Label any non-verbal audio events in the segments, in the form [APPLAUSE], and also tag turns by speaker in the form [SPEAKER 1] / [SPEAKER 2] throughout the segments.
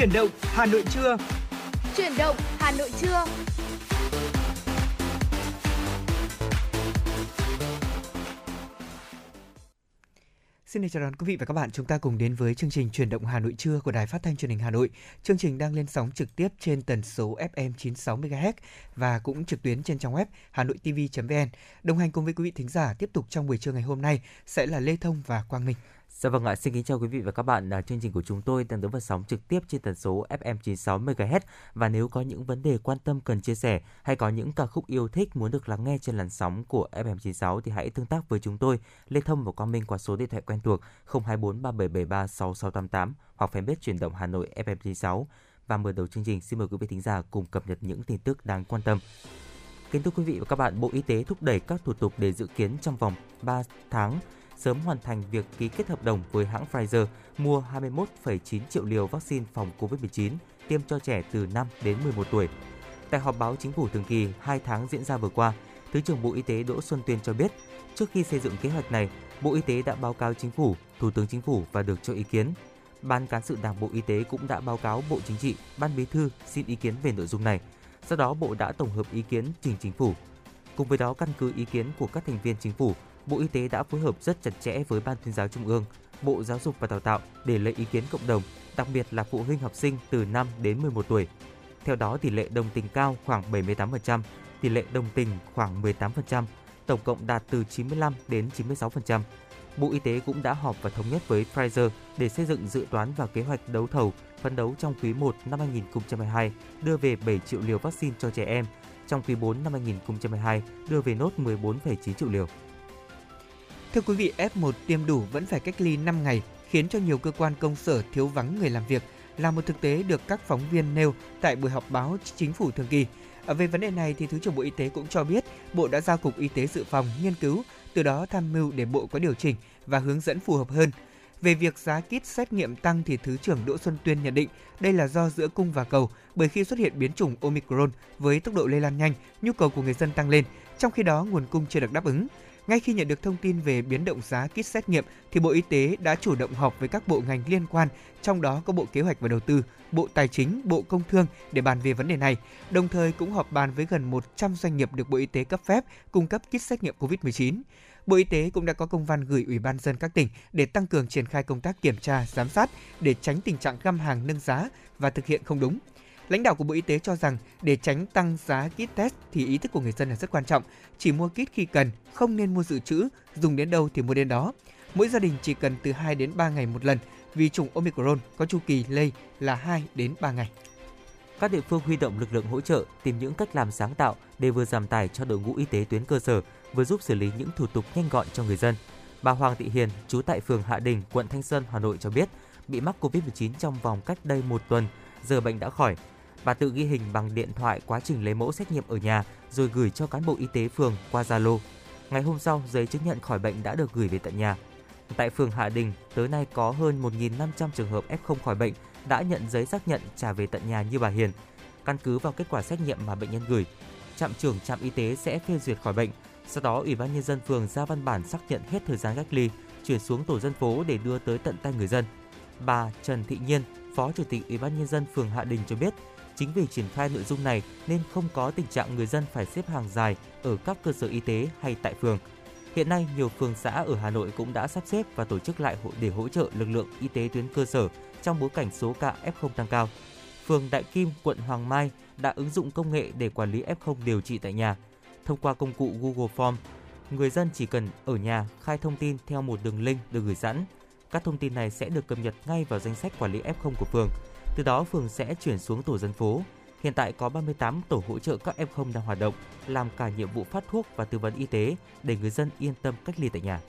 [SPEAKER 1] Chuyển động Hà Nội trưa.
[SPEAKER 2] Chuyển động Hà Nội trưa.
[SPEAKER 1] Xin chào đón quý vị và các bạn, chúng ta cùng đến với chương trình Truyền động Hà Nội trưa của Đài Phát thanh Truyền hình Hà Nội. Chương trình đang lên sóng trực tiếp trên tần số FM 96 MHz và cũng trực tuyến trên trang web hanoitv.vn. Đồng hành cùng với quý vị thính giả tiếp tục trong buổi trưa ngày hôm nay sẽ là Lê Thông và Quang Minh.
[SPEAKER 3] Dạ vâng ạ, xin kính chào quý vị và các bạn. À, chương trình của chúng tôi đang được phát sóng trực tiếp trên tần số FM 96 MHz và nếu có những vấn đề quan tâm cần chia sẻ hay có những ca khúc yêu thích muốn được lắng nghe trên làn sóng của FM 96 thì hãy tương tác với chúng tôi Lê Thông và Quang Minh qua số điện thoại quen thuộc 024 3773 6688 hoặc fanpage truyền động Hà Nội FM 96. Và mở đầu chương trình xin mời quý vị thính giả cùng cập nhật những tin tức đáng quan tâm. Kính thưa quý vị và các bạn, Bộ Y tế thúc đẩy các thủ tục để dự kiến trong vòng 3 tháng sớm hoàn thành việc ký kết hợp đồng với hãng Pfizer mua 21,9 triệu liều vaccine phòng COVID-19 tiêm cho trẻ từ 5 đến 11 tuổi. Tại họp báo chính phủ thường kỳ 2 tháng diễn ra vừa qua, Thứ trưởng Bộ Y tế Đỗ Xuân Tuyên cho biết, trước khi xây dựng kế hoạch này, Bộ Y tế đã báo cáo Chính phủ, Thủ tướng Chính phủ và được cho ý kiến. Ban cán sự Đảng Bộ Y tế cũng đã báo cáo Bộ Chính trị, Ban Bí thư xin ý kiến về nội dung này. Sau đó Bộ đã tổng hợp ý kiến trình Chính phủ. Cùng với đó, căn cứ ý kiến của các thành viên Chính phủ, Bộ Y tế đã phối hợp rất chặt chẽ với Ban tuyên giáo Trung ương, Bộ Giáo dục và Đào tạo để lấy ý kiến cộng đồng, đặc biệt là phụ huynh học sinh từ 5 đến 11 tuổi. Theo đó, tỷ lệ đồng tình cao khoảng 78%, tỷ lệ đồng tình khoảng 18%, tổng cộng đạt từ 95 đến 96%. Bộ Y tế cũng đã họp và thống nhất với Pfizer để xây dựng dự toán và kế hoạch đấu thầu phấn đấu trong quý 1 năm 2022 đưa về 7 triệu liều vaccine cho trẻ em, trong quý 4 năm 2022 đưa về nốt 14,9 triệu liều.
[SPEAKER 1] Thưa quý vị, F1 tiêm đủ vẫn phải cách ly 5 ngày, khiến cho nhiều cơ quan công sở thiếu vắng người làm việc, là một thực tế được các phóng viên nêu tại buổi họp báo chính phủ thường kỳ. Ở về vấn đề này thì Thứ trưởng Bộ Y tế cũng cho biết, Bộ đã giao Cục Y tế Dự phòng nghiên cứu, từ đó tham mưu để Bộ có điều chỉnh và hướng dẫn phù hợp hơn. Về việc giá kit xét nghiệm tăng thì Thứ trưởng Đỗ Xuân Tuyên nhận định đây là do giữa cung và cầu bởi khi xuất hiện biến chủng Omicron với tốc độ lây lan nhanh, nhu cầu của người dân tăng lên, trong khi đó nguồn cung chưa được đáp ứng. Ngay khi nhận được thông tin về biến động giá kit xét nghiệm thì Bộ Y tế đã chủ động họp với các bộ ngành liên quan, trong đó có Bộ Kế hoạch và Đầu tư, Bộ Tài chính, Bộ Công Thương để bàn về vấn đề này. Đồng thời cũng họp bàn với gần 100 doanh nghiệp được Bộ Y tế cấp phép cung cấp kit xét nghiệm COVID-19. Bộ Y tế cũng đã có công văn gửi Ủy ban dân các tỉnh để tăng cường triển khai công tác kiểm tra, giám sát để tránh tình trạng găm hàng nâng giá và thực hiện không đúng. Lãnh đạo của Bộ Y tế cho rằng để tránh tăng giá kit test thì ý thức của người dân là rất quan trọng. Chỉ mua kit khi cần, không nên mua dự trữ, dùng đến đâu thì mua đến đó. Mỗi gia đình chỉ cần từ 2 đến 3 ngày một lần vì chủng Omicron có chu kỳ lây là 2 đến 3 ngày.
[SPEAKER 3] Các địa phương huy động lực lượng hỗ trợ, tìm những cách làm sáng tạo để vừa giảm tải cho đội ngũ y tế tuyến cơ sở, vừa giúp xử lý những thủ tục nhanh gọn cho người dân. Bà Hoàng Thị Hiền, trú tại phường Hạ Đình, quận Thanh Xuân, Hà Nội cho biết, bị mắc Covid-19 trong vòng cách đây một tuần, giờ bệnh đã khỏi. Bà tự ghi hình bằng điện thoại quá trình lấy mẫu xét nghiệm ở nhà rồi gửi cho cán bộ y tế phường qua Zalo. Ngày hôm sau, giấy chứng nhận khỏi bệnh đã được gửi về tận nhà. Tại phường Hạ Đình, tới nay có hơn 1.500 trường hợp F0 khỏi bệnh đã nhận giấy xác nhận trả về tận nhà như bà Hiền. Căn cứ vào kết quả xét nghiệm mà bệnh nhân gửi, trạm trưởng trạm y tế sẽ phê duyệt khỏi bệnh. Sau đó, Ủy ban nhân dân phường ra văn bản xác nhận hết thời gian cách ly, chuyển xuống tổ dân phố để đưa tới tận tay người dân. Bà Trần Thị Nhiên, Phó Chủ tịch Ủy ban nhân dân phường Hạ Đình cho biết, Chính vì triển khai nội dung này nên không có tình trạng người dân phải xếp hàng dài ở các cơ sở y tế hay tại phường. Hiện nay, nhiều phường xã ở Hà Nội cũng đã sắp xếp và tổ chức lại để hỗ trợ lực lượng y tế tuyến cơ sở trong bối cảnh số ca F0 tăng cao. Phường Đại Kim, quận Hoàng Mai đã ứng dụng công nghệ để quản lý F0 điều trị tại nhà. Thông qua công cụ Google Form, người dân chỉ cần ở nhà khai thông tin theo một đường link được gửi sẵn. Các thông tin này sẽ được cập nhật ngay vào danh sách quản lý F0 của phường từ đó phường sẽ chuyển xuống tổ dân phố. Hiện tại có 38 tổ hỗ trợ các F0 đang hoạt động, làm cả nhiệm vụ phát thuốc và tư vấn y tế để người dân yên tâm cách ly tại nhà.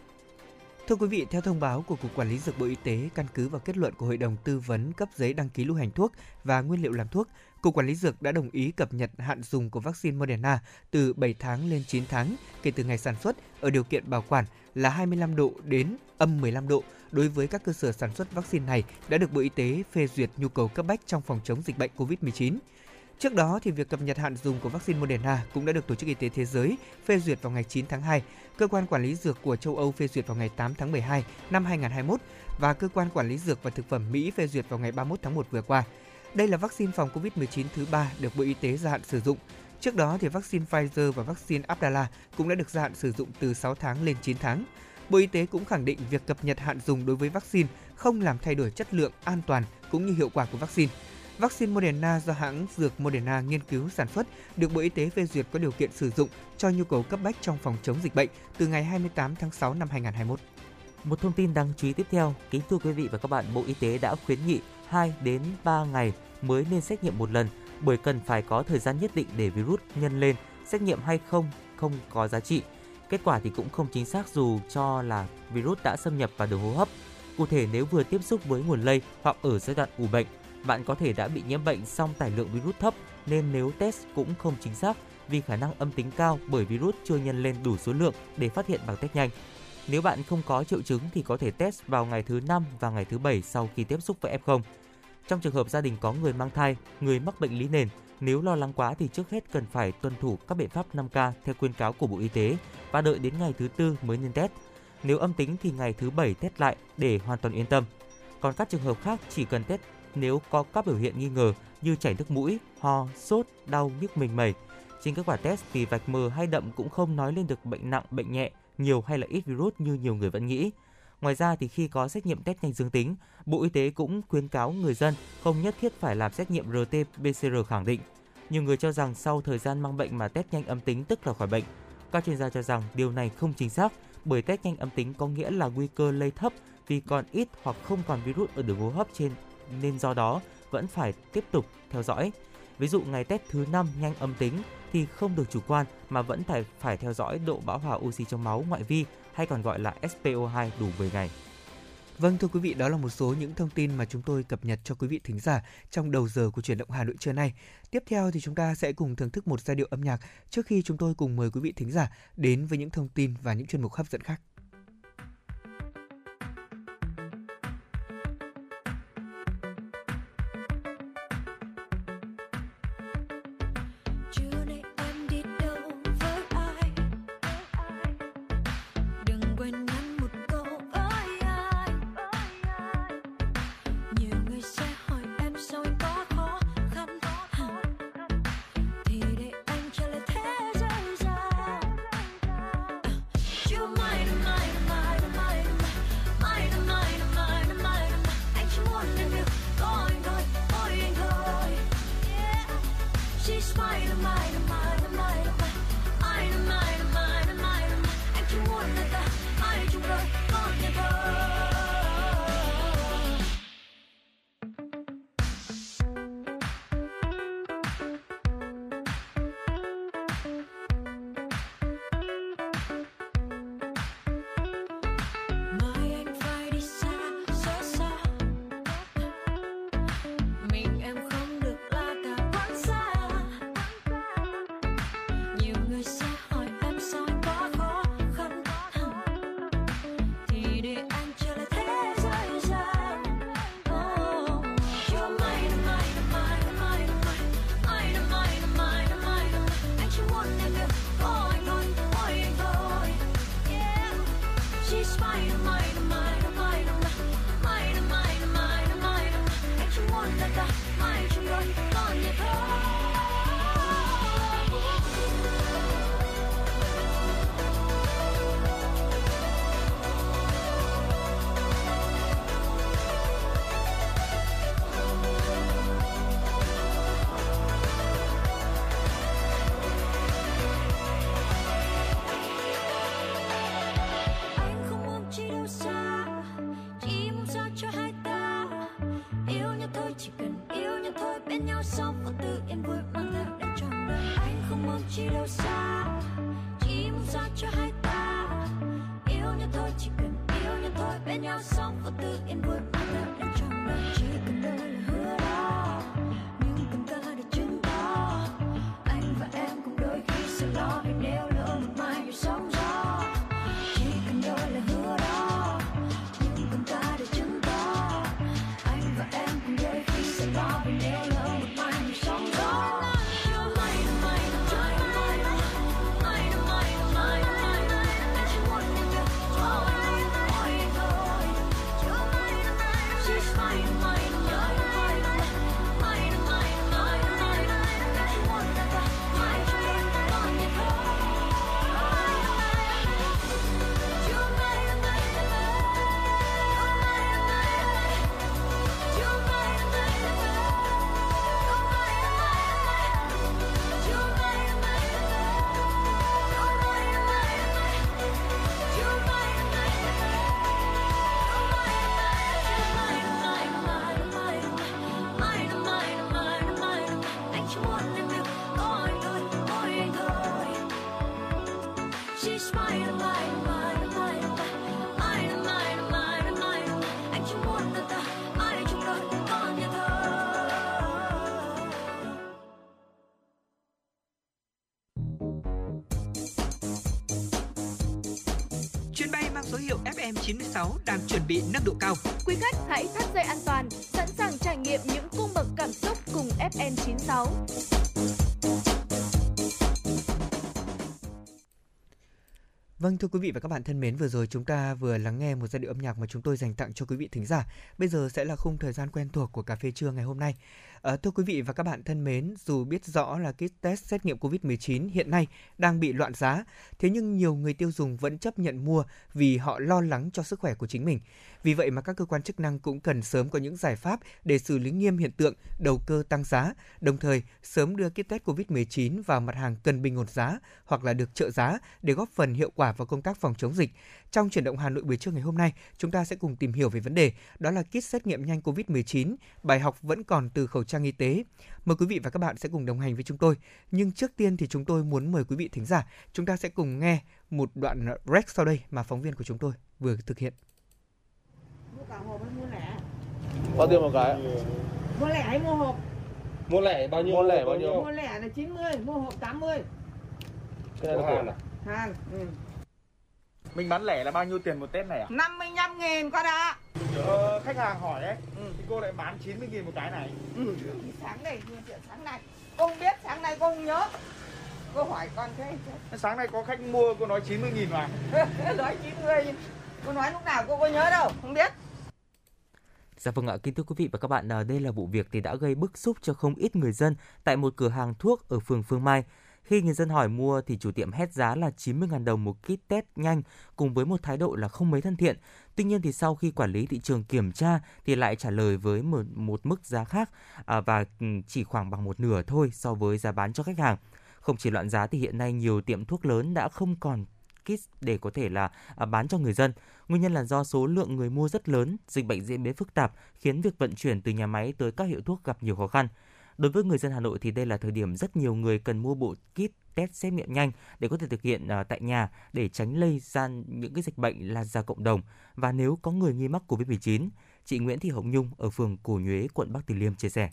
[SPEAKER 1] Thưa quý vị, theo thông báo của Cục Quản lý Dược Bộ Y tế, căn cứ vào kết luận của Hội đồng Tư vấn cấp giấy đăng ký lưu hành thuốc và nguyên liệu làm thuốc, Cục Quản lý Dược đã đồng ý cập nhật hạn dùng của vaccine Moderna từ 7 tháng lên 9 tháng kể từ ngày sản xuất ở điều kiện bảo quản là 25 độ đến âm 15 độ đối với các cơ sở sản xuất vaccine này đã được Bộ Y tế phê duyệt nhu cầu cấp bách trong phòng chống dịch bệnh COVID-19. Trước đó thì việc cập nhật hạn dùng của vaccine Moderna cũng đã được Tổ chức Y tế Thế giới phê duyệt vào ngày 9 tháng 2, cơ quan quản lý dược của châu Âu phê duyệt vào ngày 8 tháng 12 năm 2021 và cơ quan quản lý dược và thực phẩm Mỹ phê duyệt vào ngày 31 tháng 1 vừa qua.
[SPEAKER 4] Đây là vaccine phòng COVID-19 thứ ba được Bộ Y tế gia hạn sử dụng. Trước đó thì vaccine Pfizer và vaccine Abdala cũng đã được gia hạn sử dụng từ 6 tháng lên 9 tháng. Bộ Y tế cũng khẳng định việc cập nhật hạn dùng đối với vaccine không làm thay đổi chất lượng, an toàn cũng như hiệu quả của vaccine. Vaccine Moderna do hãng dược Moderna nghiên cứu sản xuất được Bộ Y tế phê duyệt có điều kiện sử dụng cho nhu cầu cấp bách trong phòng chống dịch bệnh từ ngày 28 tháng 6 năm 2021.
[SPEAKER 3] Một thông tin đáng chú ý tiếp theo, kính thưa quý vị và các bạn, Bộ Y tế đã khuyến nghị 2 đến 3 ngày mới nên xét nghiệm một lần bởi cần phải có thời gian nhất định để virus nhân lên, xét nghiệm hay không không có giá trị. Kết quả thì cũng không chính xác dù cho là virus đã xâm nhập vào đường hô hấp. Cụ thể nếu vừa tiếp xúc với nguồn lây hoặc ở giai đoạn ủ bệnh, bạn có thể đã bị nhiễm bệnh song tải lượng virus thấp nên nếu test cũng không chính xác vì khả năng âm tính cao bởi virus chưa nhân lên đủ số lượng để phát hiện bằng test nhanh. Nếu bạn không có triệu chứng thì có thể test vào ngày thứ 5 và ngày thứ 7 sau khi tiếp xúc với F0. Trong trường hợp gia đình có người mang thai, người mắc bệnh lý nền, nếu lo lắng quá thì trước hết cần phải tuân thủ các biện pháp 5K theo khuyến cáo của Bộ Y tế và đợi đến ngày thứ tư mới nên test. Nếu âm tính thì ngày thứ bảy test lại để hoàn toàn yên tâm. Còn các trường hợp khác chỉ cần test nếu có các biểu hiện nghi ngờ như chảy nước mũi, ho, sốt, đau, nhức mình mẩy. Trên kết quả test thì vạch mờ hay đậm cũng không nói lên được bệnh nặng, bệnh nhẹ, nhiều hay là ít virus như nhiều người vẫn nghĩ. Ngoài ra thì khi có xét nghiệm test nhanh dương tính, Bộ Y tế cũng khuyến cáo người dân không nhất thiết phải làm xét nghiệm RT-PCR khẳng định. Nhiều người cho rằng sau thời gian mang bệnh mà test nhanh âm tính tức là khỏi bệnh. Các chuyên gia cho rằng điều này không chính xác bởi test nhanh âm tính có nghĩa là nguy cơ lây thấp vì còn ít hoặc không còn virus ở đường hô hấp trên nên do đó vẫn phải tiếp tục theo dõi. Ví dụ ngày test thứ 5 nhanh âm tính thì không được chủ quan mà vẫn phải phải theo dõi độ bão hòa oxy trong máu ngoại vi hay còn gọi là SPO2 đủ 10 ngày.
[SPEAKER 4] Vâng thưa quý vị, đó là một số những thông tin mà chúng tôi cập nhật cho quý vị thính giả trong đầu giờ của chuyển động Hà Nội trưa nay. Tiếp theo thì chúng ta sẽ cùng thưởng thức một giai điệu âm nhạc trước khi chúng tôi cùng mời quý vị thính giả đến với những thông tin và những chuyên mục hấp dẫn khác.
[SPEAKER 1] 96 đang chuẩn bị nâng độ Vâng thưa quý vị và các bạn thân mến, vừa rồi chúng ta vừa lắng nghe một giai điệu âm nhạc mà chúng tôi dành tặng cho quý vị thính giả. Bây giờ sẽ là khung thời gian quen thuộc của cà phê trưa ngày hôm nay. À, thưa quý vị và các bạn thân mến, dù biết rõ là kit test xét nghiệm COVID-19 hiện nay đang bị loạn giá, thế nhưng nhiều người tiêu dùng vẫn chấp nhận mua vì họ lo lắng cho sức khỏe của chính mình. Vì vậy mà các cơ quan chức năng cũng cần sớm có những giải pháp để xử lý nghiêm hiện tượng đầu cơ tăng giá, đồng thời sớm đưa kit test COVID-19 vào mặt hàng cần bình ổn giá hoặc là được trợ giá để góp phần hiệu quả vào công tác phòng chống dịch. Trong chuyển động Hà Nội buổi trưa ngày hôm nay, chúng ta sẽ cùng tìm hiểu về vấn đề đó là kit xét nghiệm nhanh COVID-19, bài học vẫn còn từ khẩu trang y tế. Mời quý vị và các bạn sẽ cùng đồng hành với chúng tôi. Nhưng trước tiên thì chúng tôi muốn mời quý vị thính giả, chúng ta sẽ cùng nghe một đoạn rec sau đây mà phóng viên của chúng tôi vừa thực hiện.
[SPEAKER 5] Mua cả hộp hay mua lẻ?
[SPEAKER 6] Bao tiền một cái?
[SPEAKER 5] Mua lẻ hay mua hộp?
[SPEAKER 6] Mua lẻ bao nhiêu? Mua lẻ bao nhiêu?
[SPEAKER 5] Mua lẻ là 90, mua hộp 80.
[SPEAKER 6] Cái này là hàng à?
[SPEAKER 5] Hàng. Ừ.
[SPEAKER 7] Mình bán lẻ là bao nhiêu tiền một test này à?
[SPEAKER 5] 55 nghìn con ạ.
[SPEAKER 7] Ờ, khách hàng hỏi đấy, ừ. thì cô lại bán 90 nghìn một cái này.
[SPEAKER 5] Ừ. Sáng này, chuyện sáng nay. Cô không biết, sáng nay cô không nhớ. Cô hỏi con thế.
[SPEAKER 7] Sáng nay có khách mua cô nói 90 nghìn mà. [LAUGHS]
[SPEAKER 5] nói 90. Cô nói lúc nào cô có nhớ đâu, không biết.
[SPEAKER 3] Dạ vâng ạ, kính thưa quý vị và các bạn, à, đây là vụ việc thì đã gây bức xúc cho không ít người dân tại một cửa hàng thuốc ở phường Phương Mai. Khi người dân hỏi mua thì chủ tiệm hét giá là 90.000 đồng một kit test nhanh cùng với một thái độ là không mấy thân thiện. Tuy nhiên thì sau khi quản lý thị trường kiểm tra thì lại trả lời với một, một mức giá khác à, và ừ, chỉ khoảng bằng một nửa thôi so với giá bán cho khách hàng. Không chỉ loạn giá thì hiện nay nhiều tiệm thuốc lớn đã không còn kit để có thể là à, bán cho người dân. Nguyên nhân là do số lượng người mua rất lớn, dịch bệnh diễn biến phức tạp khiến việc vận chuyển từ nhà máy tới các hiệu thuốc gặp nhiều khó khăn. Đối với người dân Hà Nội thì đây là thời điểm rất nhiều người cần mua bộ kit test xét nghiệm nhanh để có thể thực hiện à, tại nhà để tránh lây ra những cái dịch bệnh lan ra cộng đồng. Và nếu có người nghi mắc Covid-19, chị Nguyễn Thị Hồng Nhung ở phường Cổ Nhuế, quận Bắc Từ Liêm chia sẻ.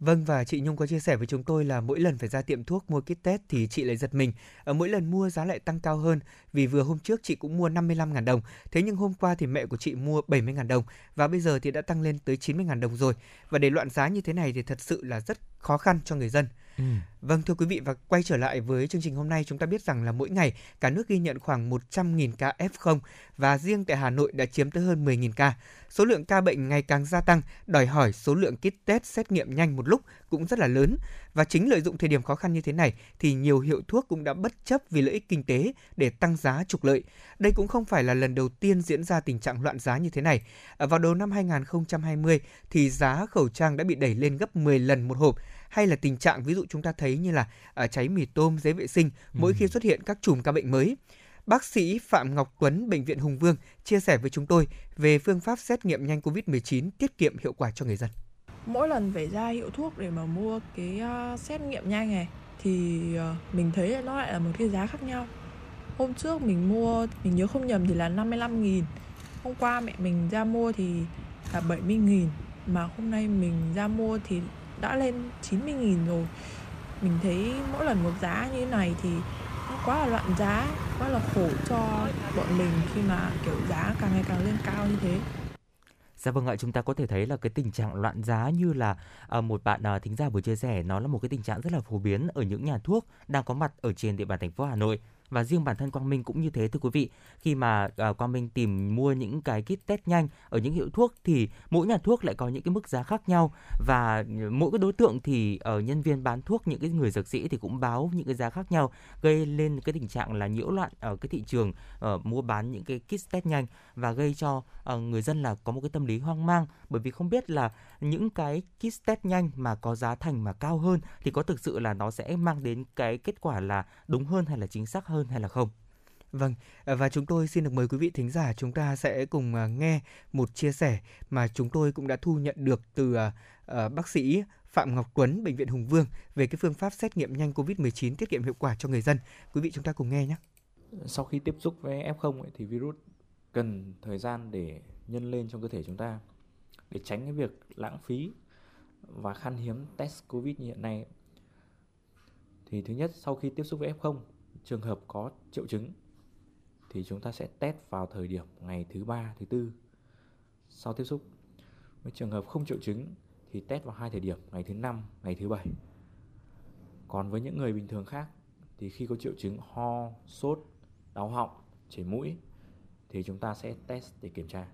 [SPEAKER 1] Vâng và chị Nhung có chia sẻ với chúng tôi là mỗi lần phải ra tiệm thuốc mua kit test thì chị lại giật mình. Ở mỗi lần mua giá lại tăng cao hơn, vì vừa hôm trước chị cũng mua 55.000 đồng. Thế nhưng hôm qua thì mẹ của chị mua 70.000 đồng, và bây giờ thì đã tăng lên tới 90.000 đồng rồi. Và để loạn giá như thế này thì thật sự là rất khó khăn cho người dân. Ừ. Vâng thưa quý vị và quay trở lại với chương trình hôm nay chúng ta biết rằng là mỗi ngày cả nước ghi nhận khoảng 100.000 ca F0 và riêng tại Hà Nội đã chiếm tới hơn 10.000 ca. Số lượng ca bệnh ngày càng gia tăng, đòi hỏi số lượng kit test xét nghiệm nhanh một lúc cũng rất là lớn và chính lợi dụng thời điểm khó khăn như thế này thì nhiều hiệu thuốc cũng đã bất chấp vì lợi ích kinh tế để tăng giá trục lợi. Đây cũng không phải là lần đầu tiên diễn ra tình trạng loạn giá như thế này. Ở vào đầu năm 2020 thì giá khẩu trang đã bị đẩy lên gấp 10 lần một hộp hay là tình trạng ví dụ chúng ta thấy như là uh, cháy mì tôm, giấy vệ sinh mỗi ừ. khi xuất hiện các chùm ca bệnh mới. Bác sĩ Phạm Ngọc Tuấn, Bệnh viện Hùng Vương chia sẻ với chúng tôi về phương pháp xét nghiệm nhanh COVID-19 tiết kiệm hiệu quả cho người dân.
[SPEAKER 8] Mỗi lần phải ra hiệu thuốc để mà mua cái uh, xét nghiệm nhanh này thì uh, mình thấy nó lại là một cái giá khác nhau. Hôm trước mình mua, mình nhớ không nhầm thì là 55 nghìn Hôm qua mẹ mình ra mua thì là 70 nghìn Mà hôm nay mình ra mua thì đã lên 90 nghìn rồi. Mình thấy mỗi lần một giá như thế này thì quá là loạn giá quá là khổ cho bọn mình khi mà kiểu giá càng ngày càng lên cao như thế.
[SPEAKER 3] Dạ vâng ạ, chúng ta có thể thấy là cái tình trạng loạn giá như là à, một bạn à, thính giả vừa chia sẻ nó là một cái tình trạng rất là phổ biến ở những nhà thuốc đang có mặt ở trên địa bàn thành phố Hà Nội và riêng bản thân Quang Minh cũng như thế thưa quý vị. Khi mà uh, Quang Minh tìm mua những cái kit test nhanh ở những hiệu thuốc thì mỗi nhà thuốc lại có những cái mức giá khác nhau. Và ừ, mỗi cái đối tượng thì ở uh, nhân viên bán thuốc những cái người dược sĩ thì cũng báo những cái giá khác nhau gây lên cái tình trạng là nhiễu loạn ở cái thị trường uh, mua bán những cái kit test nhanh và gây cho uh, người dân là có một cái tâm lý hoang mang. Bởi vì không biết là những cái kit test nhanh mà có giá thành mà cao hơn thì có thực sự là nó sẽ mang đến cái kết quả là đúng hơn hay là chính xác hơn? Hay là không?
[SPEAKER 1] Vâng, à, và chúng tôi xin được mời quý vị thính giả chúng ta sẽ cùng à, nghe một chia sẻ mà chúng tôi cũng đã thu nhận được từ à, bác sĩ Phạm Ngọc Tuấn, Bệnh viện Hùng Vương về cái phương pháp xét nghiệm nhanh COVID-19 tiết kiệm hiệu quả cho người dân. Quý vị chúng ta cùng nghe nhé.
[SPEAKER 9] Sau khi tiếp xúc với F0 ấy, thì virus cần thời gian để nhân lên trong cơ thể chúng ta để tránh cái việc lãng phí và khan hiếm test covid như hiện nay thì thứ nhất sau khi tiếp xúc với F0 trường hợp có triệu chứng thì chúng ta sẽ test vào thời điểm ngày thứ ba, thứ tư sau tiếp xúc. Với trường hợp không triệu chứng thì test vào hai thời điểm, ngày thứ năm, ngày thứ bảy. Còn với những người bình thường khác thì khi có triệu chứng ho, sốt, đau họng, chảy mũi thì chúng ta sẽ test để kiểm tra.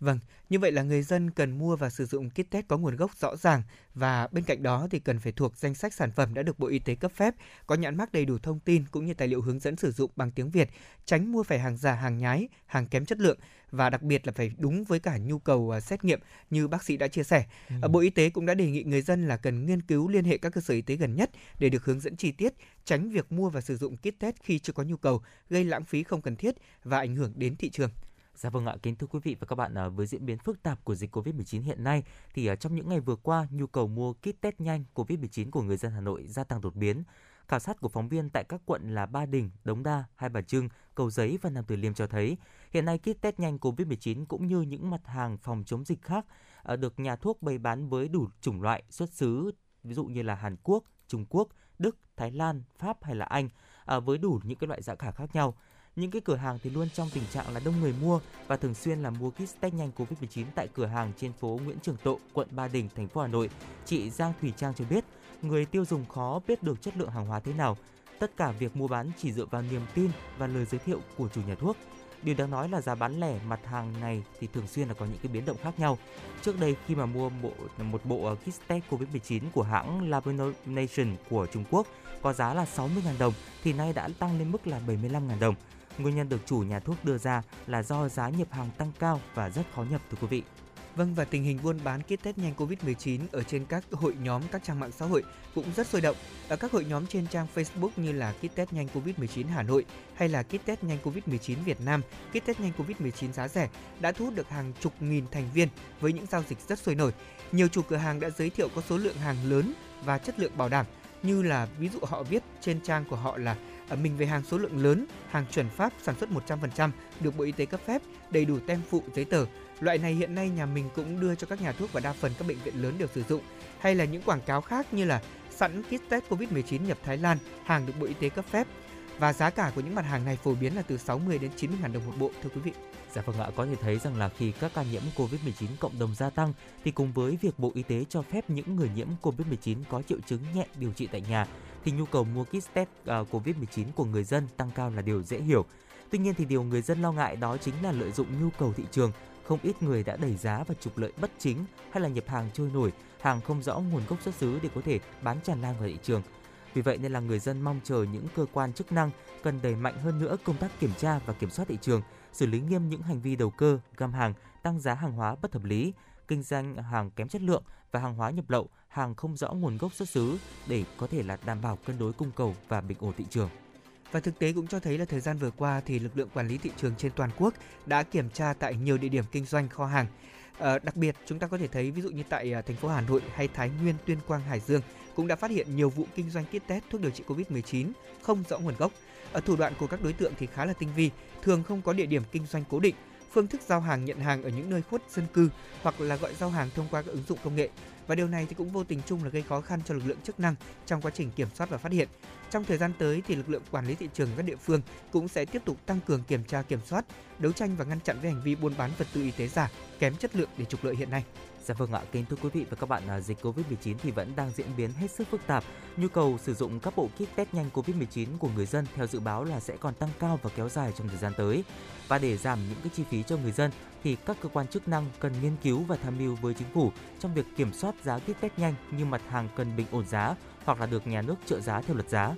[SPEAKER 1] Vâng, như vậy là người dân cần mua và sử dụng kit test có nguồn gốc rõ ràng và bên cạnh đó thì cần phải thuộc danh sách sản phẩm đã được Bộ Y tế cấp phép, có nhãn mác đầy đủ thông tin cũng như tài liệu hướng dẫn sử dụng bằng tiếng Việt, tránh mua phải hàng giả, hàng nhái, hàng kém chất lượng và đặc biệt là phải đúng với cả nhu cầu uh, xét nghiệm như bác sĩ đã chia sẻ. Ừ. Bộ Y tế cũng đã đề nghị người dân là cần nghiên cứu liên hệ các cơ sở y tế gần nhất để được hướng dẫn chi tiết, tránh việc mua và sử dụng kit test khi chưa có nhu cầu, gây lãng phí không cần thiết và ảnh hưởng đến thị trường.
[SPEAKER 3] Dạ vâng ạ, kính thưa quý vị và các bạn, à, với diễn biến phức tạp của dịch Covid-19 hiện nay thì à, trong những ngày vừa qua, nhu cầu mua kit test nhanh Covid-19 của người dân Hà Nội gia tăng đột biến. Khảo sát của phóng viên tại các quận là Ba Đình, Đống Đa, Hai Bà Trưng, Cầu Giấy và Nam Từ Liêm cho thấy, hiện nay kit test nhanh Covid-19 cũng như những mặt hàng phòng chống dịch khác à, được nhà thuốc bày bán với đủ chủng loại xuất xứ, ví dụ như là Hàn Quốc, Trung Quốc, Đức, Thái Lan, Pháp hay là Anh với đủ những cái loại giá cả khác nhau. Những cái cửa hàng thì luôn trong tình trạng là đông người mua và thường xuyên là mua kit test nhanh Covid-19 tại cửa hàng trên phố Nguyễn Trường Tộ, quận Ba Đình, thành phố Hà Nội. Chị Giang Thủy Trang cho biết, người tiêu dùng khó biết được chất lượng hàng hóa thế nào. Tất cả việc mua bán chỉ dựa vào niềm tin và lời giới thiệu của chủ nhà thuốc. Điều đáng nói là giá bán lẻ mặt hàng này thì thường xuyên là có những cái biến động khác nhau. Trước đây khi mà mua bộ một bộ ờ, kit test COVID-19 của hãng Laboration của Trung Quốc có giá là 60.000 đồng thì nay đã tăng lên mức là 75.000 đồng. Nguyên nhân được chủ nhà thuốc đưa ra là do giá nhập hàng tăng cao và rất khó nhập thưa quý vị.
[SPEAKER 1] Vâng và tình hình buôn bán kit test nhanh COVID-19 ở trên các hội nhóm các trang mạng xã hội cũng rất sôi động. Ở các hội nhóm trên trang Facebook như là kit test nhanh COVID-19 Hà Nội hay là kit test nhanh COVID-19 Việt Nam, kit test nhanh COVID-19 giá rẻ đã thu hút được hàng chục nghìn thành viên với những giao dịch rất sôi nổi. Nhiều chủ cửa hàng đã giới thiệu có số lượng hàng lớn và chất lượng bảo đảm như là ví dụ họ viết trên trang của họ là À, mình về hàng số lượng lớn, hàng chuẩn Pháp sản xuất 100% được Bộ Y tế cấp phép, đầy đủ tem phụ giấy tờ. Loại này hiện nay nhà mình cũng đưa cho các nhà thuốc và đa phần các bệnh viện lớn đều sử dụng. Hay là những quảng cáo khác như là sẵn kit test COVID-19 nhập Thái Lan, hàng được Bộ Y tế cấp phép. Và giá cả của những mặt hàng này phổ biến là từ 60 đến 90 ngàn đồng một bộ thưa quý vị.
[SPEAKER 3] Dạ vâng ạ, có thể thấy rằng là khi các ca nhiễm COVID-19 cộng đồng gia tăng thì cùng với việc Bộ Y tế cho phép những người nhiễm COVID-19 có triệu chứng nhẹ điều trị tại nhà thì nhu cầu mua kit test ờ, uh, COVID-19 của người dân tăng cao là điều dễ hiểu. Tuy nhiên thì điều người dân lo ngại đó chính là lợi dụng nhu cầu thị trường. Không ít người đã đẩy giá và trục lợi bất chính hay là nhập hàng trôi nổi, hàng không rõ nguồn gốc xuất xứ để có thể bán tràn lan vào thị trường. Vì vậy nên là người dân mong chờ những cơ quan chức năng cần đẩy mạnh hơn nữa công tác kiểm tra và kiểm soát thị trường, xử lý nghiêm những hành vi đầu cơ, găm hàng, tăng giá hàng hóa bất hợp lý, kinh doanh hàng kém chất lượng và hàng hóa nhập lậu, hàng không rõ nguồn gốc xuất xứ để có thể là đảm bảo cân đối cung cầu và bình ổn thị trường.
[SPEAKER 1] Và thực tế cũng cho thấy là thời gian vừa qua thì lực lượng quản lý thị trường trên toàn quốc đã kiểm tra tại nhiều địa điểm kinh doanh kho hàng. À, đặc biệt chúng ta có thể thấy ví dụ như tại à, thành phố Hà Nội hay Thái Nguyên, Tuyên Quang, Hải Dương cũng đã phát hiện nhiều vụ kinh doanh kit test thuốc điều trị Covid-19 không rõ nguồn gốc. Ở thủ đoạn của các đối tượng thì khá là tinh vi, thường không có địa điểm kinh doanh cố định, phương thức giao hàng nhận hàng ở những nơi khuất dân cư hoặc là gọi giao hàng thông qua các ứng dụng công nghệ và điều này thì cũng vô tình chung là gây khó khăn cho lực lượng chức năng trong quá trình kiểm soát và phát hiện. Trong thời gian tới thì lực lượng quản lý thị trường các địa phương cũng sẽ tiếp tục tăng cường kiểm tra kiểm soát, đấu tranh và ngăn chặn với hành vi buôn bán vật tư y tế giả kém chất lượng để trục lợi hiện nay.
[SPEAKER 3] Dạ vâng ạ, kính thưa quý vị và các bạn, à, dịch Covid-19 thì vẫn đang diễn biến hết sức phức tạp. Nhu cầu sử dụng các bộ kit test nhanh Covid-19 của người dân theo dự báo là sẽ còn tăng cao và kéo dài trong thời gian tới. Và để giảm những cái chi phí cho người dân thì các cơ quan chức năng cần nghiên cứu và tham mưu với chính phủ trong việc kiểm soát giá kit test nhanh như mặt hàng cần bình ổn giá hoặc là được nhà nước trợ giá theo luật giá.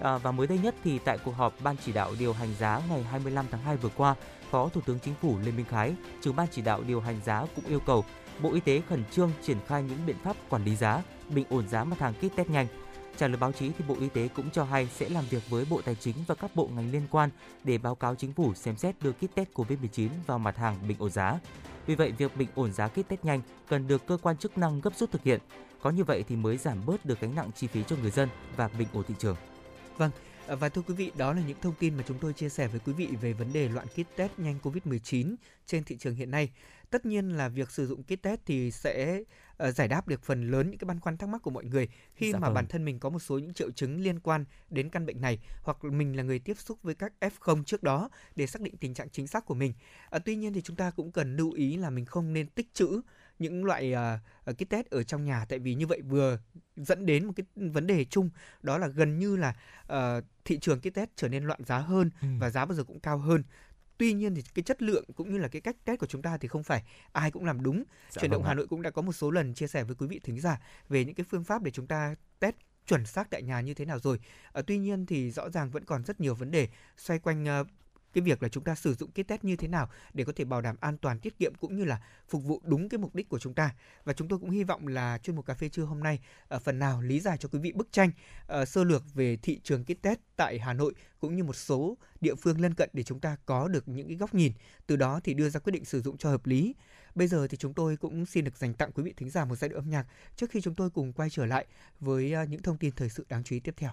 [SPEAKER 3] À, và mới đây nhất thì tại cuộc họp Ban chỉ đạo điều hành giá ngày 25 tháng 2 vừa qua, Phó Thủ tướng Chính phủ Lê Minh Khái, trưởng Ban chỉ đạo điều hành giá cũng yêu cầu Bộ Y tế khẩn trương triển khai những biện pháp quản lý giá, bình ổn giá mặt hàng kit test nhanh. Trả lời báo chí thì Bộ Y tế cũng cho hay sẽ làm việc với Bộ Tài chính và các bộ ngành liên quan để báo cáo chính phủ xem xét đưa kit test COVID-19 vào mặt hàng bình ổn giá. Vì vậy, việc bình ổn giá kit test nhanh cần được cơ quan chức năng gấp rút thực hiện. Có như vậy thì mới giảm bớt được gánh nặng chi phí cho người dân và bình ổn thị trường.
[SPEAKER 1] Vâng, à, và thưa quý vị, đó là những thông tin mà chúng tôi chia sẻ với quý vị về vấn đề loạn kit test nhanh COVID-19 trên thị trường hiện nay tất nhiên là việc sử dụng kit test thì sẽ uh, giải đáp được phần lớn những cái băn khoăn thắc mắc của mọi người khi
[SPEAKER 3] Dạ
[SPEAKER 1] mà
[SPEAKER 3] vâng.
[SPEAKER 1] bản thân mình có một số những triệu chứng liên quan đến căn bệnh này hoặc mình là người tiếp xúc với các F0 trước đó để xác định tình trạng chính xác của mình. À, tuy nhiên thì chúng ta cũng cần lưu ý là mình không nên tích trữ những loại uh, kit test ở trong nhà tại vì như vậy vừa dẫn đến một cái vấn đề chung đó là gần như là uh, thị trường kit test trở nên loạn giá hơn
[SPEAKER 3] Ừ.
[SPEAKER 1] và giá bao giờ cũng cao hơn. Tuy nhiên thì cái chất lượng cũng như là cái cách test của chúng ta thì không phải ai cũng làm đúng.
[SPEAKER 3] Dạ
[SPEAKER 1] Chuyển
[SPEAKER 3] vâng
[SPEAKER 1] động
[SPEAKER 3] ạ.
[SPEAKER 1] Hà Nội cũng đã có một số lần chia sẻ với quý vị thính giả về những cái phương pháp để chúng ta test chuẩn xác tại nhà như thế nào rồi. À, tuy nhiên thì rõ ràng vẫn còn rất nhiều vấn đề xoay quanh ờ, cái việc là chúng ta sử dụng kit test như thế nào để có thể bảo đảm an toàn, tiết kiệm cũng như là phục vụ đúng cái mục đích của chúng ta. Và chúng tôi cũng hy vọng là chuyên mục cà phê trưa hôm nay, ở phần nào lý giải cho quý vị bức tranh ờ, sơ lược về thị trường kit test tại Hà Nội cũng như một số địa phương lân cận để chúng ta có được những cái góc nhìn, từ đó thì đưa ra quyết định sử dụng cho hợp lý. Bây giờ thì chúng tôi cũng xin được dành tặng quý vị thính giả một giai đoạn âm nhạc trước khi chúng tôi cùng quay trở lại với ờ, những thông tin thời sự đáng chú ý tiếp theo.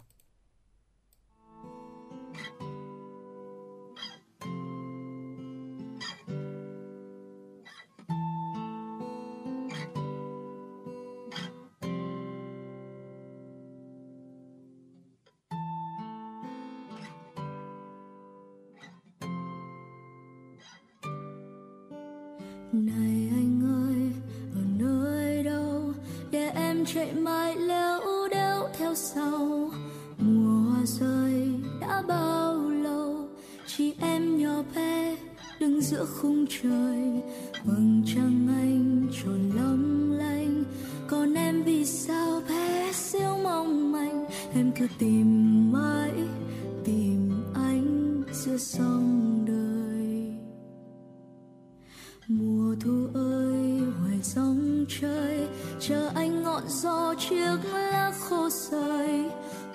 [SPEAKER 10] Chị chỉ em nhỏ bé đứng giữa khung trời, vầng trăng anh tròn long lanh. Còn em vì sao bé siêu mong manh? Em cứ tìm mãi, tìm anh giữa sông đời. Mùa thu ơi hoài dòng trời, chờ anh ngọn gió chiếc lá khô rơi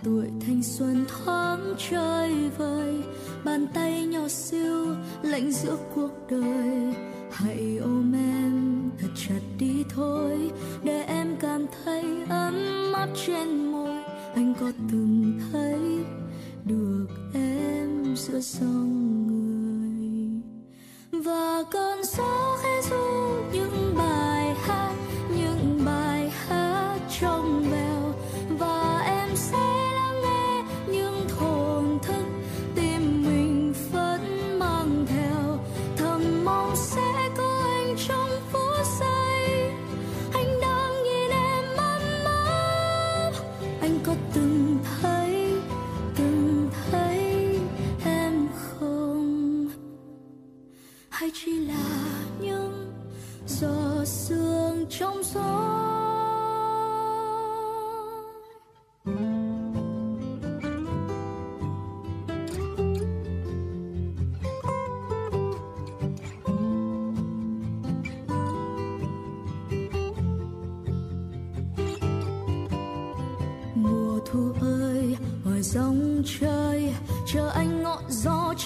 [SPEAKER 10] tuổi thanh xuân thoáng chơi vơi bàn tay nhỏ siêu lạnh giữa cuộc đời. Hãy ôm em, thật chặt đi thôi, để em cảm thấy ấm áp trên môi. Anh có từng thấy được em giữa dòng người? Và cơn gió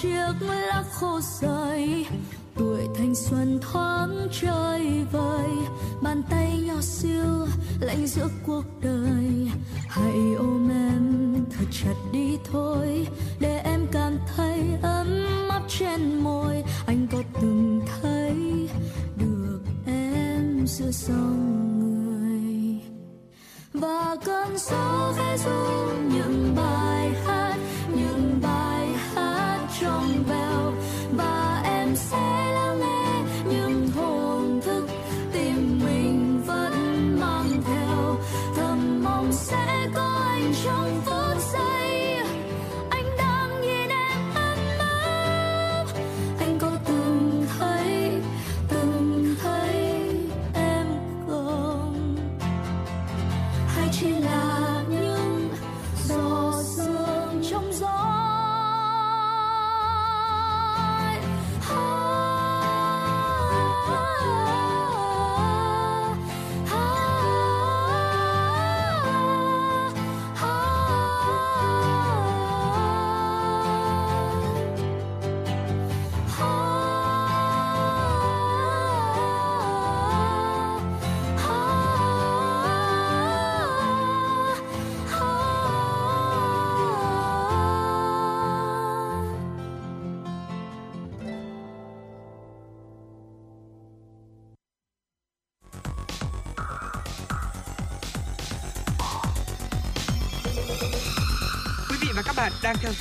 [SPEAKER 10] chiếc lá khô rơi tuổi thanh xuân thoáng chơi vơi bàn tay nhỏ xíu, lạnh giữa cuộc đời. Hãy ôm em, thật chặt đi thôi. Để em cảm thấy ấm áp trên môi. Anh có từng thấy được em giữa dòng người? Và cơn gió khẽ ru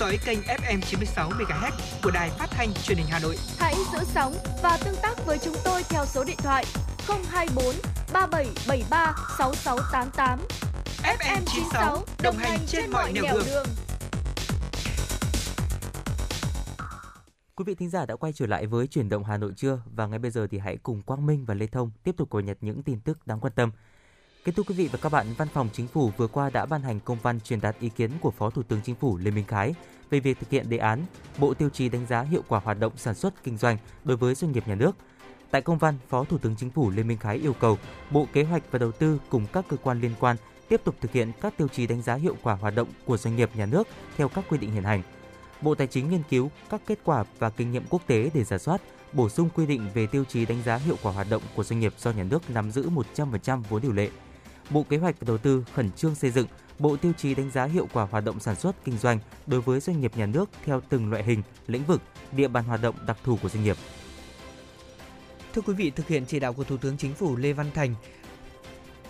[SPEAKER 1] dõi kênh FM 96 MHz của đài phát thanh truyền hình Hà Nội.
[SPEAKER 2] Hãy giữ sóng và tương tác với chúng tôi theo số điện thoại 024 3773 6688. FM 96 đồng hành trên mọi nẻo đường. đường.
[SPEAKER 3] Quý vị thính giả đã quay trở lại với chuyển động Hà Nội trưa và ngay bây giờ thì hãy cùng Quang Minh và Lê Thông tiếp tục cập nhật những tin tức đáng quan tâm. Kính thưa quý vị và các bạn, Văn phòng Chính phủ vừa qua đã ban hành công văn truyền đạt ý kiến của Phó Thủ tướng Chính phủ Lê Minh Khái về việc thực hiện đề án Bộ tiêu chí đánh giá hiệu quả hoạt động sản xuất kinh doanh đối với doanh nghiệp nhà nước. Tại công văn, Phó Thủ tướng Chính phủ Lê Minh Khái yêu cầu Bộ Kế hoạch và Đầu tư cùng các cơ quan liên quan tiếp tục thực hiện các tiêu chí đánh giá hiệu quả hoạt động của doanh nghiệp nhà nước theo các quy định hiện hành. Bộ Tài chính nghiên cứu các kết quả và kinh nghiệm quốc tế để giả soát, bổ sung quy định về tiêu chí đánh giá hiệu quả hoạt động của doanh nghiệp do nhà nước nắm giữ 100% vốn điều lệ Bộ Kế hoạch và Đầu tư khẩn trương xây dựng bộ tiêu chí đánh giá hiệu quả hoạt động sản xuất kinh doanh đối với doanh nghiệp nhà nước theo từng loại hình, lĩnh vực, địa bàn hoạt động đặc thù của doanh nghiệp.
[SPEAKER 1] Thưa quý vị, thực hiện chỉ đạo của Thủ tướng Chính phủ Lê Văn Thành,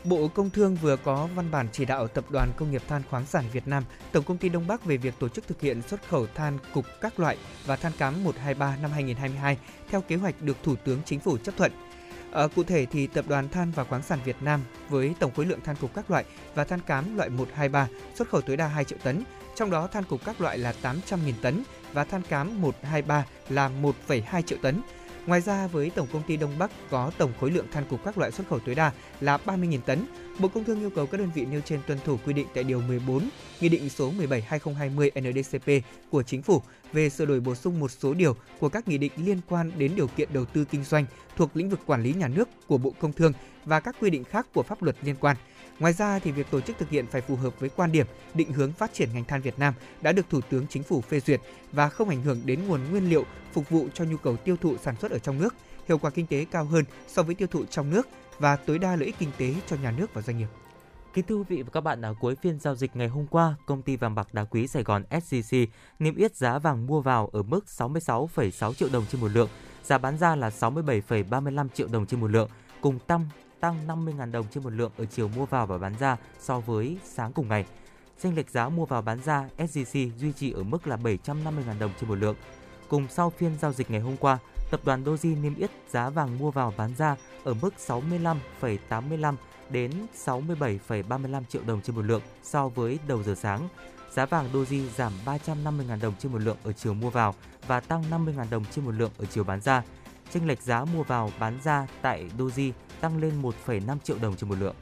[SPEAKER 1] Bộ Công Thương vừa có văn bản chỉ đạo Tập đoàn Công nghiệp Than khoáng sản Việt Nam, Tổng công ty Đông Bắc về việc tổ chức thực hiện xuất khẩu than cục các loại và than cám 123 năm 2022 theo kế hoạch được Thủ tướng Chính phủ chấp thuận. À, cụ thể thì Tập đoàn Than và Khoáng sản Việt Nam với tổng khối lượng than cục các loại và than cám loại 123 xuất khẩu tối đa 2 triệu tấn, trong đó than cục các loại là 800.000 tấn và than cám 123 là 1,2 triệu tấn. Ngoài ra với Tổng công ty Đông Bắc có tổng khối lượng than cục các loại xuất khẩu tối đa là 30.000 tấn. Bộ Công Thương yêu cầu các đơn vị nêu trên tuân thủ quy định tại điều 14 Nghị định số 17/2020 NDCP của Chính phủ về sửa đổi bổ sung một số điều của các nghị định liên quan đến điều kiện đầu tư kinh doanh thuộc lĩnh vực quản lý nhà nước của Bộ Công Thương và các quy định khác của pháp luật liên quan. Ngoài ra thì việc tổ chức thực hiện phải phù hợp với quan điểm, định hướng phát triển ngành than Việt Nam đã được Thủ tướng Chính phủ phê duyệt và không ảnh hưởng đến nguồn nguyên liệu phục vụ cho nhu cầu tiêu thụ sản xuất ở trong nước, hiệu quả kinh tế cao hơn so với tiêu thụ trong nước và tối đa lợi ích kinh tế cho nhà nước và doanh nghiệp.
[SPEAKER 3] Kính thưa quý vị và các bạn, ở cuối phiên giao dịch ngày hôm qua, công ty vàng bạc đá quý Sài Gòn SJC niêm yết giá vàng mua vào ở mức 66,6 triệu đồng trên một lượng, giá bán ra là 67,35 triệu đồng trên một lượng, cùng tăng tăng 50.000 đồng trên một lượng ở chiều mua vào và bán ra so với sáng cùng ngày. Chênh lệch giá mua vào bán ra SJC duy trì ở mức là 750.000 đồng trên một lượng. Cùng sau phiên giao dịch ngày hôm qua, tập đoàn Doji niêm yết giá vàng mua vào bán ra ở mức 65,85 đến 67,35 triệu đồng trên một lượng so với đầu giờ sáng. Giá vàng Doji giảm 350.000 đồng trên một lượng ở chiều mua vào và tăng 50.000 đồng trên một lượng ở chiều bán ra. Chênh lệch giá mua vào bán ra tại Doji tăng lên 1,5 triệu đồng trên một lượng.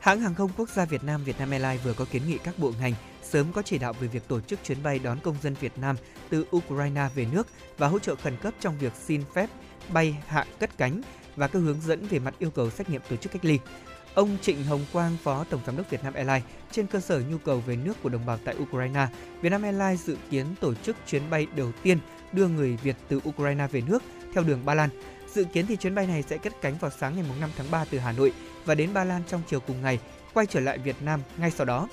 [SPEAKER 1] Hãng hàng không quốc gia Việt Nam Vietnam Airlines vừa có kiến nghị các bộ ngành sớm có chỉ đạo về việc tổ chức chuyến bay đón công dân Việt Nam từ Ukraine về nước và hỗ trợ khẩn cấp trong việc xin phép bay hạ cất cánh và các hướng dẫn về mặt yêu cầu xét nghiệm tổ chức cách ly. Ông Trịnh Hồng Quang, Phó Tổng Giám đốc Vietnam Airlines, trên cơ sở nhu cầu về nước của đồng bào tại Ukraine, Vietnam Airlines dự kiến tổ chức chuyến bay đầu tiên đưa người Việt từ Ukraine về nước theo đường Ba Lan. Dự kiến thì chuyến bay này sẽ cất cánh vào sáng ngày 5 tháng 3 từ Hà Nội và đến Ba Lan trong chiều cùng ngày, quay trở lại Việt Nam ngay sau đó.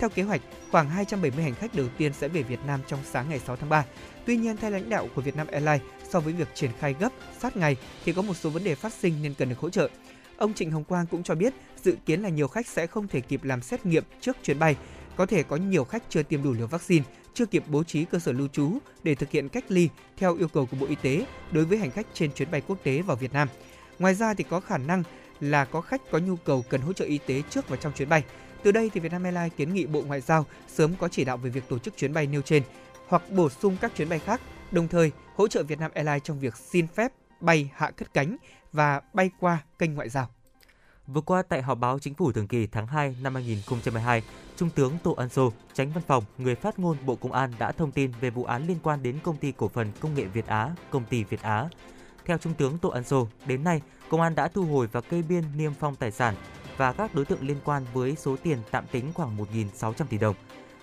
[SPEAKER 1] Theo kế hoạch, khoảng 270 hành khách đầu tiên sẽ về Việt Nam trong sáng ngày 6 tháng 3. Tuy nhiên, theo lãnh đạo của Vietnam Airlines, so với việc triển khai gấp sát ngày thì có một số vấn đề phát sinh nên cần được hỗ trợ. Ông Trịnh Hồng Quang cũng cho biết dự kiến là nhiều khách sẽ không thể kịp làm xét nghiệm trước chuyến bay. Có thể có nhiều khách chưa tiêm đủ liều vaccine, chưa kịp bố trí cơ sở lưu trú để thực hiện cách ly theo yêu cầu của Bộ Y tế đối với hành khách trên chuyến bay quốc tế vào Việt Nam. Ngoài ra thì có khả năng là có khách có nhu cầu cần hỗ trợ y tế trước và trong chuyến bay. Từ đây thì Vietnam Airlines kiến nghị Bộ Ngoại giao sớm có chỉ đạo về việc tổ chức chuyến bay nêu trên hoặc bổ sung các chuyến bay khác, đồng thời hỗ trợ Vietnam Airlines trong việc xin phép bay hạ cất cánh và bay qua kênh ngoại giao.
[SPEAKER 3] Vừa qua tại họp báo chính phủ thường kỳ tháng 2 năm 2022, Trung tướng Tô Ân Sô, tránh văn phòng, người phát ngôn Bộ Công an đã thông tin về vụ án liên quan đến công ty cổ phần công nghệ Việt Á, công ty Việt Á. Theo Trung tướng Tô Ân Sô, đến nay, công an đã thu hồi và kê biên niêm phong tài sản và các đối tượng liên quan với số tiền tạm tính khoảng 1.600 tỷ đồng.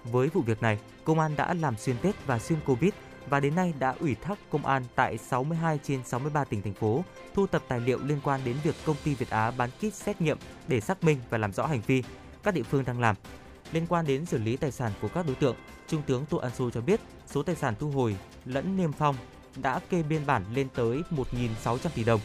[SPEAKER 3] Với vụ việc này, công an đã làm xuyên Tết và xuyên Covid và đến nay đã ủy thác công an tại 62 trên 63 tỉnh thành phố thu thập tài liệu liên quan đến việc công ty Việt Á bán kit xét nghiệm để xác minh và làm rõ hành vi các địa phương đang làm. Liên quan đến xử lý tài sản của các đối tượng, Trung tướng Tô An Sô cho biết số tài sản thu hồi lẫn niêm phong đã kê biên bản lên tới 1.600 tỷ đồng.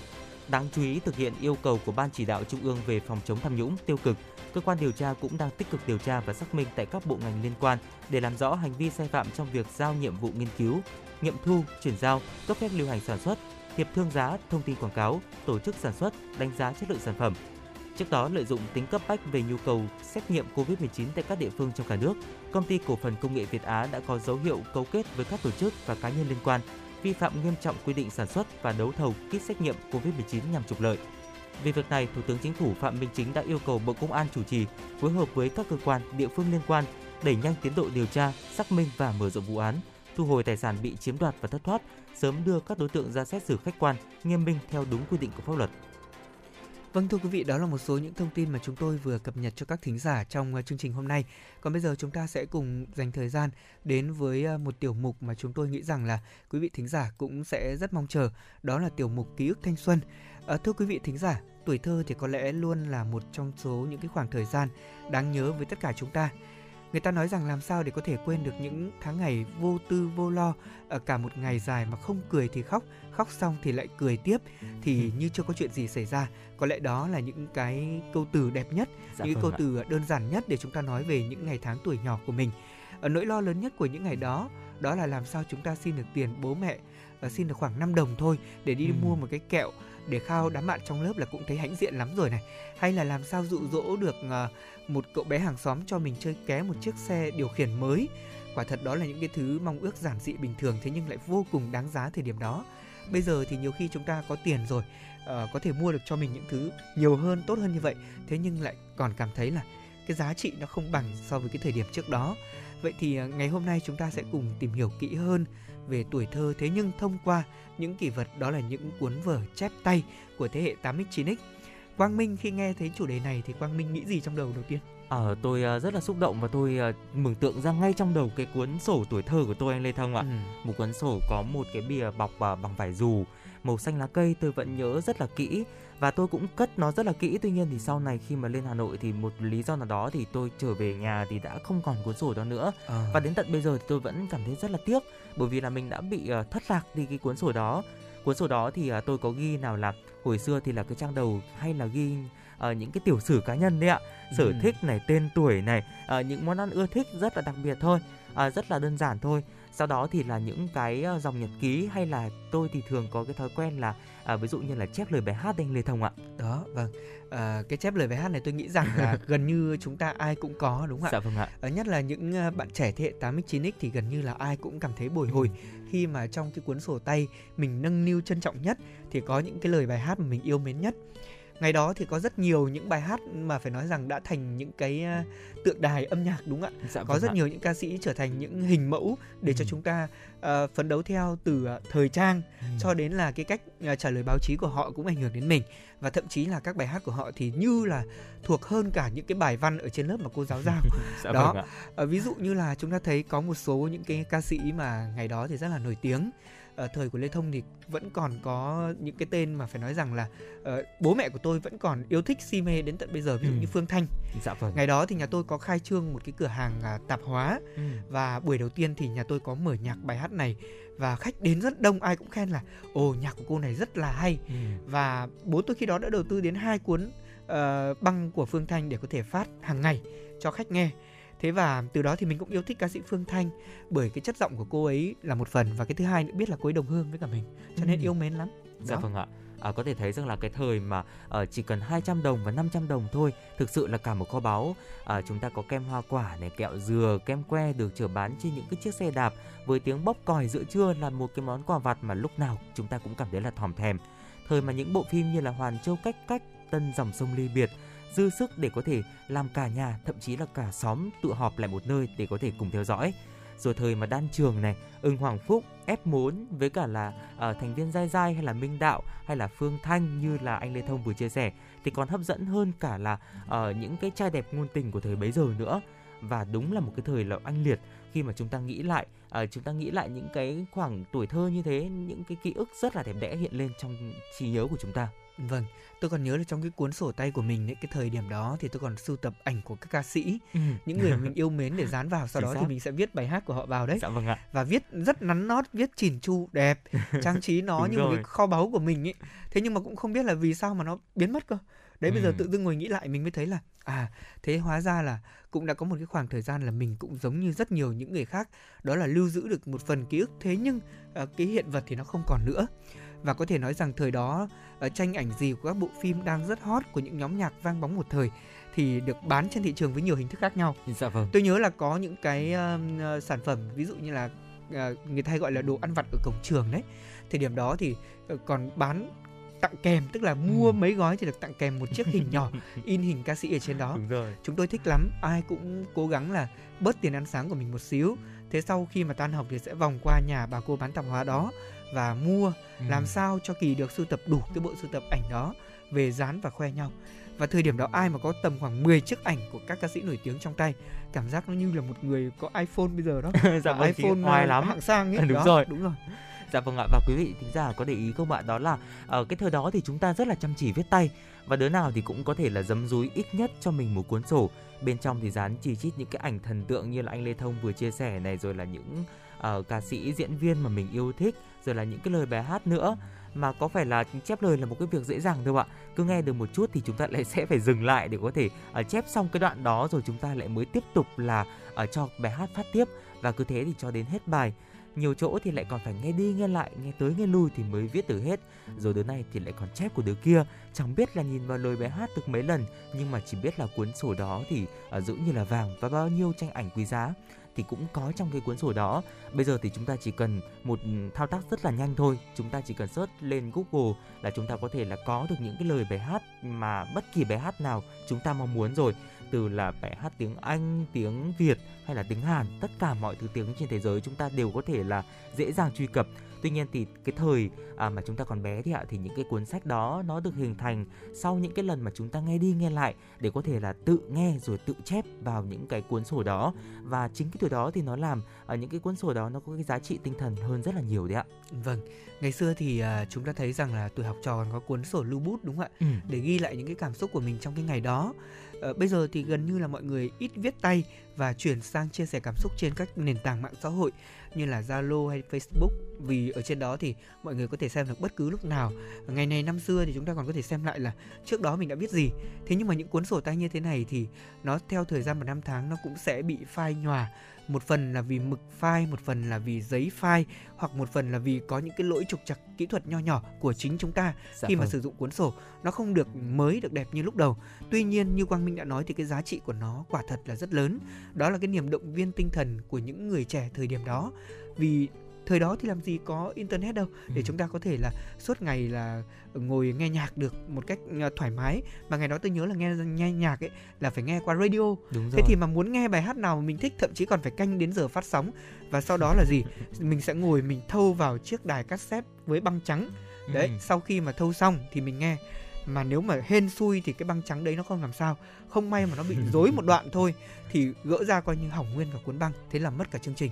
[SPEAKER 3] Đáng chú ý thực hiện yêu cầu của Ban chỉ đạo Trung ương về phòng chống tham nhũng tiêu cực, cơ quan điều tra cũng đang tích cực điều tra và xác minh tại các bộ ngành liên quan để làm rõ hành vi sai phạm trong việc giao nhiệm vụ nghiên cứu, nghiệm thu, chuyển giao, cấp phép lưu hành sản xuất, hiệp thương giá, thông tin quảng cáo, tổ chức sản xuất, đánh giá chất lượng sản phẩm. Trước đó, lợi dụng tính cấp bách về nhu cầu xét nghiệm COVID-19 tại các địa phương trong cả nước, công ty cổ phần công nghệ Việt Á đã có dấu hiệu cấu kết với các tổ chức và cá nhân liên quan vi phạm nghiêm trọng quy định sản xuất và đấu thầu kit xét nghiệm COVID-19 nhằm trục lợi. vì việc này, Thủ tướng Chính phủ Phạm Minh Chính đã yêu cầu Bộ Công an chủ trì phối hợp với các cơ quan, địa phương liên quan đẩy nhanh tiến độ điều tra, xác minh và mở rộng vụ án, thu hồi tài sản bị chiếm đoạt và thất thoát, sớm đưa các đối tượng ra xét xử khách quan, nghiêm minh theo đúng quy định của pháp luật.
[SPEAKER 1] Vâng thưa quý vị, đó là một số những thông tin mà chúng tôi vừa cập nhật cho các thính giả trong ờ, chương trình hôm nay. Còn bây giờ chúng ta sẽ cùng dành thời gian đến với ờ, một tiểu mục mà chúng tôi nghĩ rằng là quý vị thính giả cũng sẽ rất mong chờ, đó là tiểu mục ký ức thanh xuân. À, thưa quý vị thính giả, tuổi thơ thì có lẽ luôn là một trong số những cái khoảng thời gian đáng nhớ với tất cả chúng ta. Người ta nói rằng làm sao để có thể quên được những tháng ngày vô tư vô lo ở cả một ngày dài mà không cười thì khóc, khóc xong thì lại cười tiếp thì như chưa có chuyện gì xảy ra. Có lẽ đó là những cái câu từ đẹp nhất,
[SPEAKER 3] Dạ
[SPEAKER 1] những
[SPEAKER 3] vâng
[SPEAKER 1] câu
[SPEAKER 3] ạ.
[SPEAKER 1] từ đơn giản nhất để chúng ta nói về những ngày tháng tuổi nhỏ của mình. Ở nỗi lo lớn nhất của những ngày đó đó là làm sao chúng ta xin được tiền bố mẹ và xin được khoảng 5 đồng thôi để đi
[SPEAKER 3] Ừ.
[SPEAKER 1] mua một cái kẹo để khao đám bạn trong lớp là cũng thấy hãnh diện lắm rồi này hay là làm sao dụ dỗ được à, một cậu bé hàng xóm cho mình chơi ké một chiếc xe điều khiển mới quả thật đó là những cái thứ mong ước giản dị bình thường thế nhưng lại vô cùng đáng giá thời điểm đó bây giờ thì nhiều khi chúng ta có tiền rồi ờ, có thể mua được cho mình những thứ nhiều hơn tốt hơn như vậy thế nhưng lại còn cảm thấy là cái giá trị nó không bằng so với cái thời điểm trước đó vậy thì à, ngày hôm nay chúng ta sẽ cùng tìm hiểu kỹ hơn về tuổi thơ thế nhưng thông qua những kỷ vật đó là những cuốn vở chép tay của thế hệ 8x 9x Quang Minh khi nghe thấy chủ đề này thì Quang Minh nghĩ gì trong đầu đầu tiên?
[SPEAKER 3] Ờ, tôi rất là xúc động và tôi mường tượng ra ngay trong đầu cái cuốn sổ tuổi thơ của tôi anh Lê Thông ạ.
[SPEAKER 1] Ừ.
[SPEAKER 3] Một cuốn sổ có một cái bìa bọc bằng vải dù màu xanh lá cây tôi vẫn nhớ rất là kỹ và tôi cũng cất nó rất là kỹ. Tuy nhiên thì sau này khi mà lên Hà Nội thì một lý do nào đó thì tôi trở về nhà thì đã không còn cuốn sổ đó nữa.
[SPEAKER 1] Ờ.
[SPEAKER 3] và đến tận bây giờ thì tôi vẫn cảm thấy rất là tiếc bởi vì là mình đã bị ờ, thất lạc đi cái cuốn sổ đó. Cuốn sổ đó thì ờ, tôi có ghi nào là hồi xưa thì là cái trang đầu hay là ghi ờ, những cái tiểu sử cá nhân đấy ạ. Sở
[SPEAKER 1] Ừ.
[SPEAKER 3] thích này tên tuổi này ờ, những món ăn ưa thích rất là đặc biệt thôi ờ, rất là đơn giản thôi sau đó thì là những cái ờ, dòng nhật ký hay là tôi thì thường có cái thói quen là à, ví dụ như là chép lời bài hát anh Lê Thông ạ
[SPEAKER 1] Đó, vâng. À, cái chép lời bài hát này tôi nghĩ rằng là [LAUGHS] gần như chúng ta ai cũng có đúng không
[SPEAKER 3] dạ
[SPEAKER 1] ạ?
[SPEAKER 3] vâng ạ
[SPEAKER 1] Ờ, nhất là những à, bạn trẻ thế hệ 8x 9x thì gần như là ai cũng cảm thấy bồi hồi khi mà trong cái cuốn sổ tay mình nâng niu trân trọng nhất thì có những cái lời bài hát mà mình yêu mến nhất. Ngày đó thì có rất nhiều những bài hát mà phải nói rằng đã thành những cái tượng đài âm nhạc đúng không ạ?
[SPEAKER 3] dạ
[SPEAKER 1] có
[SPEAKER 3] vâng
[SPEAKER 1] rất
[SPEAKER 3] ạ.
[SPEAKER 1] nhiều những ca sĩ trở thành những hình mẫu để cho
[SPEAKER 3] Ừ.
[SPEAKER 1] chúng ta ờ, phấn đấu theo từ ờ, thời trang
[SPEAKER 3] Ừ.
[SPEAKER 1] cho đến là cái cách ờ, trả lời báo chí của họ cũng ảnh hưởng đến mình và thậm chí là các bài hát của họ thì như là thuộc hơn cả những cái bài văn ở trên lớp mà cô giáo giao [LAUGHS]
[SPEAKER 3] dạ
[SPEAKER 1] đó.
[SPEAKER 3] vâng ạ
[SPEAKER 1] Ờ, ví dụ như là chúng ta thấy có một số những cái ca sĩ mà ngày đó thì rất là nổi tiếng ở thời của Lê Thông thì vẫn còn có những cái tên mà phải nói rằng là ờ, bố mẹ của tôi vẫn còn yêu thích si mê đến tận bây giờ ví dụ
[SPEAKER 3] Ừ.
[SPEAKER 1] như Phương Thanh
[SPEAKER 3] dạ vâng
[SPEAKER 1] ngày đó thì nhà tôi có khai trương một cái cửa hàng à, tạp hóa
[SPEAKER 3] Ừ.
[SPEAKER 1] và buổi đầu tiên thì nhà tôi có mở nhạc bài hát này và khách đến rất đông ai cũng khen là ồ nhạc của cô này rất là hay
[SPEAKER 3] Ừ.
[SPEAKER 1] và bố tôi khi đó đã đầu tư đến hai cuốn ờ, băng của Phương Thanh để có thể phát hàng ngày cho khách nghe thế và từ đó thì mình cũng yêu thích ca sĩ Phương Thanh bởi cái chất giọng của cô ấy là một phần và cái thứ hai nữa biết là cô ấy đồng hương với cả mình cho nên
[SPEAKER 3] Ừ.
[SPEAKER 1] yêu mến lắm
[SPEAKER 3] Dạ
[SPEAKER 1] Đó.
[SPEAKER 3] vâng ạ. À, có thể thấy rằng là cái thời mà ờ, chỉ cần 200 đồng và 500 đồng thôi thực sự là cả một kho báu. À, chúng ta có kem hoa quả này, kẹo dừa, kem que được chở bán trên những cái chiếc xe đạp với tiếng bóp còi giữa trưa là một cái món quà vặt mà lúc nào chúng ta cũng cảm thấy là thòm thèm. Thời mà những bộ phim như là Hoàn Châu Cách Cách, Tân Dòng Sông Ly Biệt dư sức để có thể làm cả nhà, thậm chí là cả xóm tụ họp lại một nơi để có thể cùng theo dõi. Rồi thời mà Đan Trường này, Ưng Hoàng Phúc, ép muốn với cả là uh, thành viên Giai Giai hay là Minh Đạo hay là Phương Thanh như là anh Lê Thông vừa chia sẻ thì còn hấp dẫn hơn cả là uh, những cái trai đẹp ngôn tình của thời bấy giờ nữa và đúng là một cái thời là anh liệt khi mà chúng ta nghĩ lại à, chúng ta nghĩ lại những cái khoảng tuổi thơ như thế những cái ký ức rất là đẹp đẽ hiện lên trong trí nhớ của chúng ta
[SPEAKER 1] Vâng, tôi còn nhớ là trong cái cuốn sổ tay của mình ấy, cái thời điểm đó thì tôi còn sưu tập ảnh của các ca sĩ,
[SPEAKER 3] Ừ.
[SPEAKER 1] những người [LAUGHS] mình yêu mến để dán vào, sau
[SPEAKER 3] Chính
[SPEAKER 1] đó
[SPEAKER 3] xác.
[SPEAKER 1] thì mình sẽ viết bài hát của họ vào đấy.
[SPEAKER 3] Dạ vâng ạ.
[SPEAKER 1] Và viết rất nắn nót, viết chỉn chu, đẹp, trang trí nó [LAUGHS] như một
[SPEAKER 3] rồi.
[SPEAKER 1] cái kho báu của mình ấy. Thế nhưng mà cũng không biết là vì sao mà nó biến mất cơ. Đấy bây giờ
[SPEAKER 3] Ừ.
[SPEAKER 1] tự dưng ngồi nghĩ lại mình mới thấy là à thế hóa ra là cũng đã có một cái khoảng thời gian là mình cũng giống như rất nhiều những người khác đó là lưu giữ được một phần ký ức thế nhưng à, cái hiện vật thì nó không còn nữa và có thể nói rằng thời đó ở tranh ảnh gì của các bộ phim đang rất hot của những nhóm nhạc vang bóng một thời thì được bán trên thị trường với nhiều hình thức khác nhau.
[SPEAKER 3] Dạ vâng.
[SPEAKER 1] Tôi nhớ là có những cái uh, sản phẩm ví dụ như là uh, người ta hay gọi là đồ ăn vặt ở cổng trường đấy. Thời điểm đó thì uh, còn bán tặng kèm tức là mua
[SPEAKER 3] Ừ.
[SPEAKER 1] mấy gói thì được tặng kèm một chiếc hình nhỏ [LAUGHS] in hình ca sĩ ở trên đó
[SPEAKER 3] Đúng rồi.
[SPEAKER 1] chúng tôi thích lắm ai cũng cố gắng là bớt tiền ăn sáng của mình một xíu thế sau khi mà tan học thì sẽ vòng qua nhà bà cô bán tạp hóa đó và mua
[SPEAKER 3] Ừ.
[SPEAKER 1] làm sao cho kỳ được sưu tập đủ cái bộ sưu tập ảnh đó về dán và khoe nhau. Và thời điểm đó ai mà có tầm khoảng 10 chiếc ảnh của các ca sĩ nổi tiếng trong tay cảm giác nó như là một người có iPhone bây giờ đó. [LAUGHS]
[SPEAKER 3] Dạ vâng,
[SPEAKER 1] iPhone
[SPEAKER 3] oai
[SPEAKER 1] uh,
[SPEAKER 3] lắm.
[SPEAKER 1] hạng sang ấy.
[SPEAKER 3] Đúng
[SPEAKER 1] đó,
[SPEAKER 3] rồi.
[SPEAKER 1] đúng rồi.
[SPEAKER 3] Dạ vâng ạ. Và quý vị thính giả có để ý không ạ? Đó là ở cái thời đó thì chúng ta rất là chăm chỉ viết tay. Và đứa nào thì cũng có thể là dấm dúi ít nhất cho mình một cuốn sổ. Bên trong thì dán chỉ chít những cái ảnh thần tượng như là anh Lê Thông vừa chia sẻ này rồi là những uh, ca sĩ diễn viên mà mình yêu thích rồi là những cái lời bài hát nữa. Mà có phải là chép lời là một cái việc dễ dàng đâu ạ? Cứ nghe được một chút thì chúng ta lại [LAUGHS] sẽ phải dừng lại để có thể uh, chép xong cái đoạn đó rồi chúng ta lại mới tiếp tục là ở cho bài hát phát tiếp. Và cứ thế thì cho đến hết bài. Nhiều chỗ thì lại còn phải nghe đi nghe lại nghe tới nghe lui thì mới viết được hết. Rồi đứa này thì lại còn chép của đứa kia. Chẳng biết là nhìn vào lời bài hát được mấy lần nhưng mà chỉ biết là cuốn sổ đó thì uh, giữ như là vàng và bao nhiêu tranh ảnh quý giá thì cũng có trong cái cuốn sổ đó. Bây giờ thì chúng ta chỉ cần một ừ, thao tác rất là nhanh thôi. Chúng ta chỉ cần search lên google là chúng ta có thể là có được những cái lời bài hát mà bất kỳ bài hát nào chúng ta mong muốn rồi. Từ là bài hát tiếng Anh, tiếng Việt hay là tiếng Hàn, tất cả mọi thứ tiếng trên thế giới chúng ta đều có thể là dễ dàng truy cập. Tuy nhiên thì cái thời à, mà chúng ta còn bé thì ạ thì những cái cuốn sách đó nó được hình thành sau những cái lần mà chúng ta nghe đi nghe lại để có thể là tự nghe rồi tự chép vào những cái cuốn sổ đó và chính cái điều đó thì nó làm ở những cái cuốn sổ đó nó có cái giá trị tinh thần hơn rất là nhiều đấy ạ.
[SPEAKER 1] Vâng, ngày xưa thì à, chúng ta thấy rằng là tuổi học trò còn có cuốn sổ lưu bút đúng không ạ?
[SPEAKER 3] Ừ.
[SPEAKER 1] Để ghi lại những cái cảm xúc của mình trong cái ngày đó. Ờ, bây giờ thì gần như là mọi người ít viết tay và chuyển sang chia sẻ cảm xúc trên các nền tảng mạng xã hội như là Zalo hay Facebook vì ở trên đó thì mọi người có thể xem được bất cứ lúc nào. Ngày này năm xưa thì chúng ta còn có thể xem lại là trước đó mình đã viết gì. Thế nhưng mà những cuốn sổ tay như thế này thì nó theo thời gian và năm tháng nó cũng sẽ bị phai nhòa một phần là vì mực phai một phần là vì giấy phai hoặc một phần là vì có những cái lỗi trục trặc kỹ thuật nho nhỏ của chính chúng ta
[SPEAKER 3] Dạ
[SPEAKER 1] khi mà
[SPEAKER 3] vâng.
[SPEAKER 1] sử dụng cuốn sổ. Nó không được mới được đẹp như lúc đầu. Tuy nhiên như quang minh đã nói thì cái giá trị của nó quả thật là rất lớn. Đó là cái niềm động viên tinh thần của những người trẻ thời điểm đó. Vì thời đó thì làm gì có internet đâu để
[SPEAKER 3] Ừ.
[SPEAKER 1] chúng ta có thể là suốt ngày là ngồi nghe nhạc được một cách à, thoải mái. Mà ngày đó tôi nhớ là nghe nghe nhạc ấy là phải nghe qua radio.
[SPEAKER 3] Đúng
[SPEAKER 1] thế
[SPEAKER 3] rồi.
[SPEAKER 1] thì mà muốn nghe bài hát nào mà mình thích thậm chí còn phải canh đến giờ phát sóng. Và sau đó là gì? [LAUGHS] Mình sẽ ngồi mình thâu vào chiếc đài cassette với băng trắng. Đấy
[SPEAKER 3] Ừ.
[SPEAKER 1] sau khi mà thâu xong thì mình nghe. Mà nếu mà hên xui thì cái băng trắng đấy nó không làm sao. Không may mà nó bị [LAUGHS] rối một đoạn thôi thì gỡ ra coi như hỏng nguyên cả cuốn băng. Thế là mất cả chương trình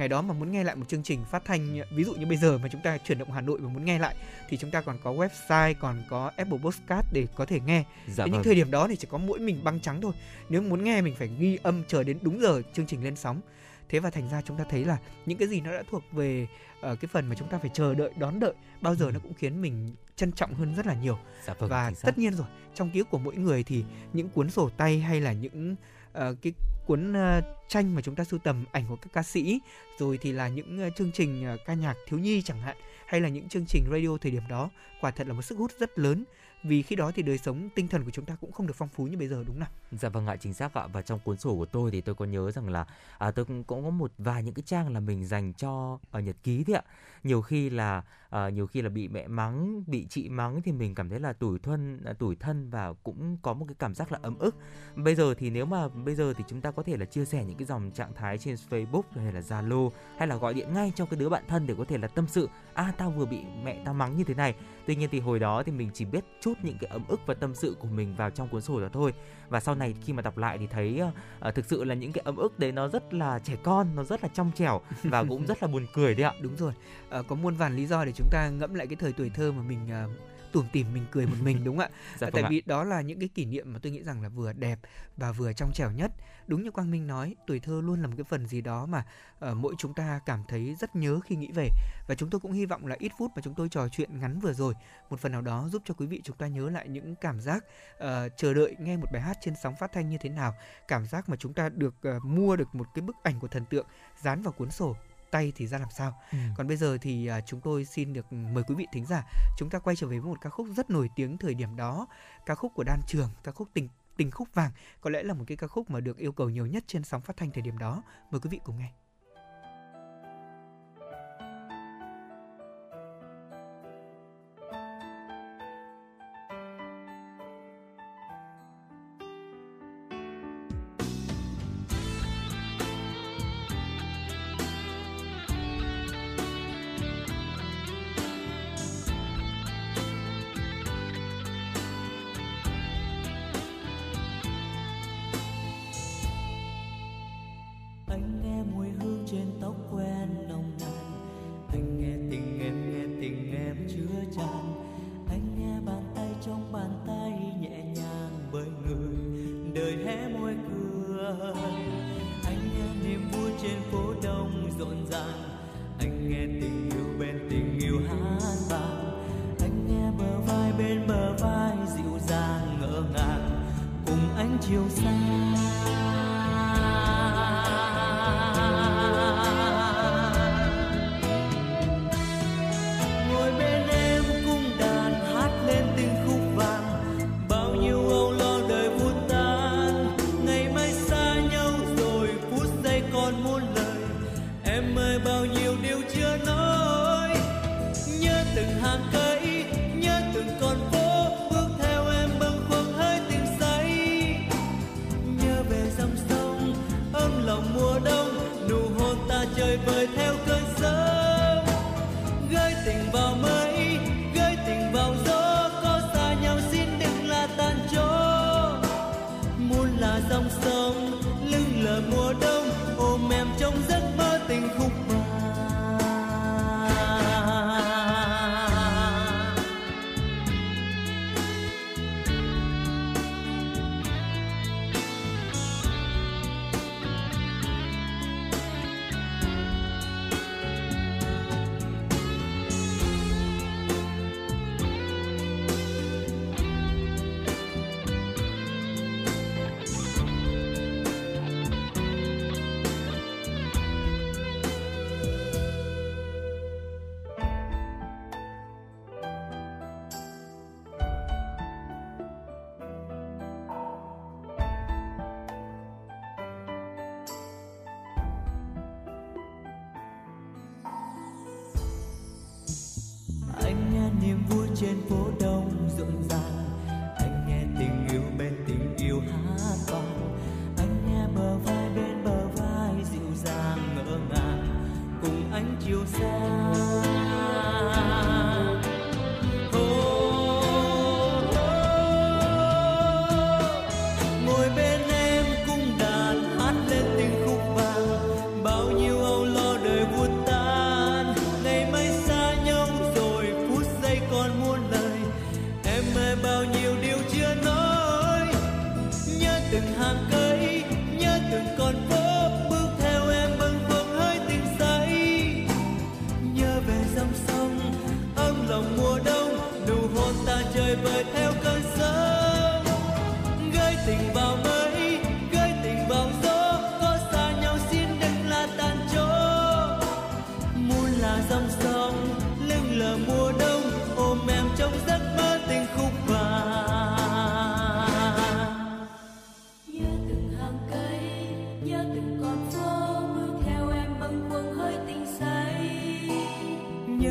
[SPEAKER 1] ngày đó mà muốn nghe lại một chương trình phát thanh ví dụ như bây giờ mà chúng ta chuyển động Hà Nội mà muốn nghe lại thì chúng ta còn có website còn có Apple Podcast để có thể nghe.
[SPEAKER 3] Dạ vâng.
[SPEAKER 1] thời điểm đó thì chỉ có mỗi mình băng trắng thôi. Nếu muốn nghe mình phải ghi âm chờ đến đúng giờ chương trình lên sóng. Thế và thành ra chúng ta thấy là những cái gì nó đã thuộc về ờ, cái phần mà chúng ta phải chờ đợi đón đợi bao giờ
[SPEAKER 3] Ừ.
[SPEAKER 1] nó cũng khiến mình trân trọng hơn rất là nhiều.
[SPEAKER 3] Dạ vâng,
[SPEAKER 1] và tất nhiên rồi trong ký ức của mỗi người thì những cuốn sổ tay hay là những ờ, cái cuốn ờ, tranh mà chúng ta sưu tầm ảnh của các ca sĩ rồi thì là những ờ, chương trình ờ, ca nhạc thiếu nhi chẳng hạn hay là những chương trình radio thời điểm đó quả thật là một sức hút rất lớn vì khi đó thì đời sống tinh thần của chúng ta cũng không được phong phú như bây giờ đúng không nào
[SPEAKER 3] Dạ vâng ạ, chính xác ạ. Và trong cuốn sổ của tôi thì tôi có nhớ rằng là à, tôi cũng, cũng có một vài những cái trang là mình dành cho ở nhật ký đấy ạ. Nhiều khi là à, nhiều khi là bị mẹ mắng, bị chị mắng thì mình cảm thấy là tủi thân, à, tủi thân và cũng có một cái cảm giác là ấm ức. Bây giờ thì nếu mà bây giờ thì chúng ta có thể là chia sẻ những cái dòng trạng thái trên Facebook hay là Zalo hay là gọi điện ngay cho cái đứa bạn thân để có thể là tâm sự. À tao vừa bị mẹ tao mắng như thế này. Tuy nhiên thì hồi đó thì mình chỉ biết chút những cái ấm ức và tâm sự của mình vào trong cuốn sổ đó thôi và sau này khi mà đọc lại thì thấy ờ, thực sự là những cái ấm ức đấy nó rất là trẻ con nó rất là trong trẻo và cũng [LAUGHS] rất là buồn cười đấy ạ.
[SPEAKER 1] Đúng rồi. Ờ, có muôn vàn lý do để chúng ta ngẫm lại cái thời tuổi thơ mà mình ờ,
[SPEAKER 10] tủm tỉm mình cười một mình đúng không ạ? [LAUGHS]
[SPEAKER 3] Dạ vâng
[SPEAKER 10] tại
[SPEAKER 3] ạ.
[SPEAKER 10] vì đó là những cái kỷ niệm mà tôi nghĩ rằng là vừa đẹp và vừa trong trẻo nhất. Đúng như quang minh nói tuổi thơ luôn là một cái phần gì đó mà ờ, mỗi chúng ta cảm thấy rất nhớ khi nghĩ về. Và chúng tôi cũng hy vọng là ít phút mà chúng tôi trò chuyện ngắn vừa rồi một phần nào đó giúp cho quý vị chúng ta nhớ lại những cảm giác ờ, chờ đợi nghe một bài hát trên sóng phát thanh như thế nào cảm giác mà chúng ta được ờ, mua được một cái bức ảnh của thần tượng dán vào cuốn sổ tay thì ra làm sao?
[SPEAKER 3] Ừ.
[SPEAKER 10] còn bây giờ thì à, chúng tôi xin được mời quý vị thính giả chúng ta quay trở về với một ca khúc rất nổi tiếng thời điểm đó ca khúc của đan trường ca khúc tình tình khúc vàng. Có lẽ là một cái ca khúc mà được yêu cầu nhiều nhất trên sóng phát thanh thời điểm đó. Mời quý vị cùng nghe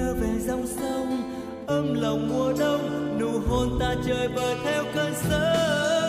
[SPEAKER 11] đưa về dòng sông, ấm lòng mùa đông, nụ hôn ta chơi vơi theo cơn sớm.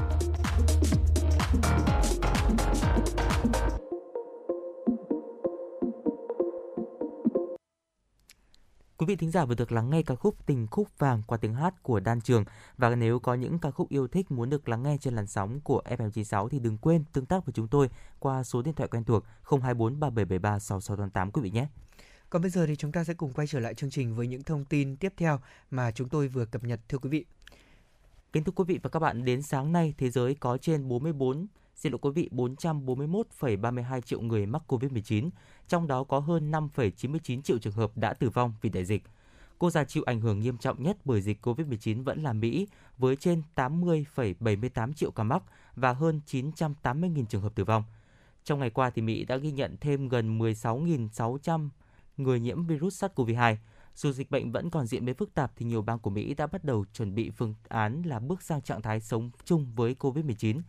[SPEAKER 3] Quý vị thính giả vừa được lắng nghe ca khúc Tình khúc vàng qua tiếng hát của Đan Trường và nếu có những ca khúc yêu thích muốn được lắng nghe trên làn sóng của FM96 thì đừng quên tương tác với chúng tôi qua số điện thoại quen thuộc 024 3773 6688 quý vị nhé.
[SPEAKER 1] Còn bây giờ thì chúng ta sẽ cùng quay trở lại chương trình với những thông tin tiếp theo mà chúng tôi vừa cập nhật thưa quý vị.
[SPEAKER 3] Kính thưa quý vị và các bạn, đến sáng nay thế giới có trên 44 xin lỗi quý vị 441,32 triệu người mắc Covid-19, trong đó có hơn 5,99 triệu trường hợp đã tử vong vì đại dịch. Quốc gia chịu ảnh hưởng nghiêm trọng nhất bởi dịch COVID-19 vẫn là Mỹ, với trên 80,78 triệu ca mắc và hơn 980.000 trường hợp tử vong. Trong ngày qua, thì Mỹ đã ghi nhận thêm gần 16.600 người nhiễm virus SARS-CoV-2. Dù dịch bệnh vẫn còn diễn biến phức tạp thì nhiều bang của Mỹ đã bắt đầu chuẩn bị phương án là bước sang trạng thái sống chung với COVID-19.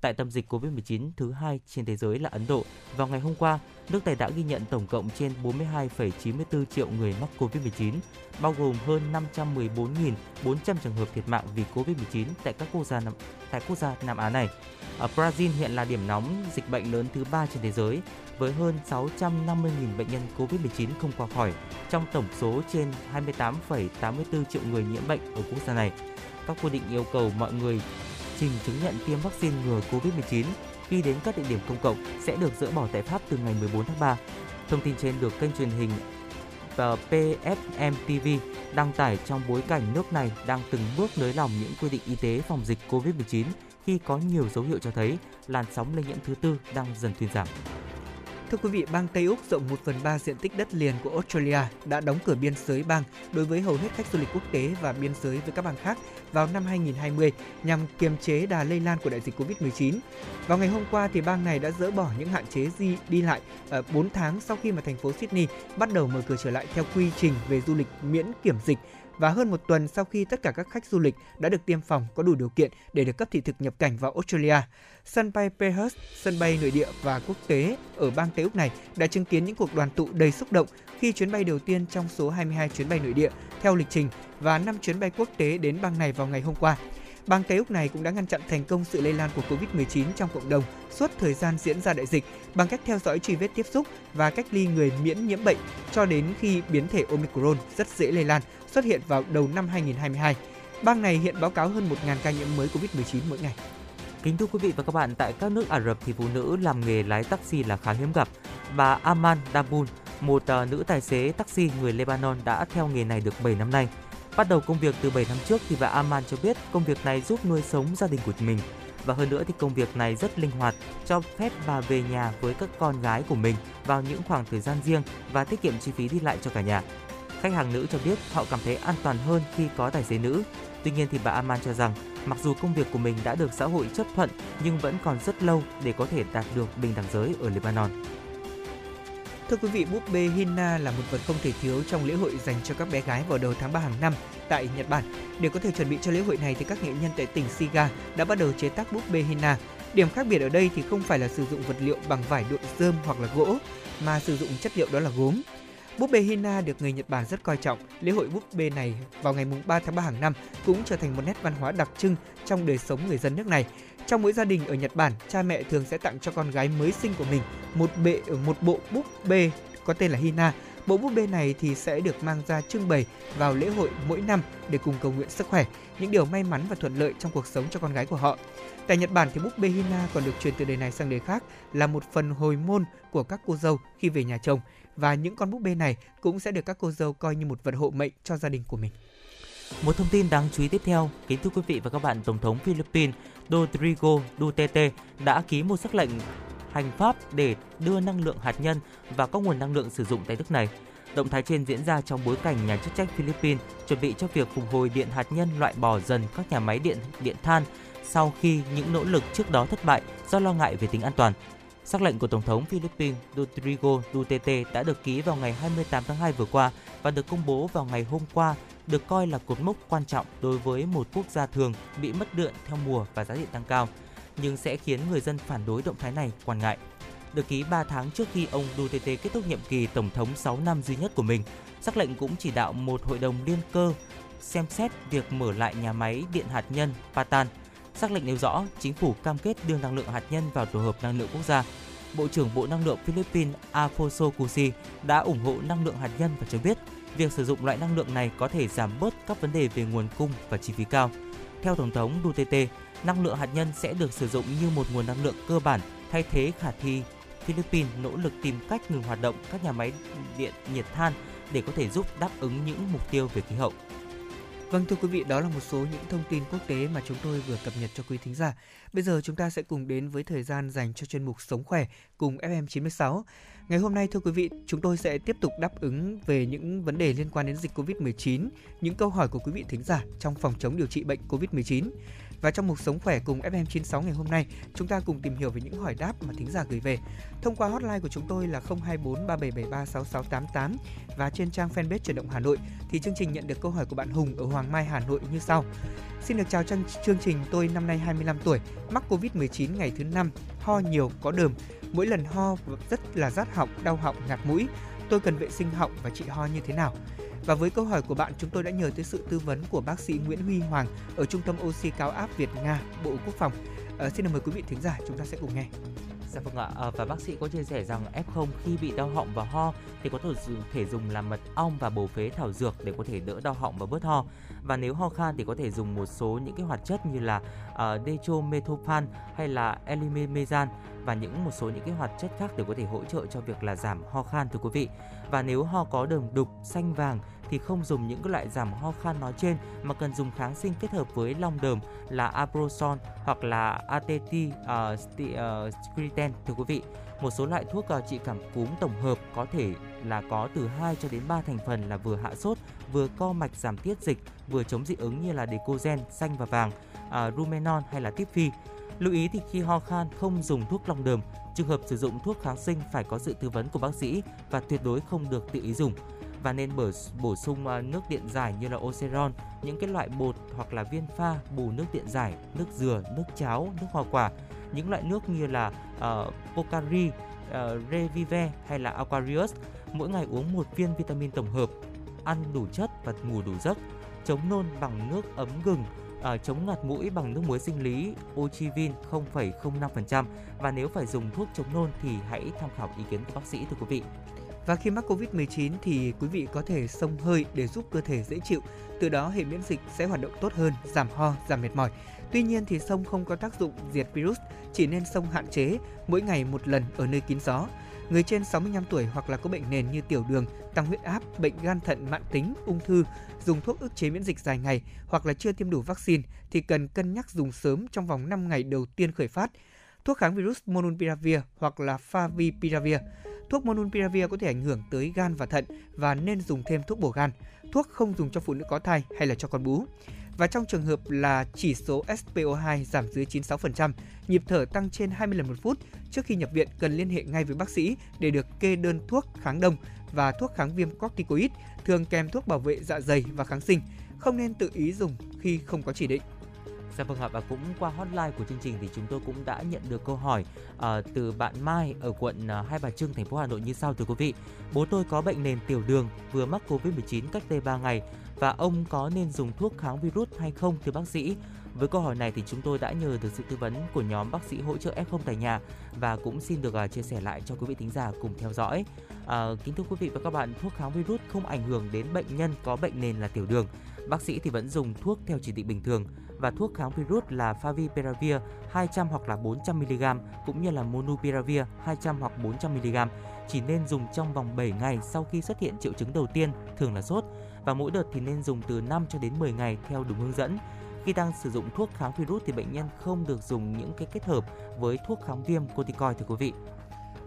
[SPEAKER 3] Tại tâm dịch COVID-19 thứ hai trên thế giới là Ấn Độ, vào ngày hôm qua, nước này đã ghi nhận tổng cộng trên 42,94 triệu người mắc COVID-19, bao gồm hơn 514.400 trường hợp thiệt mạng vì COVID-19 tại các quốc gia tại quốc gia Nam Á này. Ở Brazil hiện là điểm nóng dịch bệnh lớn thứ ba trên thế giới, với hơn 650.000 bệnh nhân COVID-19 không qua khỏi, trong tổng số trên 28,84 triệu người nhiễm bệnh ở quốc gia này. Các quy định yêu cầu mọi người trình chứng nhận tiêm vaccine ngừa COVID-19 khi đến các địa điểm công cộng sẽ được dỡ bỏ tại Pháp từ ngày 14 tháng 3. Thông tin trên được kênh truyền hình và PFM TV đăng tải trong bối cảnh nước này đang từng bước nới lỏng những quy định y tế phòng dịch COVID-19 khi có nhiều dấu hiệu cho thấy làn sóng lây nhiễm thứ tư đang dần thuyên giảm.
[SPEAKER 1] Thưa quý vị, bang Tây Úc rộng 1 phần 3 diện tích đất liền của Australia đã đóng cửa biên giới bang đối với hầu hết khách du lịch quốc tế và biên giới với các bang khác vào năm 2020 nhằm kiềm chế đà lây lan của đại dịch Covid-19. Vào ngày hôm qua thì bang này đã dỡ bỏ những hạn chế di đi lại ờ, 4 tháng sau khi mà thành phố Sydney bắt đầu mở cửa trở lại theo quy trình về du lịch miễn kiểm dịch và hơn một tuần sau khi tất cả các khách du lịch đã được tiêm phòng có đủ điều kiện để được cấp thị thực nhập cảnh vào Australia. Sân bay Perth, sân bay nội địa và quốc tế ở bang Tây Úc này đã chứng kiến những cuộc đoàn tụ đầy xúc động khi chuyến bay đầu tiên trong số 22 chuyến bay nội địa theo lịch trình và 5 chuyến bay quốc tế đến bang này vào ngày hôm qua. Bang Tây Úc này cũng đã ngăn chặn thành công sự lây lan của Covid-19 trong cộng đồng suốt thời gian diễn ra đại dịch bằng cách theo dõi truy vết tiếp xúc và cách ly người miễn nhiễm bệnh cho đến khi biến thể Omicron rất dễ lây lan xuất hiện vào đầu năm 2022. Bang này hiện báo cáo hơn 1.000 ca nhiễm mới COVID-19 mỗi ngày.
[SPEAKER 3] Kính thưa quý vị và các bạn, tại các nước Ả Rập thì phụ nữ làm nghề lái taxi là khá hiếm gặp. Bà Aman Dabun, một à, nữ tài xế taxi người Lebanon đã theo nghề này được 7 năm nay. Bắt đầu công việc từ 7 năm trước thì bà Aman cho biết công việc này giúp nuôi sống gia đình của mình. Và hơn nữa thì công việc này rất linh hoạt, cho phép bà về nhà với các con gái của mình vào những khoảng thời gian riêng và tiết kiệm chi phí đi lại cho cả nhà. Khách hàng nữ cho biết họ cảm thấy an toàn hơn khi có tài xế nữ. Tuy nhiên thì bà Aman cho rằng mặc dù công việc của mình đã được xã hội chấp thuận nhưng vẫn còn rất lâu để có thể đạt được bình đẳng giới ở Lebanon.
[SPEAKER 1] Thưa quý vị, búp bê Hina là một vật không thể thiếu trong lễ hội dành cho các bé gái vào đầu tháng 3 hàng năm tại Nhật Bản. Để có thể chuẩn bị cho lễ hội này thì các nghệ nhân tại tỉnh Shiga đã bắt đầu chế tác búp bê Hina. Điểm khác biệt ở đây thì không phải là sử dụng vật liệu bằng vải độn dơm hoặc là gỗ mà sử dụng chất liệu đó là gốm. Búp bê Hina được người Nhật Bản rất coi trọng. Lễ hội búp bê này vào ngày 3 tháng 3 hàng năm cũng trở thành một nét văn hóa đặc trưng trong đời sống người dân nước này. Trong mỗi gia đình ở Nhật Bản, cha mẹ thường sẽ tặng cho con gái mới sinh của mình một bệ một bộ búp bê có tên là Hina. Bộ búp bê này thì sẽ được mang ra trưng bày vào lễ hội mỗi năm để cùng cầu nguyện sức khỏe, những điều may mắn và thuận lợi trong cuộc sống cho con gái của họ. Tại Nhật Bản thì búp bê Hina còn được truyền từ đời này sang đời khác là một phần hồi môn của các cô dâu khi về nhà chồng và những con búp bê này cũng sẽ được các cô dâu coi như một vật hộ mệnh cho gia đình của mình.
[SPEAKER 3] Một thông tin đáng chú ý tiếp theo, kính thưa quý vị và các bạn, Tổng thống Philippines Rodrigo Duterte đã ký một sắc lệnh hành pháp để đưa năng lượng hạt nhân và các nguồn năng lượng sử dụng tại nước này. Động thái trên diễn ra trong bối cảnh nhà chức trách Philippines chuẩn bị cho việc phục hồi điện hạt nhân loại bỏ dần các nhà máy điện điện than sau khi những nỗ lực trước đó thất bại do lo ngại về tính an toàn. Sắc lệnh của Tổng thống Philippines Rodrigo Duterte đã được ký vào ngày 28 tháng 2 vừa qua và được công bố vào ngày hôm qua, được coi là cột mốc quan trọng đối với một quốc gia thường bị mất điện theo mùa và giá điện tăng cao. nhưng sẽ khiến người dân phản đối động thái này quan ngại. Được ký 3 tháng trước khi ông Duterte kết thúc nhiệm kỳ tổng thống 6 năm duy nhất của mình, sắc lệnh cũng chỉ đạo một hội đồng liên cơ xem xét việc mở lại nhà máy điện hạt nhân Patan. Sắc lệnh nêu rõ chính phủ cam kết đưa năng lượng hạt nhân vào tổ hợp năng lượng quốc gia. Bộ trưởng Bộ Năng lượng Philippines Afonso Cusi đã ủng hộ năng lượng hạt nhân và cho biết việc sử dụng loại năng lượng này có thể giảm bớt các vấn đề về nguồn cung và chi phí cao. Theo Tổng thống Duterte, năng lượng hạt nhân sẽ được sử dụng như một nguồn năng lượng cơ bản thay thế khả thi Philippines nỗ lực tìm cách ngừng hoạt động các nhà máy điện nhiệt than để có thể giúp đáp ứng những mục tiêu về khí hậu.
[SPEAKER 1] Vâng thưa quý vị, đó là một số những thông tin quốc tế mà chúng tôi vừa cập nhật cho quý thính giả. Bây giờ chúng ta sẽ cùng đến với thời gian dành cho chuyên mục Sống khỏe cùng FM96. Ngày hôm nay thưa quý vị, chúng tôi sẽ tiếp tục đáp ứng về những vấn đề liên quan đến dịch Covid-19, những câu hỏi của quý vị thính giả trong phòng chống điều trị bệnh Covid-19. Và trong mục Sống khỏe cùng FM96 ngày hôm nay, chúng ta cùng tìm hiểu về những hỏi đáp mà thính giả gửi về. Thông qua hotline của chúng tôi là 024 3773 6688 và trên trang fanpage Chuyển động Hà Nội thì chương trình nhận được câu hỏi của bạn Hùng ở Hoàng Mai Hà Nội như sau. Xin được chào trang chương trình, tôi năm nay 25 tuổi, mắc Covid-19 ngày thứ 5, ho nhiều, có đờm. Mỗi lần ho rất là rát họng, đau họng, ngạt mũi. Tôi cần vệ sinh họng và trị ho như thế nào? Và với câu hỏi của bạn, chúng tôi đã nhờ tới sự tư vấn của bác sĩ Nguyễn Huy Hoàng ở Trung tâm oxy cao áp Việt Nga, Bộ Quốc phòng. À, xin mời quý vị thính giả chúng ta sẽ cùng nghe.
[SPEAKER 3] Dạ vâng ạ, à, và bác sĩ có chia sẻ rằng F0 khi bị đau họng và ho thì có thể dùng, thể dùng làm mật ong và bổ phế thảo dược để có thể đỡ đau họng và bớt ho. Và nếu ho khan thì có thể dùng một số những cái hoạt chất như là uh, dextromethorphan hay là elimemezan và những một số những cái hoạt chất khác để có thể hỗ trợ cho việc là giảm ho khan thưa quý vị. Và nếu ho có đờm đục, xanh vàng thì không dùng những loại giảm ho khan nói trên mà cần dùng kháng sinh kết hợp với long đờm là abroson hoặc là ATT uh, ờ, ờ, thưa quý vị. Một số loại thuốc uh, trị cảm cúm tổng hợp có thể là có từ 2 cho đến 3 thành phần là vừa hạ sốt, vừa co mạch giảm tiết dịch, vừa chống dị ứng như là Decogen xanh và vàng, uh, Rumenon hay là Tiffy. Lưu ý thì khi ho khan không dùng thuốc long đờm, trường hợp sử dụng thuốc kháng sinh phải có sự tư vấn của bác sĩ và tuyệt đối không được tự ý dùng và nên bổ, bổ sung ờ, nước điện giải như là Oceron, những cái loại bột hoặc là viên pha bù nước điện giải, nước dừa, nước cháo, nước hoa quả, những loại nước như là uh, Pocari, uh, Revive hay là Aquarius. Mỗi ngày uống một viên vitamin tổng hợp, ăn đủ chất và ngủ đủ giấc, chống nôn bằng nước ấm gừng, à, chống ngạt mũi bằng nước muối sinh lý Ochivin 0,05% và nếu phải dùng thuốc chống nôn thì hãy tham khảo ý kiến của bác sĩ thưa quý vị.
[SPEAKER 1] Và khi mắc Covid-19 thì quý vị có thể sông hơi để giúp cơ thể dễ chịu, từ đó hệ miễn dịch sẽ hoạt động tốt hơn, giảm ho, giảm mệt mỏi. Tuy nhiên thì sông không có tác dụng diệt virus, chỉ nên sông hạn chế mỗi ngày một lần ở nơi kín gió. Người trên 65 tuổi hoặc là có bệnh nền như tiểu đường, tăng huyết áp, bệnh gan thận mãn tính, ung thư, dùng thuốc ức chế miễn dịch dài ngày hoặc là chưa tiêm đủ vaccine thì cần cân nhắc dùng sớm trong vòng 5 ngày đầu tiên khởi phát. Thuốc kháng virus Monopiravir hoặc là Favipiravir Thuốc monupiravir có thể ảnh hưởng tới gan và thận và nên dùng thêm thuốc bổ gan. Thuốc không dùng cho phụ nữ có thai hay là cho con bú. Và trong trường hợp là chỉ số SPO2 giảm dưới 96%, nhịp thở tăng trên 20 lần một phút, trước khi nhập viện cần liên hệ ngay với bác sĩ để được kê đơn thuốc kháng đông và thuốc kháng viêm corticoid, thường kèm thuốc bảo vệ dạ dày và kháng sinh. Không nên tự ý dùng khi không có chỉ định.
[SPEAKER 3] Dạ vâng ạ và cũng qua hotline của chương trình thì chúng tôi cũng đã nhận được câu hỏi uh, từ bạn Mai ở quận uh, Hai Bà Trưng thành phố Hà Nội như sau thưa quý vị. Bố tôi có bệnh nền tiểu đường vừa mắc Covid-19 cách đây 3 ngày và ông có nên dùng thuốc kháng virus hay không thưa bác sĩ? Với câu hỏi này thì chúng tôi đã nhờ được sự tư vấn của nhóm bác sĩ hỗ trợ F0 tại nhà và cũng xin được uh, chia sẻ lại cho quý vị thính giả cùng theo dõi. Uh, kính thưa quý vị và các bạn, thuốc kháng virus không ảnh hưởng đến bệnh nhân có bệnh nền là tiểu đường. Bác sĩ thì vẫn dùng thuốc theo chỉ định bình thường và thuốc kháng virus là Favipiravir 200 hoặc là 400 mg cũng như là Monupiravir 200 hoặc 400 mg chỉ nên dùng trong vòng 7 ngày sau khi xuất hiện triệu chứng đầu tiên, thường là sốt và mỗi đợt thì nên dùng từ 5 cho đến 10 ngày theo đúng hướng dẫn. Khi đang sử dụng thuốc kháng virus thì bệnh nhân không được dùng những cái kết hợp với thuốc kháng viêm corticoid thưa quý vị.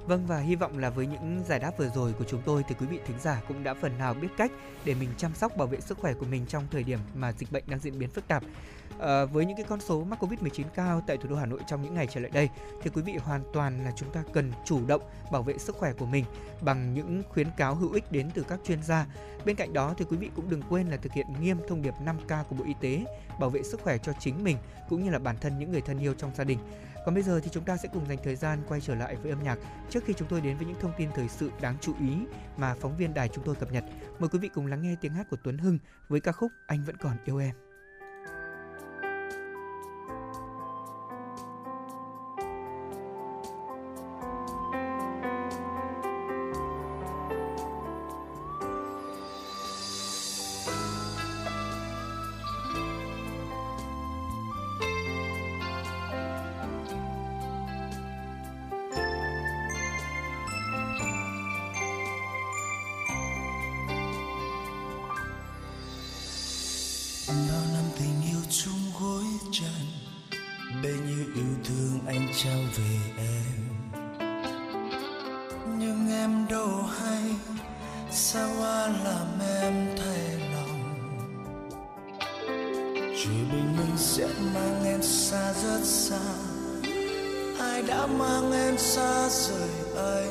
[SPEAKER 1] Vâng và hy vọng là với những giải đáp vừa rồi của chúng tôi thì quý vị thính giả cũng đã phần nào biết cách để mình chăm sóc bảo vệ sức khỏe của mình trong thời điểm mà dịch bệnh đang diễn biến phức tạp. À, với những cái con số mắc Covid-19 cao tại thủ đô Hà Nội trong những ngày trở lại đây thì quý vị hoàn toàn là chúng ta cần chủ động bảo vệ sức khỏe của mình bằng những khuyến cáo hữu ích đến từ các chuyên gia. Bên cạnh đó thì quý vị cũng đừng quên là thực hiện nghiêm thông điệp 5K của Bộ Y tế, bảo vệ sức khỏe cho chính mình cũng như là bản thân những người thân yêu trong gia đình. Còn bây giờ thì chúng ta sẽ cùng dành thời gian quay trở lại với âm nhạc trước khi chúng tôi đến với những thông tin thời sự đáng chú ý mà phóng viên đài chúng tôi cập nhật. Mời quý vị cùng lắng nghe tiếng hát của Tuấn Hưng với ca khúc Anh vẫn còn
[SPEAKER 12] yêu em. Xa. Ai đã mang em xa rời
[SPEAKER 1] ấy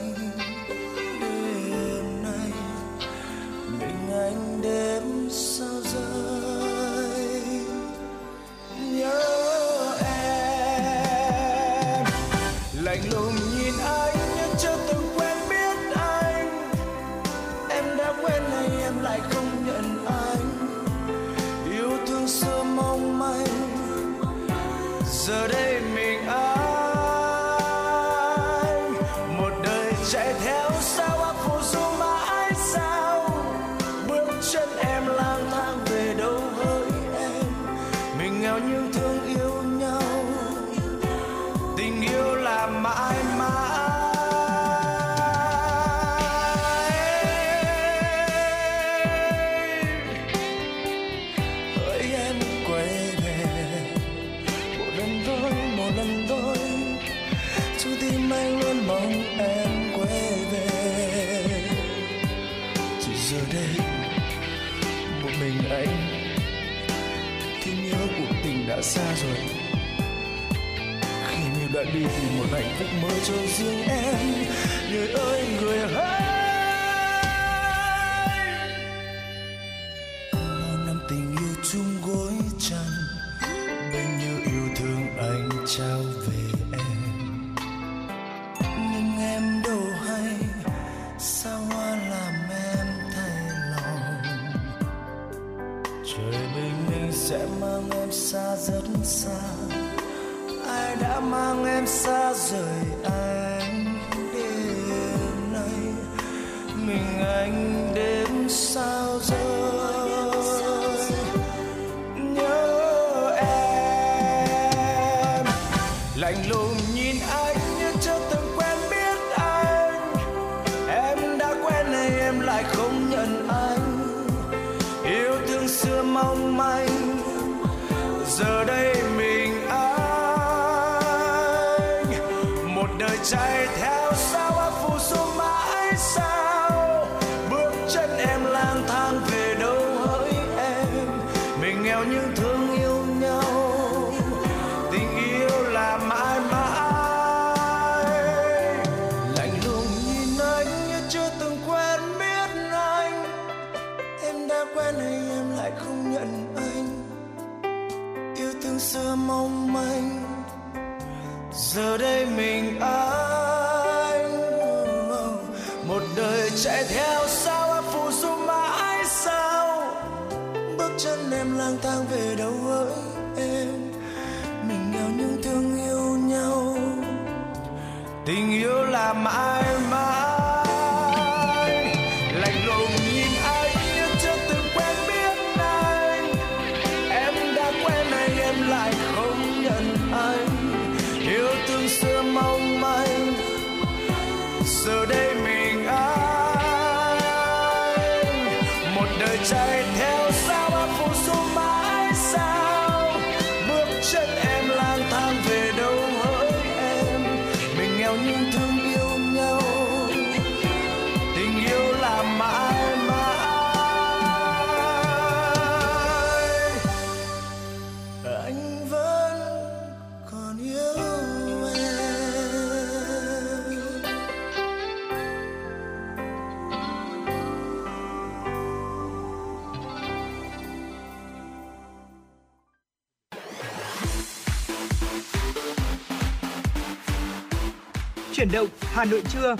[SPEAKER 1] Hà Nội trưa.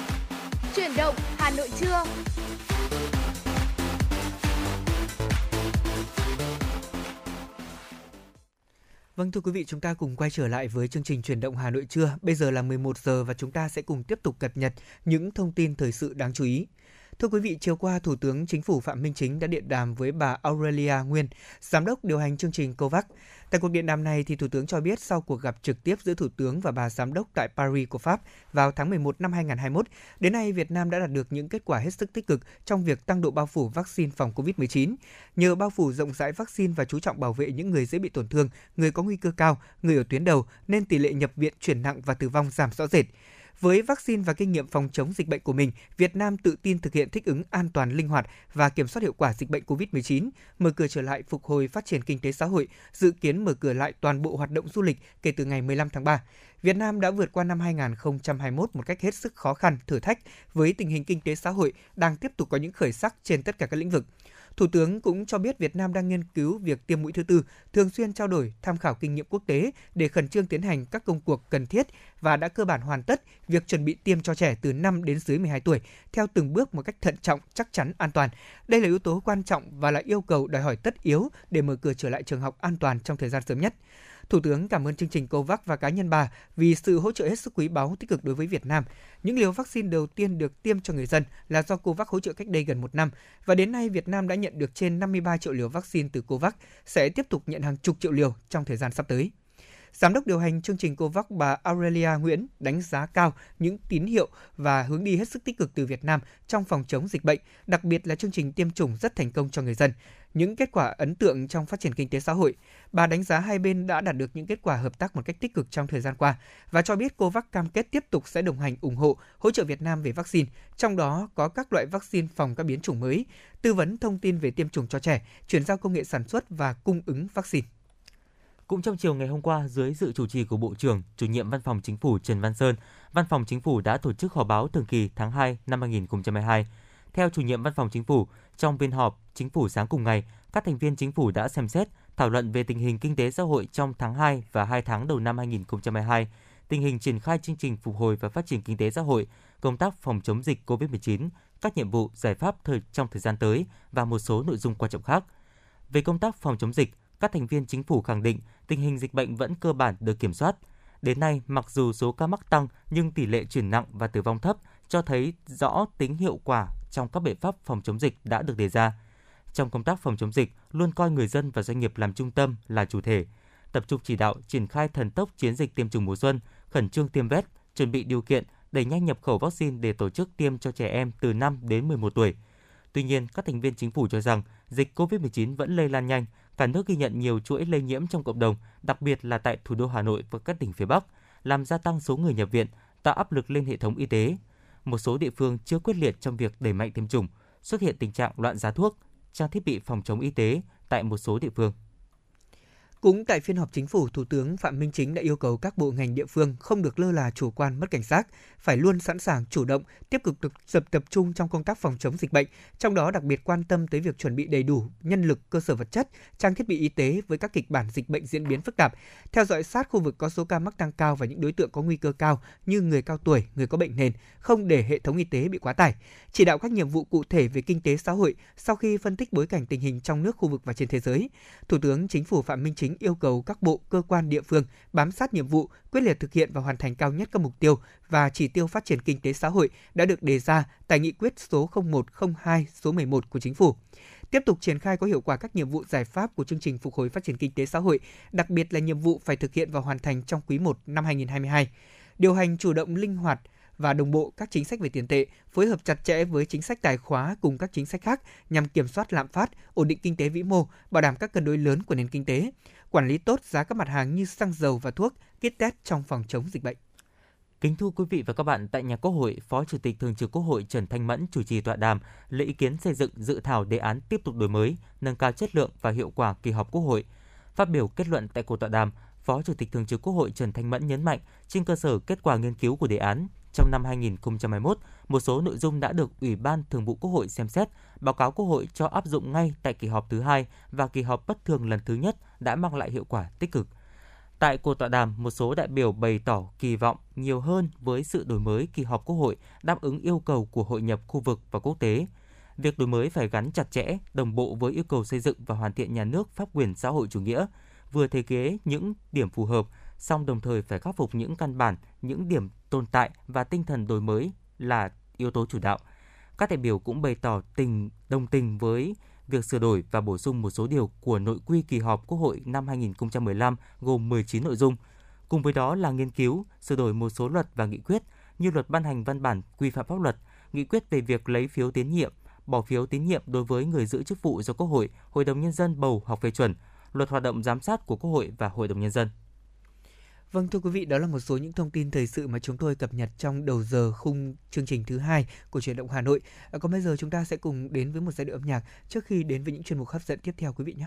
[SPEAKER 2] Chuyển động Hà Nội trưa.
[SPEAKER 1] Vâng thưa quý vị, chúng ta cùng quay trở lại với chương trình truyền động Hà Nội trưa. Bây giờ là 11 giờ và chúng ta sẽ cùng tiếp tục cập nhật những thông tin thời sự đáng chú ý. Thưa quý vị, chiều qua Thủ tướng Chính phủ Phạm Minh Chính đã điện đàm với bà Aurelia Nguyên, giám đốc điều hành chương trình COVAX. Tại cuộc điện đàm này thì Thủ tướng cho biết sau cuộc gặp trực tiếp giữa Thủ tướng và bà giám đốc tại Paris của Pháp vào tháng 11 năm 2021, đến nay Việt Nam đã đạt được những kết quả hết sức tích cực trong việc tăng độ bao phủ vaccine phòng COVID-19. Nhờ bao phủ rộng rãi vaccine và chú trọng bảo vệ những người dễ bị tổn thương, người có nguy cơ cao, người ở tuyến đầu nên tỷ lệ nhập viện, chuyển nặng và tử vong giảm rõ rệt. Với vaccine và kinh nghiệm phòng chống dịch bệnh của mình, Việt Nam tự tin thực hiện thích ứng an toàn, linh hoạt và kiểm soát hiệu quả dịch bệnh COVID-19, mở cửa trở lại phục hồi phát triển kinh tế xã hội, dự kiến mở cửa lại toàn bộ hoạt động du lịch kể từ ngày 15 tháng 3. Việt Nam đã vượt qua năm 2021 một cách hết sức khó khăn, thử thách với tình hình kinh tế xã hội đang tiếp tục có những khởi sắc trên tất cả các lĩnh vực. Thủ tướng cũng cho biết Việt Nam đang nghiên cứu việc tiêm mũi thứ tư, thường xuyên trao đổi, tham khảo kinh nghiệm quốc tế để khẩn trương tiến hành các công cuộc cần thiết và đã cơ bản hoàn tất việc chuẩn bị tiêm cho trẻ từ 5 đến dưới 12 tuổi theo từng bước một cách thận trọng, chắc chắn, an toàn. Đây là yếu tố quan trọng và là yêu cầu đòi hỏi tất yếu để mở cửa trở lại trường học an toàn trong thời gian sớm nhất. Thủ tướng cảm ơn chương trình COVAX và cá nhân bà vì sự hỗ trợ hết sức quý báu tích cực đối với Việt Nam. Những liều vaccine đầu tiên được tiêm cho người dân là do COVAX hỗ trợ cách đây gần một năm và đến nay Việt Nam đã nhận được trên 53 triệu liều vaccine từ COVAX, sẽ tiếp tục nhận hàng chục triệu liều trong thời gian sắp tới. Giám đốc điều hành chương trình COVAX bà Aurelia Nguyễn đánh giá cao những tín hiệu và hướng đi hết sức tích cực từ Việt Nam trong phòng chống dịch bệnh, đặc biệt là chương trình tiêm chủng rất thành công cho người dân những kết quả ấn tượng trong phát triển kinh tế xã hội. Bà đánh giá hai bên đã đạt được những kết quả hợp tác một cách tích cực trong thời gian qua và cho biết COVAX cam kết tiếp tục sẽ đồng hành ủng hộ, hỗ trợ Việt Nam về vaccine, trong đó có các loại vaccine phòng các biến chủng mới, tư vấn thông tin về tiêm chủng cho trẻ, chuyển giao công nghệ sản xuất và cung ứng vaccine.
[SPEAKER 3] Cũng trong chiều ngày hôm qua, dưới sự chủ trì của Bộ trưởng, chủ nhiệm Văn phòng Chính phủ Trần Văn Sơn, Văn phòng Chính phủ đã tổ chức họp báo thường kỳ tháng 2 năm 2022. Theo chủ nhiệm Văn phòng Chính phủ, trong phiên họp Chính phủ sáng cùng ngày, các thành viên Chính phủ đã xem xét, thảo luận về tình hình kinh tế xã hội trong tháng 2 và 2 tháng đầu năm 2022, tình hình triển khai chương trình phục hồi và phát triển kinh tế xã hội, công tác phòng chống dịch COVID-19, các nhiệm vụ, giải pháp thời trong thời gian tới và một số nội dung quan trọng khác. Về công tác phòng chống dịch, các thành viên chính phủ khẳng định tình hình dịch bệnh vẫn cơ bản được kiểm soát. Đến nay, mặc dù số ca mắc tăng nhưng tỷ lệ chuyển nặng và tử vong thấp cho thấy rõ tính hiệu quả trong các biện pháp phòng chống dịch đã được đề ra. Trong công tác phòng chống dịch, luôn coi người dân và doanh nghiệp làm trung tâm, là chủ thể, tập trung chỉ đạo triển khai thần tốc chiến dịch tiêm chủng mùa xuân, khẩn trương tiêm vét, chuẩn bị điều kiện đẩy nhanh nhập khẩu vaccine để tổ chức tiêm cho trẻ em từ 5 đến 11 tuổi. Tuy nhiên, các thành viên chính phủ cho rằng dịch COVID-19 vẫn lây lan nhanh, cả nước ghi nhận nhiều chuỗi lây nhiễm trong cộng đồng, đặc biệt là tại thủ đô Hà Nội và các tỉnh phía Bắc, làm gia tăng số người nhập viện, tạo áp lực lên hệ thống y tế, một số địa phương chưa quyết liệt trong việc đẩy mạnh tiêm chủng, xuất hiện tình trạng loạn giá thuốc, trang thiết bị phòng chống y tế tại một số địa phương.
[SPEAKER 1] Cũng tại phiên họp chính phủ, Thủ tướng Phạm Minh Chính đã yêu cầu các bộ ngành địa phương không được lơ là chủ quan mất cảnh giác, phải luôn sẵn sàng chủ động, tiếp tục tập tập trung trong công tác phòng chống dịch bệnh, trong đó đặc biệt quan tâm tới việc chuẩn bị đầy đủ nhân lực, cơ sở vật chất, trang thiết bị y tế với các kịch bản dịch bệnh diễn biến phức tạp, theo dõi sát khu vực có số ca mắc tăng cao và những đối tượng có nguy cơ cao như người cao tuổi, người có bệnh nền, không để hệ thống y tế bị quá tải. Chỉ đạo các nhiệm vụ cụ thể về kinh tế xã hội sau khi phân tích bối cảnh tình hình trong nước, khu vực và trên thế giới. Thủ tướng Chính phủ Phạm Minh Chính yêu cầu các bộ, cơ quan địa phương bám sát nhiệm vụ, quyết liệt thực hiện và hoàn thành cao nhất các mục tiêu và chỉ tiêu phát triển kinh tế xã hội đã được đề ra tại nghị quyết số 0102 số 11 của Chính phủ tiếp tục triển khai có hiệu quả các nhiệm vụ giải pháp của chương trình phục hồi phát triển kinh tế xã hội, đặc biệt là nhiệm vụ phải thực hiện và hoàn thành trong quý 1 năm 2022. Điều hành chủ động linh hoạt và đồng bộ các chính sách về tiền tệ, phối hợp chặt chẽ với chính sách tài khóa cùng các chính sách khác nhằm kiểm soát lạm phát, ổn định kinh tế vĩ mô, bảo đảm các cân đối lớn của nền kinh tế, quản lý tốt giá các mặt hàng như xăng dầu và thuốc, kit test trong phòng chống dịch bệnh.
[SPEAKER 3] Kính thưa quý vị và các bạn, tại nhà Quốc hội, Phó Chủ tịch Thường trực Quốc hội Trần Thanh Mẫn chủ trì tọa đàm lấy ý kiến xây dựng dự thảo đề án tiếp tục đổi mới, nâng cao chất lượng và hiệu quả kỳ họp Quốc hội. Phát biểu kết luận tại cuộc tọa đàm, Phó Chủ tịch Thường trực Quốc hội Trần Thanh Mẫn nhấn mạnh, trên cơ sở kết quả nghiên cứu của đề án, trong năm 2021, một số nội dung đã được Ủy ban Thường vụ Quốc hội xem xét, báo cáo Quốc hội cho áp dụng ngay tại kỳ họp thứ hai và kỳ họp bất thường lần thứ nhất đã mang lại hiệu quả tích cực. Tại cuộc tọa đàm, một số đại biểu bày tỏ kỳ vọng nhiều hơn với sự đổi mới kỳ họp Quốc hội đáp ứng yêu cầu của hội nhập khu vực và quốc tế. Việc đổi mới phải gắn chặt chẽ, đồng bộ với yêu cầu xây dựng và hoàn thiện nhà nước pháp quyền xã hội chủ nghĩa, vừa thể kế những điểm phù hợp, song đồng thời phải khắc phục những căn bản, những điểm tồn tại và tinh thần đổi mới là yếu tố chủ đạo. Các đại biểu cũng bày tỏ tình đồng tình với việc sửa đổi và bổ sung một số điều của nội quy kỳ họp Quốc hội năm 2015 gồm 19 nội dung. Cùng với đó là nghiên cứu, sửa đổi một số luật và nghị quyết như luật ban hành văn bản quy phạm pháp luật, nghị quyết về việc lấy phiếu tín nhiệm, bỏ phiếu tín nhiệm đối với người giữ chức vụ do Quốc hội, Hội đồng Nhân dân bầu hoặc phê chuẩn, luật hoạt động giám sát của Quốc hội và Hội đồng Nhân dân.
[SPEAKER 13] Vâng thưa quý vị, đó là một số những thông tin thời sự mà chúng tôi cập nhật trong đầu giờ khung chương trình thứ hai của truyền động Hà Nội. À, còn bây giờ chúng ta sẽ cùng đến với một giai đoạn âm nhạc trước khi đến với những chuyên mục hấp dẫn tiếp theo quý vị nhé.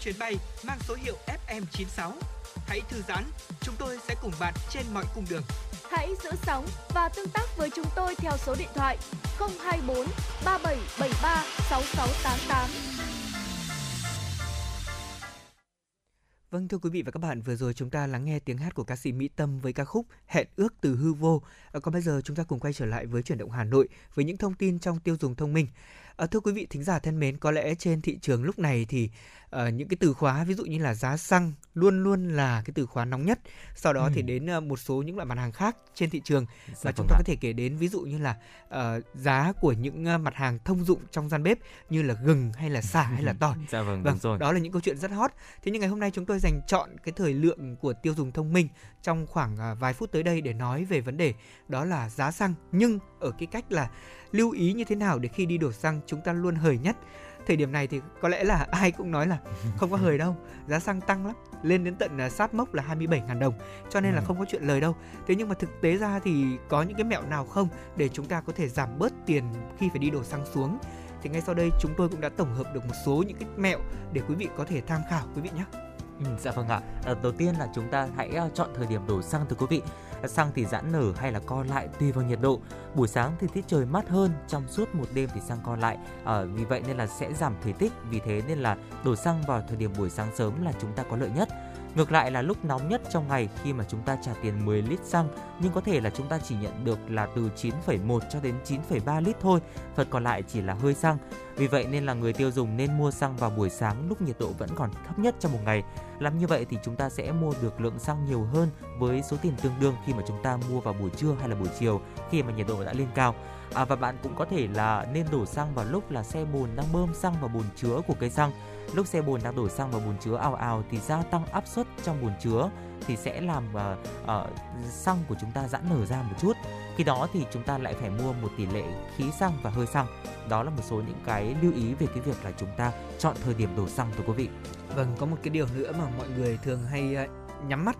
[SPEAKER 1] Chuyến bay mang số hiệu FM96. Hãy thư giãn, chúng tôi sẽ cùng bạn trên mọi cung đường.
[SPEAKER 2] Hãy giữ sóng và tương tác với chúng tôi theo số điện thoại 024 3773 6688.
[SPEAKER 1] Vâng thưa quý vị và các bạn, vừa rồi chúng ta lắng nghe tiếng hát của ca sĩ Mỹ Tâm với ca khúc Hẹn ước từ hư vô. À, còn bây giờ chúng ta cùng quay trở lại với chuyển động Hà Nội với những thông tin trong tiêu dùng thông minh. À, thưa quý vị thính giả thân mến, có lẽ trên thị trường lúc này thì uh, những cái từ khóa ví dụ như là giá xăng luôn luôn là cái từ khóa nóng nhất. Sau đó ừ. thì đến uh, một số những loại mặt hàng khác trên thị trường dạ và chúng ta có thể kể đến ví dụ như là uh, giá của những uh, mặt hàng thông dụng trong gian bếp như là gừng hay là xả hay là tỏi. [LAUGHS]
[SPEAKER 3] dạ vâng, vâng rồi.
[SPEAKER 1] Đó là những câu chuyện rất hot. Thế nhưng ngày hôm nay chúng tôi dành chọn cái thời lượng của tiêu dùng thông minh trong khoảng uh, vài phút tới đây để nói về vấn đề đó là giá xăng. Nhưng ở cái cách là lưu ý như thế nào để khi đi đổ xăng chúng ta luôn hời nhất? Thời điểm này thì có lẽ là [LAUGHS] ai cũng nói là không có hời đâu giá xăng tăng lắm lên đến tận à, sát mốc là 27.000 đồng cho nên là ừ. không có chuyện lời đâu. Thế nhưng mà thực tế ra thì có những cái mẹo nào không để chúng ta có thể giảm bớt tiền khi phải đi đổ xăng xuống? Thì ngay sau đây chúng tôi cũng đã tổng hợp được một số những cái mẹo để quý vị có thể tham khảo quý vị nhé
[SPEAKER 3] Ừ, dạ vâng ạ. À, đầu tiên là chúng ta hãy ờ, chọn thời điểm đổ xăng thưa quý vị. Xăng thì giãn nở hay là co lại tùy vào nhiệt độ. Buổi sáng thì tiết trời mát hơn, trong suốt một đêm thì xăng co lại. À, vì vậy nên là sẽ giảm thể tích. Vì thế nên là đổ xăng vào thời điểm buổi sáng sớm là chúng ta có lợi nhất. Ngược lại là lúc nóng nhất trong ngày khi mà chúng ta trả tiền 10 lít xăng nhưng có thể là chúng ta chỉ nhận được là từ 9,1 cho đến 9,3 lít thôi, phần còn lại chỉ là hơi xăng. Vì vậy nên là người tiêu dùng nên mua xăng vào buổi sáng lúc nhiệt độ vẫn còn thấp nhất trong một ngày. Làm như vậy thì chúng ta sẽ mua được lượng xăng nhiều hơn với số tiền tương đương khi mà chúng ta mua vào buổi trưa hay là buổi chiều khi mà nhiệt độ đã lên cao. À, và bạn cũng có thể là nên đổ xăng vào lúc là xe bồn đang bơm xăng vào bồn chứa của cây xăng lúc xe bồn đang đổ xăng vào bồn chứa ào ào thì gia tăng áp suất trong bồn chứa thì sẽ làm uh, uh, xăng của chúng ta giãn nở ra một chút khi đó thì chúng ta lại phải mua một tỷ lệ khí xăng và hơi xăng đó là một số những cái lưu ý về cái việc là chúng ta chọn thời điểm đổ xăng thưa quý vị
[SPEAKER 1] vâng có một cái điều nữa mà mọi người thường hay uh, nhắm mắt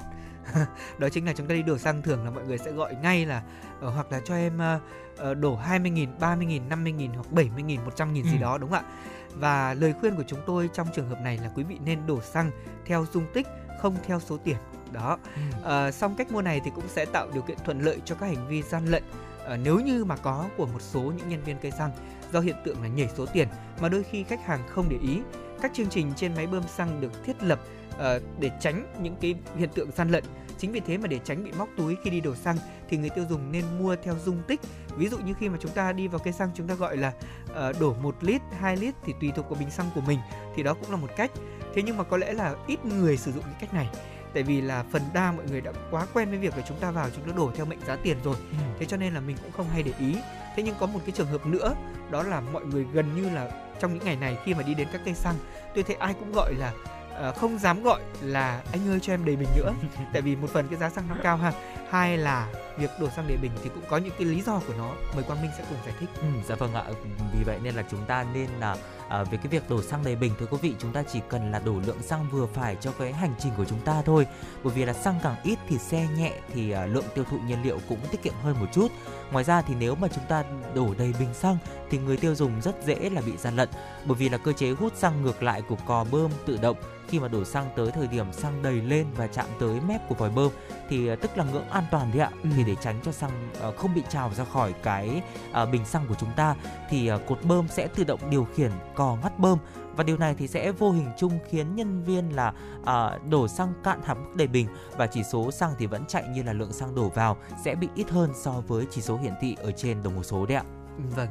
[SPEAKER 1] [LAUGHS] đó chính là chúng ta đi đổ xăng thường là mọi người sẽ gọi ngay là uh, hoặc là cho em uh, đổ 20.000, 30.000, 50.000 hoặc 70.000, 100.000 gì ừ. đó đúng không ạ? Và lời khuyên của chúng tôi trong trường hợp này là quý vị nên đổ xăng theo dung tích, không theo số tiền. Đó. À, song cách mua này thì cũng sẽ tạo điều kiện thuận lợi cho các hành vi gian lận à, nếu như mà có của một số những nhân viên cây xăng do hiện tượng là nhảy số tiền mà đôi khi khách hàng không để ý. Các chương trình trên máy bơm xăng được thiết lập uh, để tránh những cái hiện tượng gian lận Chính vì thế mà để tránh bị móc túi khi đi đổ xăng thì người tiêu dùng nên mua theo dung tích. Ví dụ như khi mà chúng ta đi vào cây xăng chúng ta gọi là uh, đổ 1 lít, 2 lít thì tùy thuộc vào bình xăng của mình thì đó cũng là một cách. Thế nhưng mà có lẽ là ít người sử dụng cái cách này tại vì là phần đa mọi người đã quá quen với việc là chúng ta vào chúng ta đổ theo mệnh giá tiền rồi ừ. thế cho nên là mình cũng không hay để ý thế nhưng có một cái trường hợp nữa đó là mọi người gần như là trong những ngày này khi mà đi đến các cây xăng tôi thấy ai cũng gọi là uh, không dám gọi là anh ơi cho em đầy bình nữa. [LAUGHS] Tại vì một phần cái giá xăng nó cao ha. Hai là việc đổ xăng để bình thì cũng có những cái lý do của nó. Mời quang minh sẽ cùng giải thích.
[SPEAKER 3] Ừ, dạ vâng ạ. Vì vậy nên là chúng ta nên là à, về cái việc đổ xăng đầy bình thưa quý vị chúng ta chỉ cần là đổ lượng xăng vừa phải cho cái hành trình của chúng ta thôi. Bởi vì là xăng càng ít thì xe nhẹ thì à, lượng tiêu thụ nhiên liệu cũng tiết kiệm hơn một chút. Ngoài ra thì nếu mà chúng ta đổ đầy bình xăng thì người tiêu dùng rất dễ là bị gian lận. Bởi vì là cơ chế hút xăng ngược lại của cò bơm tự động khi mà đổ xăng tới thời điểm xăng đầy lên và chạm tới mép của vòi bơm thì à, tức là ngưỡng an toàn đấy ạ ừ. thì để tránh cho xăng uh, không bị trào ra khỏi cái uh, bình xăng của chúng ta thì cột bơm sẽ tự động điều khiển cò ngắt bơm và điều này thì sẽ vô hình chung khiến nhân viên là uh, đổ xăng cạn hẳn mức đầy bình và chỉ số xăng thì vẫn chạy như là lượng xăng đổ vào sẽ bị ít hơn so với chỉ số hiển thị ở trên đồng hồ số đấy ạ.
[SPEAKER 1] Vâng.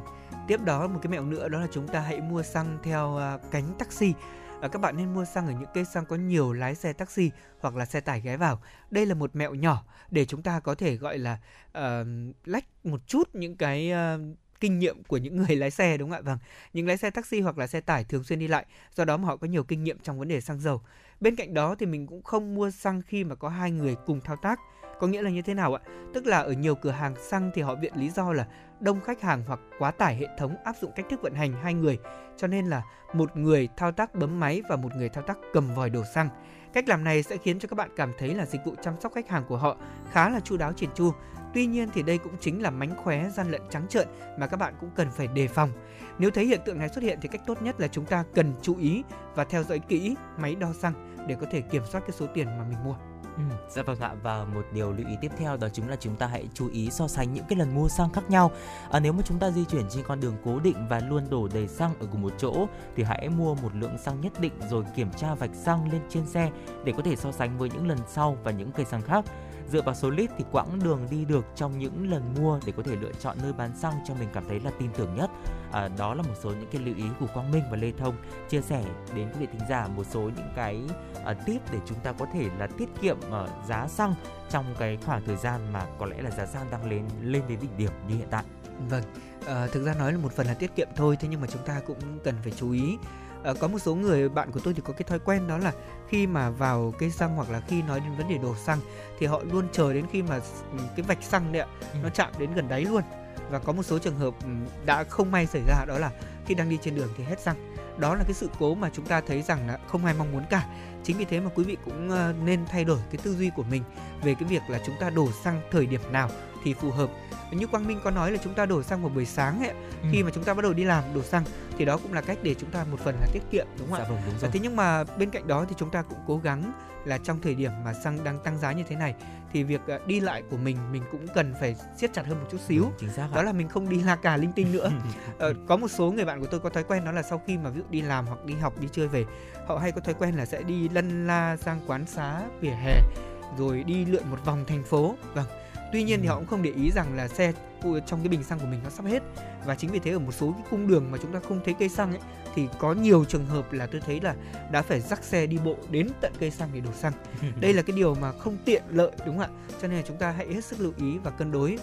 [SPEAKER 1] Tiếp đó một cái mẹo nữa đó là chúng ta hãy mua xăng theo cánh taxi à, các bạn nên mua xăng ở những cây xăng có nhiều lái xe taxi hoặc là xe tải ghé vào. Đây là một mẹo nhỏ để chúng ta có thể gọi là uh, lách một chút những cái uh, kinh nghiệm của những người lái xe đúng không ạ? Vâng, những lái xe taxi hoặc là xe tải thường xuyên đi lại, do đó mà họ có nhiều kinh nghiệm trong vấn đề xăng dầu. Bên cạnh đó thì mình cũng không mua xăng khi mà có hai người cùng thao tác. Có nghĩa là như thế nào ạ? Tức là ở nhiều cửa hàng xăng thì họ viện lý do là đông khách hàng hoặc quá tải hệ thống áp dụng cách thức vận hành hai người, cho nên là một người thao tác bấm máy và một người thao tác cầm vòi đổ xăng. Cách làm này sẽ khiến cho các bạn cảm thấy là dịch vụ chăm sóc khách hàng của họ khá là chu đáo chỉn chu. Tuy nhiên thì đây cũng chính là mánh khóe gian lận trắng trợn mà các bạn cũng cần phải đề phòng. Nếu thấy hiện tượng này xuất hiện thì cách tốt nhất là chúng ta cần chú ý và theo dõi kỹ máy đo xăng để có thể kiểm soát cái số tiền mà mình mua.
[SPEAKER 3] Ừ, dạ vâng ạ và một điều lưu ý tiếp theo đó chính là chúng ta hãy chú ý so sánh những cái lần mua xăng khác nhau. À, nếu mà chúng ta di chuyển trên con đường cố định và luôn đổ đầy xăng ở cùng một chỗ thì hãy mua một lượng xăng nhất định rồi kiểm tra vạch xăng lên trên xe để có thể so sánh với những lần sau và những cây xăng khác dựa vào số lít thì quãng đường đi được trong những lần mua để có thể lựa chọn nơi bán xăng cho mình cảm thấy là tin tưởng nhất à, đó là một số những cái lưu ý của Quang Minh và Lê Thông chia sẻ đến quý vị thính giả một số những cái uh, tip để chúng ta có thể là tiết kiệm uh, giá xăng trong cái khoảng thời gian mà có lẽ là giá xăng đang lên lên đến đỉnh điểm như hiện tại.
[SPEAKER 1] Vâng, à, thực ra nói là một phần là tiết kiệm thôi, thế nhưng mà chúng ta cũng cần phải chú ý à, có một số người bạn của tôi thì có cái thói quen đó là khi mà vào cây xăng hoặc là khi nói đến vấn đề đổ xăng thì họ luôn chờ đến khi mà ừ, cái vạch xăng đấy ạ ừ. nó chạm đến gần đáy luôn. Và có một số trường hợp ừ, đã không may xảy ra đó là khi đang đi trên đường thì hết xăng. Đó là cái sự cố mà chúng ta thấy rằng là không ai mong muốn cả chính vì thế mà quý vị cũng ờ, nên thay đổi cái tư duy của mình về cái việc là chúng ta đổ xăng thời điểm nào thì phù hợp như Quang Minh có nói là chúng ta đổ xăng vào buổi sáng ấy ừ. khi mà chúng ta bắt đầu đi làm đổ xăng thì đó cũng là cách để chúng ta một phần là tiết kiệm đúng không dạ,
[SPEAKER 3] ạ? Vâng, đúng rồi.
[SPEAKER 1] Thế nhưng mà bên cạnh đó thì chúng ta cũng cố gắng là trong thời điểm mà xăng đang tăng giá như thế này thì việc ờ, đi lại của mình mình cũng cần phải siết chặt hơn một chút xíu. Ừ,
[SPEAKER 3] chính xác
[SPEAKER 1] đó là mình không đi la cà linh tinh nữa. [LAUGHS] ờ, có một số người bạn của tôi có thói quen đó là sau khi mà ví dụ đi làm hoặc đi học đi chơi về họ hay có thói quen là sẽ đi lân la sang quán xá vỉa hè rồi đi lượn một vòng thành phố. Vâng tuy nhiên thì họ cũng không để ý rằng là xe trong cái bình xăng của mình nó sắp hết. Và chính vì thế ở một số cái cung đường mà chúng ta không thấy cây xăng ấy thì có nhiều trường hợp là tôi thấy là đã phải dắt xe đi bộ đến tận cây xăng để đổ xăng. [LAUGHS] Đây là cái điều mà không tiện lợi đúng không ạ? Cho nên là chúng ta hãy hết sức lưu ý và cân đối.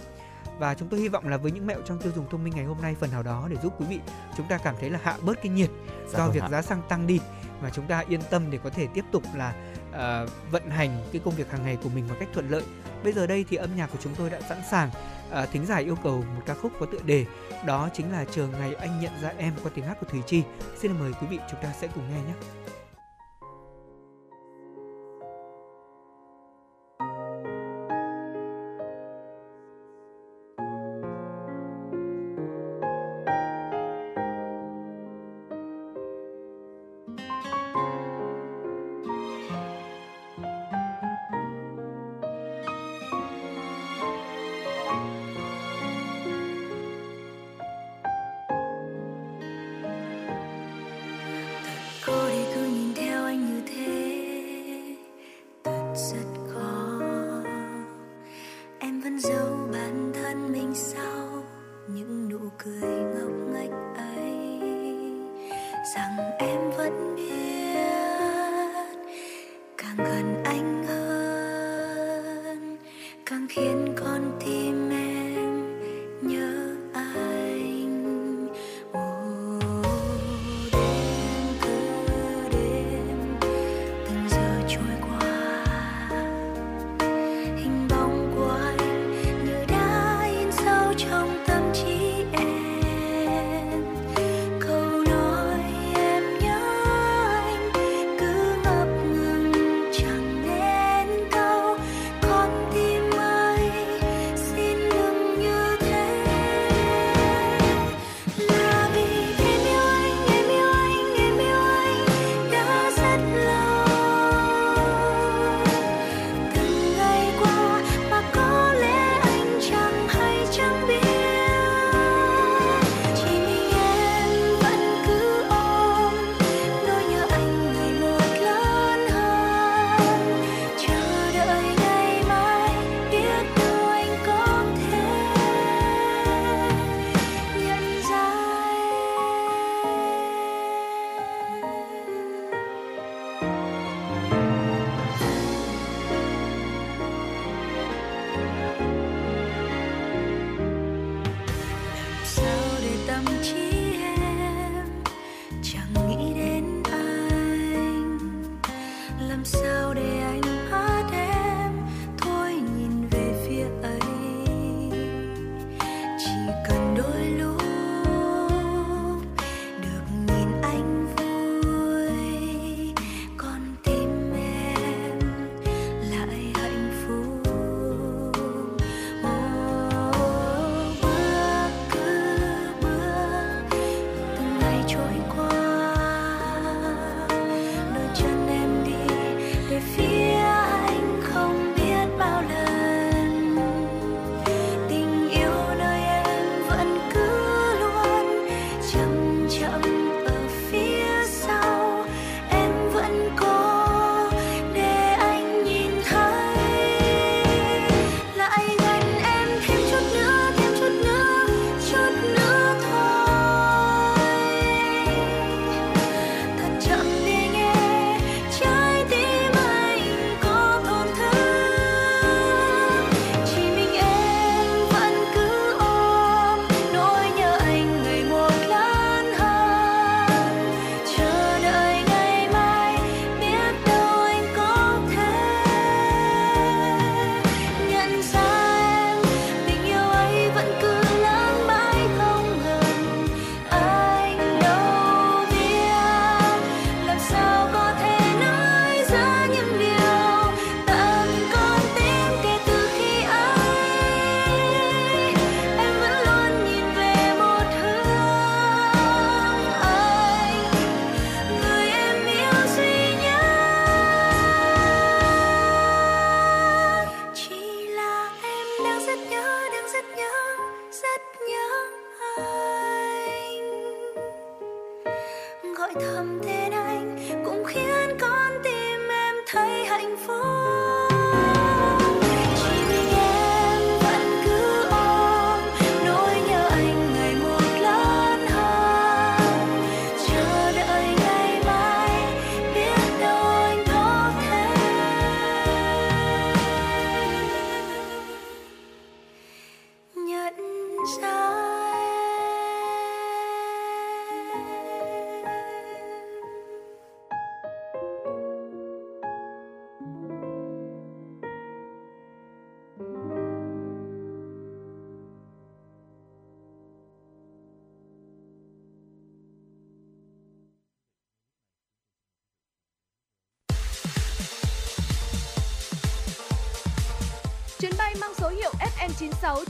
[SPEAKER 1] Và chúng tôi hy vọng là với những mẹo trong tiêu dùng thông minh ngày hôm nay phần nào đó để giúp quý vị chúng ta cảm thấy là hạ bớt cái nhiệt dạ do vâng việc giá xăng tăng đi. Và chúng ta yên tâm để có thể tiếp tục là uh, vận hành cái công việc hàng ngày của mình một cách thuận lợi Bây giờ đây thì âm nhạc của chúng tôi đã sẵn sàng. Uh, thính giả yêu cầu một ca khúc có tựa đề đó chính là chờ ngày anh nhận ra em qua tiếng hát của Thùy Chi. Xin mời quý vị chúng ta sẽ cùng nghe nhé.
[SPEAKER 10] em vẫn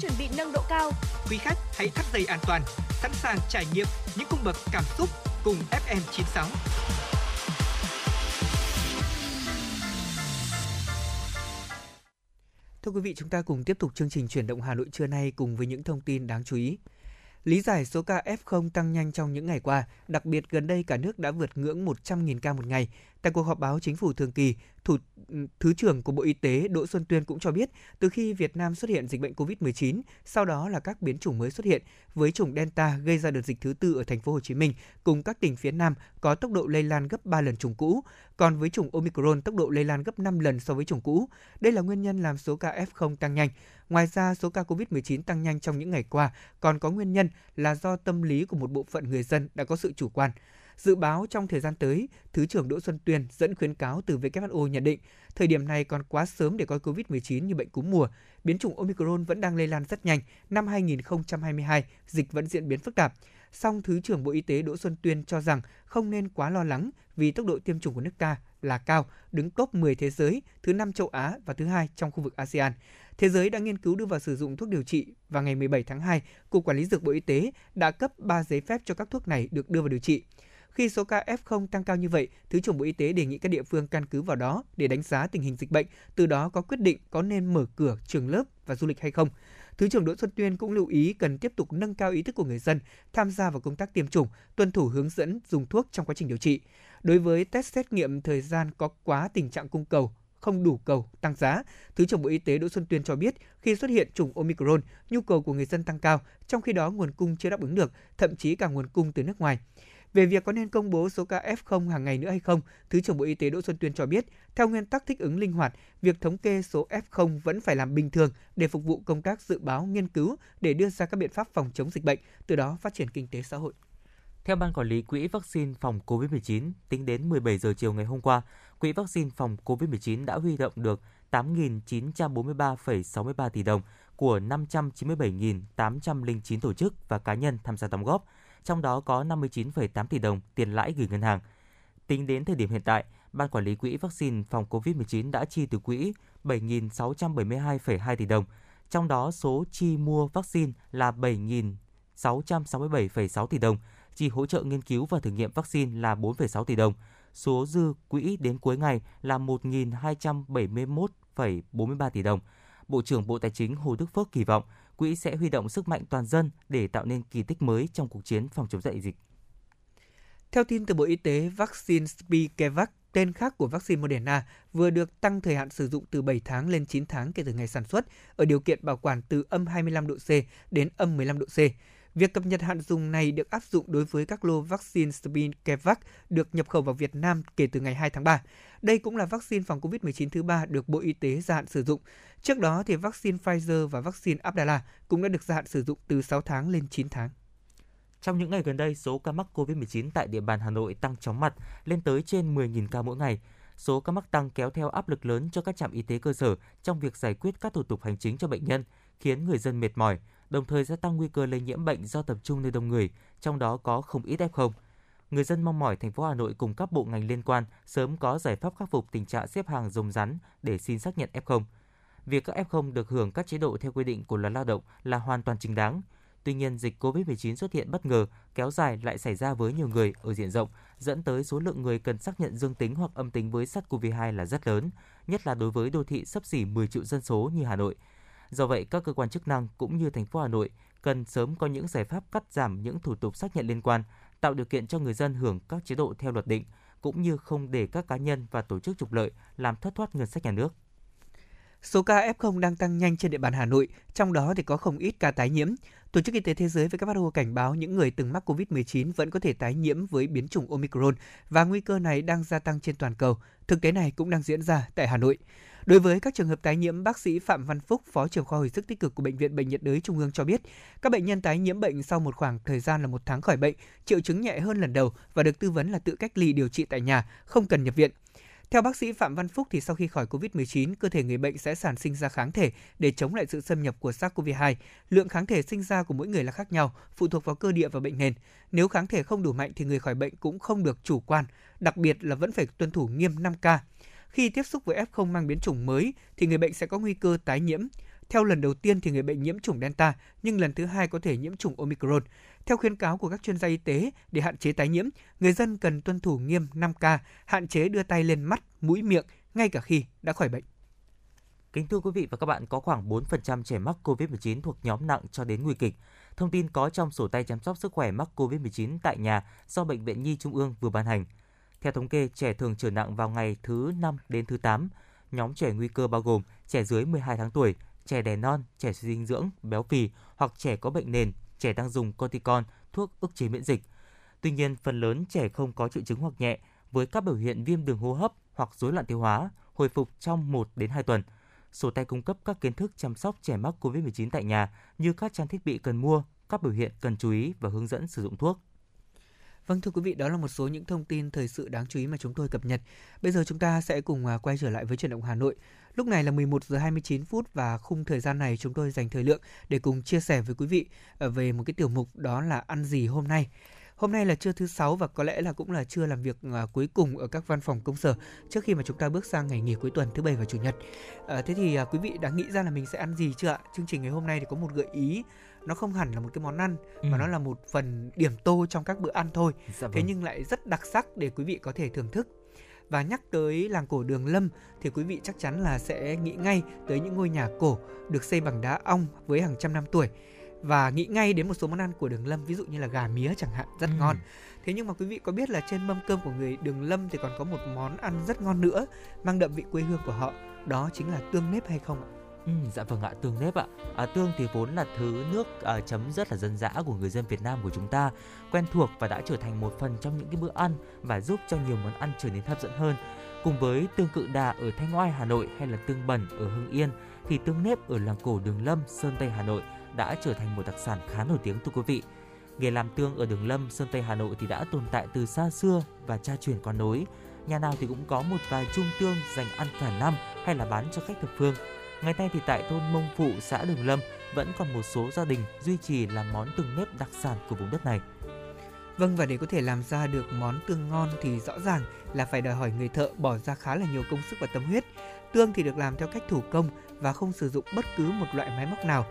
[SPEAKER 2] chuẩn bị nâng độ cao.
[SPEAKER 1] Quý khách hãy thắt dây an toàn, sẵn sàng trải nghiệm những cung bậc cảm xúc cùng FM96. Thưa quý vị, chúng ta cùng tiếp tục chương trình chuyển động Hà Nội trưa nay cùng với những thông tin đáng chú ý. Lý giải số ca F0 tăng nhanh trong những ngày qua, đặc biệt gần đây cả nước đã vượt ngưỡng 100.000 ca một ngày. Tại cuộc họp báo chính phủ thường kỳ, Thủ ừ, Thứ trưởng của Bộ Y tế Đỗ Xuân Tuyên cũng cho biết, từ khi Việt Nam xuất hiện dịch bệnh COVID-19, sau đó là các biến chủng mới xuất hiện với chủng Delta gây ra đợt dịch thứ tư ở thành phố Hồ Chí Minh cùng các tỉnh phía Nam có tốc độ lây lan gấp 3 lần chủng cũ, còn với chủng Omicron tốc độ lây lan gấp 5 lần so với chủng cũ. Đây là nguyên nhân làm số ca F0 tăng nhanh. Ngoài ra, số ca COVID-19 tăng nhanh trong những ngày qua còn có nguyên nhân là do tâm lý của một bộ phận người dân đã có sự chủ quan. Dự báo trong thời gian tới, Thứ trưởng Đỗ Xuân Tuyên dẫn khuyến cáo từ WHO nhận định, thời điểm này còn quá sớm để coi COVID-19 như bệnh cúm mùa. Biến chủng Omicron vẫn đang lây lan rất nhanh. Năm 2022, dịch vẫn diễn biến phức tạp. Song Thứ trưởng Bộ Y tế Đỗ Xuân Tuyên cho rằng không nên quá lo lắng vì tốc độ tiêm chủng của nước ta là cao, đứng top 10 thế giới, thứ 5 châu Á và thứ hai trong khu vực ASEAN. Thế giới đã nghiên cứu đưa vào sử dụng thuốc điều trị và ngày 17 tháng 2, Cục Quản lý Dược Bộ Y tế đã cấp 3 giấy phép cho các thuốc này được đưa vào điều trị. Khi số ca F0 tăng cao như vậy, Thứ trưởng Bộ Y tế đề nghị các địa phương căn cứ vào đó để đánh giá tình hình dịch bệnh, từ đó có quyết định có nên mở cửa trường lớp và du lịch hay không. Thứ trưởng Đỗ Xuân Tuyên cũng lưu ý cần tiếp tục nâng cao ý thức của người dân tham gia vào công tác tiêm chủng, tuân thủ hướng dẫn dùng thuốc trong quá trình điều trị. Đối với test xét nghiệm thời gian có quá tình trạng cung cầu, không đủ cầu, tăng giá, Thứ trưởng Bộ Y tế Đỗ Xuân Tuyên cho biết khi xuất hiện chủng Omicron, nhu cầu của người dân tăng cao, trong khi đó nguồn cung chưa đáp ứng được, thậm chí cả nguồn cung từ nước ngoài. Về việc có nên công bố số ca F0 hàng ngày nữa hay không, Thứ trưởng Bộ Y tế Đỗ Xuân Tuyên cho biết, theo nguyên tắc thích ứng linh hoạt, việc thống kê số F0 vẫn phải làm bình thường để phục vụ công tác dự báo, nghiên cứu để đưa ra các biện pháp phòng chống dịch bệnh, từ đó phát triển kinh tế xã hội.
[SPEAKER 3] Theo Ban Quản lý Quỹ Vaccine phòng COVID-19, tính đến 17 giờ chiều ngày hôm qua, Quỹ Vaccine phòng COVID-19 đã huy động được 8.943,63 tỷ đồng của 597.809 tổ chức và cá nhân tham gia đóng góp, trong đó có 59,8 tỷ đồng tiền lãi gửi ngân hàng. Tính đến thời điểm hiện tại, Ban Quản lý Quỹ Vaccine phòng COVID-19 đã chi từ quỹ 7.672,2 tỷ đồng, trong đó số chi mua vaccine là 7.667,6 tỷ đồng, chi hỗ trợ nghiên cứu và thử nghiệm vaccine là 4,6 tỷ đồng. Số dư quỹ đến cuối ngày là 1.271,43 tỷ đồng. Bộ trưởng Bộ Tài chính Hồ Đức Phước kỳ vọng quỹ sẽ huy động sức mạnh toàn dân để tạo nên kỳ tích mới trong cuộc chiến phòng chống đại dịch.
[SPEAKER 1] Theo tin từ Bộ Y tế, vaccine Spikevac, tên khác của vaccine Moderna, vừa được tăng thời hạn sử dụng từ 7 tháng lên 9 tháng kể từ ngày sản xuất, ở điều kiện bảo quản từ âm 25 độ C đến âm 15 độ C. Việc cập nhật hạn dùng này được áp dụng đối với các lô vaccine Spikevac được nhập khẩu vào Việt Nam kể từ ngày 2 tháng 3. Đây cũng là vaccine phòng COVID-19 thứ ba được Bộ Y tế gia hạn sử dụng. Trước đó thì vaccine Pfizer và vaccine Abdala cũng đã được gia hạn sử dụng từ 6 tháng lên 9 tháng.
[SPEAKER 3] Trong những ngày gần đây, số ca mắc COVID-19 tại địa bàn Hà Nội tăng chóng mặt, lên tới trên 10.000 ca mỗi ngày. Số ca mắc tăng kéo theo áp lực lớn cho các trạm y tế cơ sở trong việc giải quyết các thủ tục hành chính cho bệnh nhân, khiến người dân mệt mỏi, đồng thời gia tăng nguy cơ lây nhiễm bệnh do tập trung nơi đông người, trong đó có không ít F0. Người dân mong mỏi thành phố Hà Nội cùng các bộ ngành liên quan sớm có giải pháp khắc phục tình trạng xếp hàng rồng rắn để xin xác nhận F0. Việc các F0 được hưởng các chế độ theo quy định của luật lao động là hoàn toàn chính đáng. Tuy nhiên, dịch COVID-19 xuất hiện bất ngờ, kéo dài lại xảy ra với nhiều người ở diện rộng, dẫn tới số lượng người cần xác nhận dương tính hoặc âm tính với SARS-CoV-2 là rất lớn, nhất là đối với đô thị sấp xỉ 10 triệu dân số như Hà Nội. Do vậy, các cơ quan chức năng cũng như thành phố Hà Nội cần sớm có những giải pháp cắt giảm những thủ tục xác nhận liên quan, tạo điều kiện cho người dân hưởng các chế độ theo luật định, cũng như không để các cá nhân và tổ chức trục lợi làm thất thoát ngân sách nhà nước.
[SPEAKER 1] Số ca F0 đang tăng nhanh trên địa bàn Hà Nội, trong đó thì có không ít ca tái nhiễm. Tổ chức Y tế Thế giới WHO cảnh báo những người từng mắc COVID-19 vẫn có thể tái nhiễm với biến chủng Omicron và nguy cơ này đang gia tăng trên toàn cầu. Thực tế này cũng đang diễn ra tại Hà Nội. Đối với các trường hợp tái nhiễm, bác sĩ Phạm Văn Phúc, Phó trưởng khoa hồi sức tích cực của Bệnh viện Bệnh nhiệt đới Trung ương cho biết, các bệnh nhân tái nhiễm bệnh sau một khoảng thời gian là một tháng khỏi bệnh, triệu chứng nhẹ hơn lần đầu và được tư vấn là tự cách ly điều trị tại nhà, không cần nhập viện. Theo bác sĩ Phạm Văn Phúc thì sau khi khỏi COVID-19, cơ thể người bệnh sẽ sản sinh ra kháng thể để chống lại sự xâm nhập của SARS-CoV-2. Lượng kháng thể sinh ra của mỗi người là khác nhau, phụ thuộc vào cơ địa và bệnh nền. Nếu kháng thể không đủ mạnh thì người khỏi bệnh cũng không được chủ quan, đặc biệt là vẫn phải tuân thủ nghiêm 5K. Khi tiếp xúc với F0 mang biến chủng mới thì người bệnh sẽ có nguy cơ tái nhiễm. Theo lần đầu tiên thì người bệnh nhiễm chủng Delta, nhưng lần thứ hai có thể nhiễm chủng Omicron. Theo khuyến cáo của các chuyên gia y tế, để hạn chế tái nhiễm, người dân cần tuân thủ nghiêm 5K, hạn chế đưa tay lên mắt, mũi, miệng ngay cả khi đã khỏi bệnh.
[SPEAKER 3] Kính thưa quý vị và các bạn, có khoảng 4% trẻ mắc COVID-19 thuộc nhóm nặng cho đến nguy kịch. Thông tin có trong sổ tay chăm sóc sức khỏe mắc COVID-19 tại nhà do Bệnh viện Nhi Trung ương vừa ban hành. Theo thống kê, trẻ thường trở nặng vào ngày thứ 5 đến thứ 8. Nhóm trẻ nguy cơ bao gồm trẻ dưới 12 tháng tuổi, trẻ đẻ non, trẻ suy dinh dưỡng, béo phì hoặc trẻ có bệnh nền, trẻ đang dùng corticon, thuốc ức chế miễn dịch. Tuy nhiên, phần lớn trẻ không có triệu chứng hoặc nhẹ với các biểu hiện viêm đường hô hấp hoặc rối loạn tiêu hóa, hồi phục trong 1 đến 2 tuần. Sổ tay cung cấp các kiến thức chăm sóc trẻ mắc COVID-19 tại nhà như các trang thiết bị cần mua, các biểu hiện cần chú ý và hướng dẫn sử dụng thuốc.
[SPEAKER 1] Vâng thưa quý vị, đó là một số những thông tin thời sự đáng chú ý mà chúng tôi cập nhật. Bây giờ chúng ta sẽ cùng à, quay trở lại với chuyển động Hà Nội. Lúc này là 11 giờ 29 phút và khung thời gian này chúng tôi dành thời lượng để cùng chia sẻ với quý vị à, về một cái tiểu mục đó là ăn gì hôm nay. Hôm nay là trưa thứ sáu và có lẽ là cũng là trưa làm việc à, cuối cùng ở các văn phòng công sở trước khi mà chúng ta bước sang ngày nghỉ cuối tuần thứ bảy và chủ nhật. À, thế thì à, quý vị đã nghĩ ra là mình sẽ ăn gì chưa ạ? Chương trình ngày hôm nay thì có một gợi ý nó không hẳn là một cái món ăn ừ. mà nó là một phần điểm tô trong các bữa ăn thôi. Dạ vâng. Thế nhưng lại rất đặc sắc để quý vị có thể thưởng thức và nhắc tới làng cổ Đường Lâm thì quý vị chắc chắn là sẽ nghĩ ngay tới những ngôi nhà cổ được xây bằng đá ong với hàng trăm năm tuổi và nghĩ ngay đến một số món ăn của Đường Lâm ví dụ như là gà mía chẳng hạn rất ừ. ngon. Thế nhưng mà quý vị có biết là trên mâm cơm của người Đường Lâm thì còn có một món ăn rất ngon nữa mang đậm vị quê hương của họ, đó chính là tương nếp hay không ạ?
[SPEAKER 3] Ừ, dạ vâng ạ, tương nếp ạ. À, tương thì vốn là thứ nước à, chấm rất là dân dã của người dân Việt Nam của chúng ta, quen thuộc và đã trở thành một phần trong những cái bữa ăn và giúp cho nhiều món ăn trở nên hấp dẫn hơn. Cùng với tương cự đà ở Thanh Oai Hà Nội hay là tương bẩn ở Hưng Yên thì tương nếp ở làng cổ Đường Lâm, Sơn Tây Hà Nội đã trở thành một đặc sản khá nổi tiếng thưa quý vị. Nghề làm tương ở Đường Lâm, Sơn Tây Hà Nội thì đã tồn tại từ xa xưa và cha truyền con nối. Nhà nào thì cũng có một vài chung tương dành ăn cả năm hay là bán cho khách thập phương. Ngày nay thì tại thôn Mông Phụ, xã Đường Lâm vẫn còn một số gia đình duy trì làm món tương nếp đặc sản của vùng đất này.
[SPEAKER 1] Vâng và để có thể làm ra được món tương ngon thì rõ ràng là phải đòi hỏi người thợ bỏ ra khá là nhiều công sức và tâm huyết. Tương thì được làm theo cách thủ công và không sử dụng bất cứ một loại máy móc nào.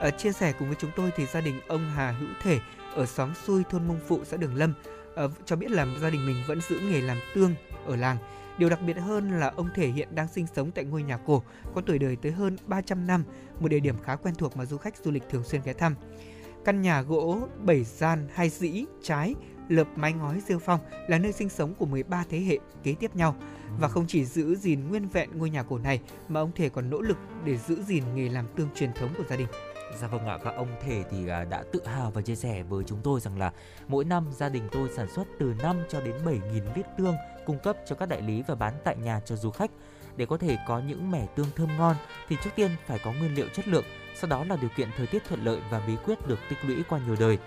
[SPEAKER 1] Ở chia sẻ cùng với chúng tôi thì gia đình ông Hà Hữu Thể ở xóm Xui thôn Mông Phụ xã Đường Lâm ờ, cho biết là gia đình mình vẫn giữ nghề làm tương ở làng. Điều đặc biệt hơn là ông Thể hiện đang sinh sống tại ngôi nhà cổ có tuổi đời tới hơn 300 năm, một địa điểm khá quen thuộc mà du khách du lịch thường xuyên ghé thăm. Căn nhà gỗ bảy gian hai dĩ trái lợp mái ngói rêu phong là nơi sinh sống của 13 thế hệ kế tiếp nhau. Và không chỉ giữ gìn nguyên vẹn ngôi nhà cổ này mà ông Thể còn nỗ lực để giữ gìn nghề làm tương truyền thống của gia đình.
[SPEAKER 3] Dạ vâng ạ, các ông thể thì à, đã tự hào và chia sẻ với chúng tôi rằng là mỗi năm gia đình tôi sản xuất từ 5 cho đến 7 nghìn lít tương cung cấp cho các đại lý và bán tại nhà cho du khách. Để có thể có những mẻ tương thơm ngon thì trước tiên phải có nguyên liệu chất lượng, sau đó là điều kiện thời tiết thuận lợi và bí quyết được tích lũy qua nhiều đời.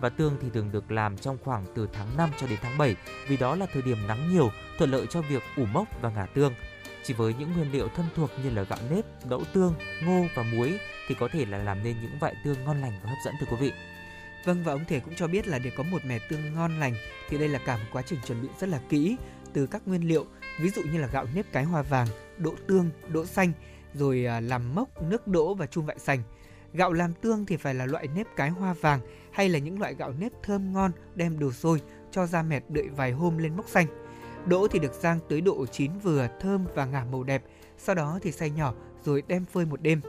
[SPEAKER 3] Và tương thì thường được làm trong khoảng từ tháng 5 cho đến tháng 7 vì đó là thời điểm nắng nhiều, thuận lợi cho việc ủ mốc và ngả tương. Chỉ với những nguyên liệu thân thuộc như là gạo nếp, đậu tương, ngô và muối thì có thể là làm nên những vại tương ngon lành và hấp dẫn thưa quý vị.
[SPEAKER 1] Vâng và ông thể cũng cho biết là để có một mẻ tương ngon lành thì đây là cả một quá trình chuẩn bị rất là kỹ từ các nguyên liệu ví dụ như là gạo nếp cái hoa vàng, đỗ tương, đỗ xanh, rồi à, làm mốc, nước đỗ và chum vại sành. Gạo làm tương thì phải là loại nếp cái hoa vàng hay là những loại gạo nếp thơm ngon đem đồ sôi cho ra mẹt đợi vài hôm lên mốc xanh. Đỗ thì được rang tới độ chín vừa, thơm và ngả màu đẹp. Sau đó thì xay nhỏ rồi đem phơi một đêm.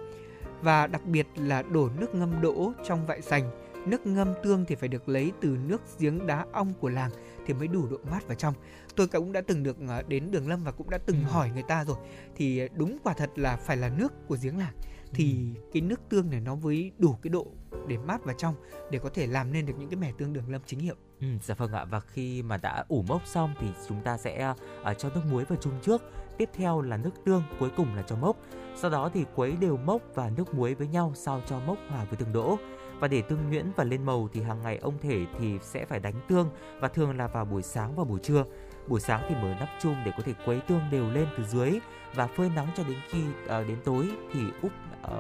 [SPEAKER 1] Và đặc biệt là đổ nước ngâm đỗ trong vại sành Nước ngâm tương thì phải được lấy từ nước giếng đá ong của làng thì mới đủ độ mát vào trong. Tôi cũng đã từng được ờ, đến Đường Lâm và cũng đã từng
[SPEAKER 3] Ừ.
[SPEAKER 1] hỏi người ta rồi. Thì đúng quả thật là phải là nước của giếng làng. Thì cái nước tương này nó mới đủ cái độ để mát vào trong để có thể làm nên được những cái mẻ tương Đường Lâm chính hiệu.
[SPEAKER 3] Ừ, dạ vâng ạ. Và khi mà đã ủ mốc xong thì chúng ta sẽ à, cho nước muối vào chung trước. Tiếp theo là nước tương cuối cùng là cho mốc. Sau đó thì khuấy đều mốc và nước muối với nhau sao cho mốc hòa với tương đỗ. Và để tương nhuyễn và lên màu thì hàng ngày ông thể thì sẽ phải đánh tương và thường là vào buổi sáng và buổi trưa buổi sáng thì mở nắp chum để có thể quấy tương đều lên từ dưới và phơi nắng cho đến khi uh, đến tối thì úp uh,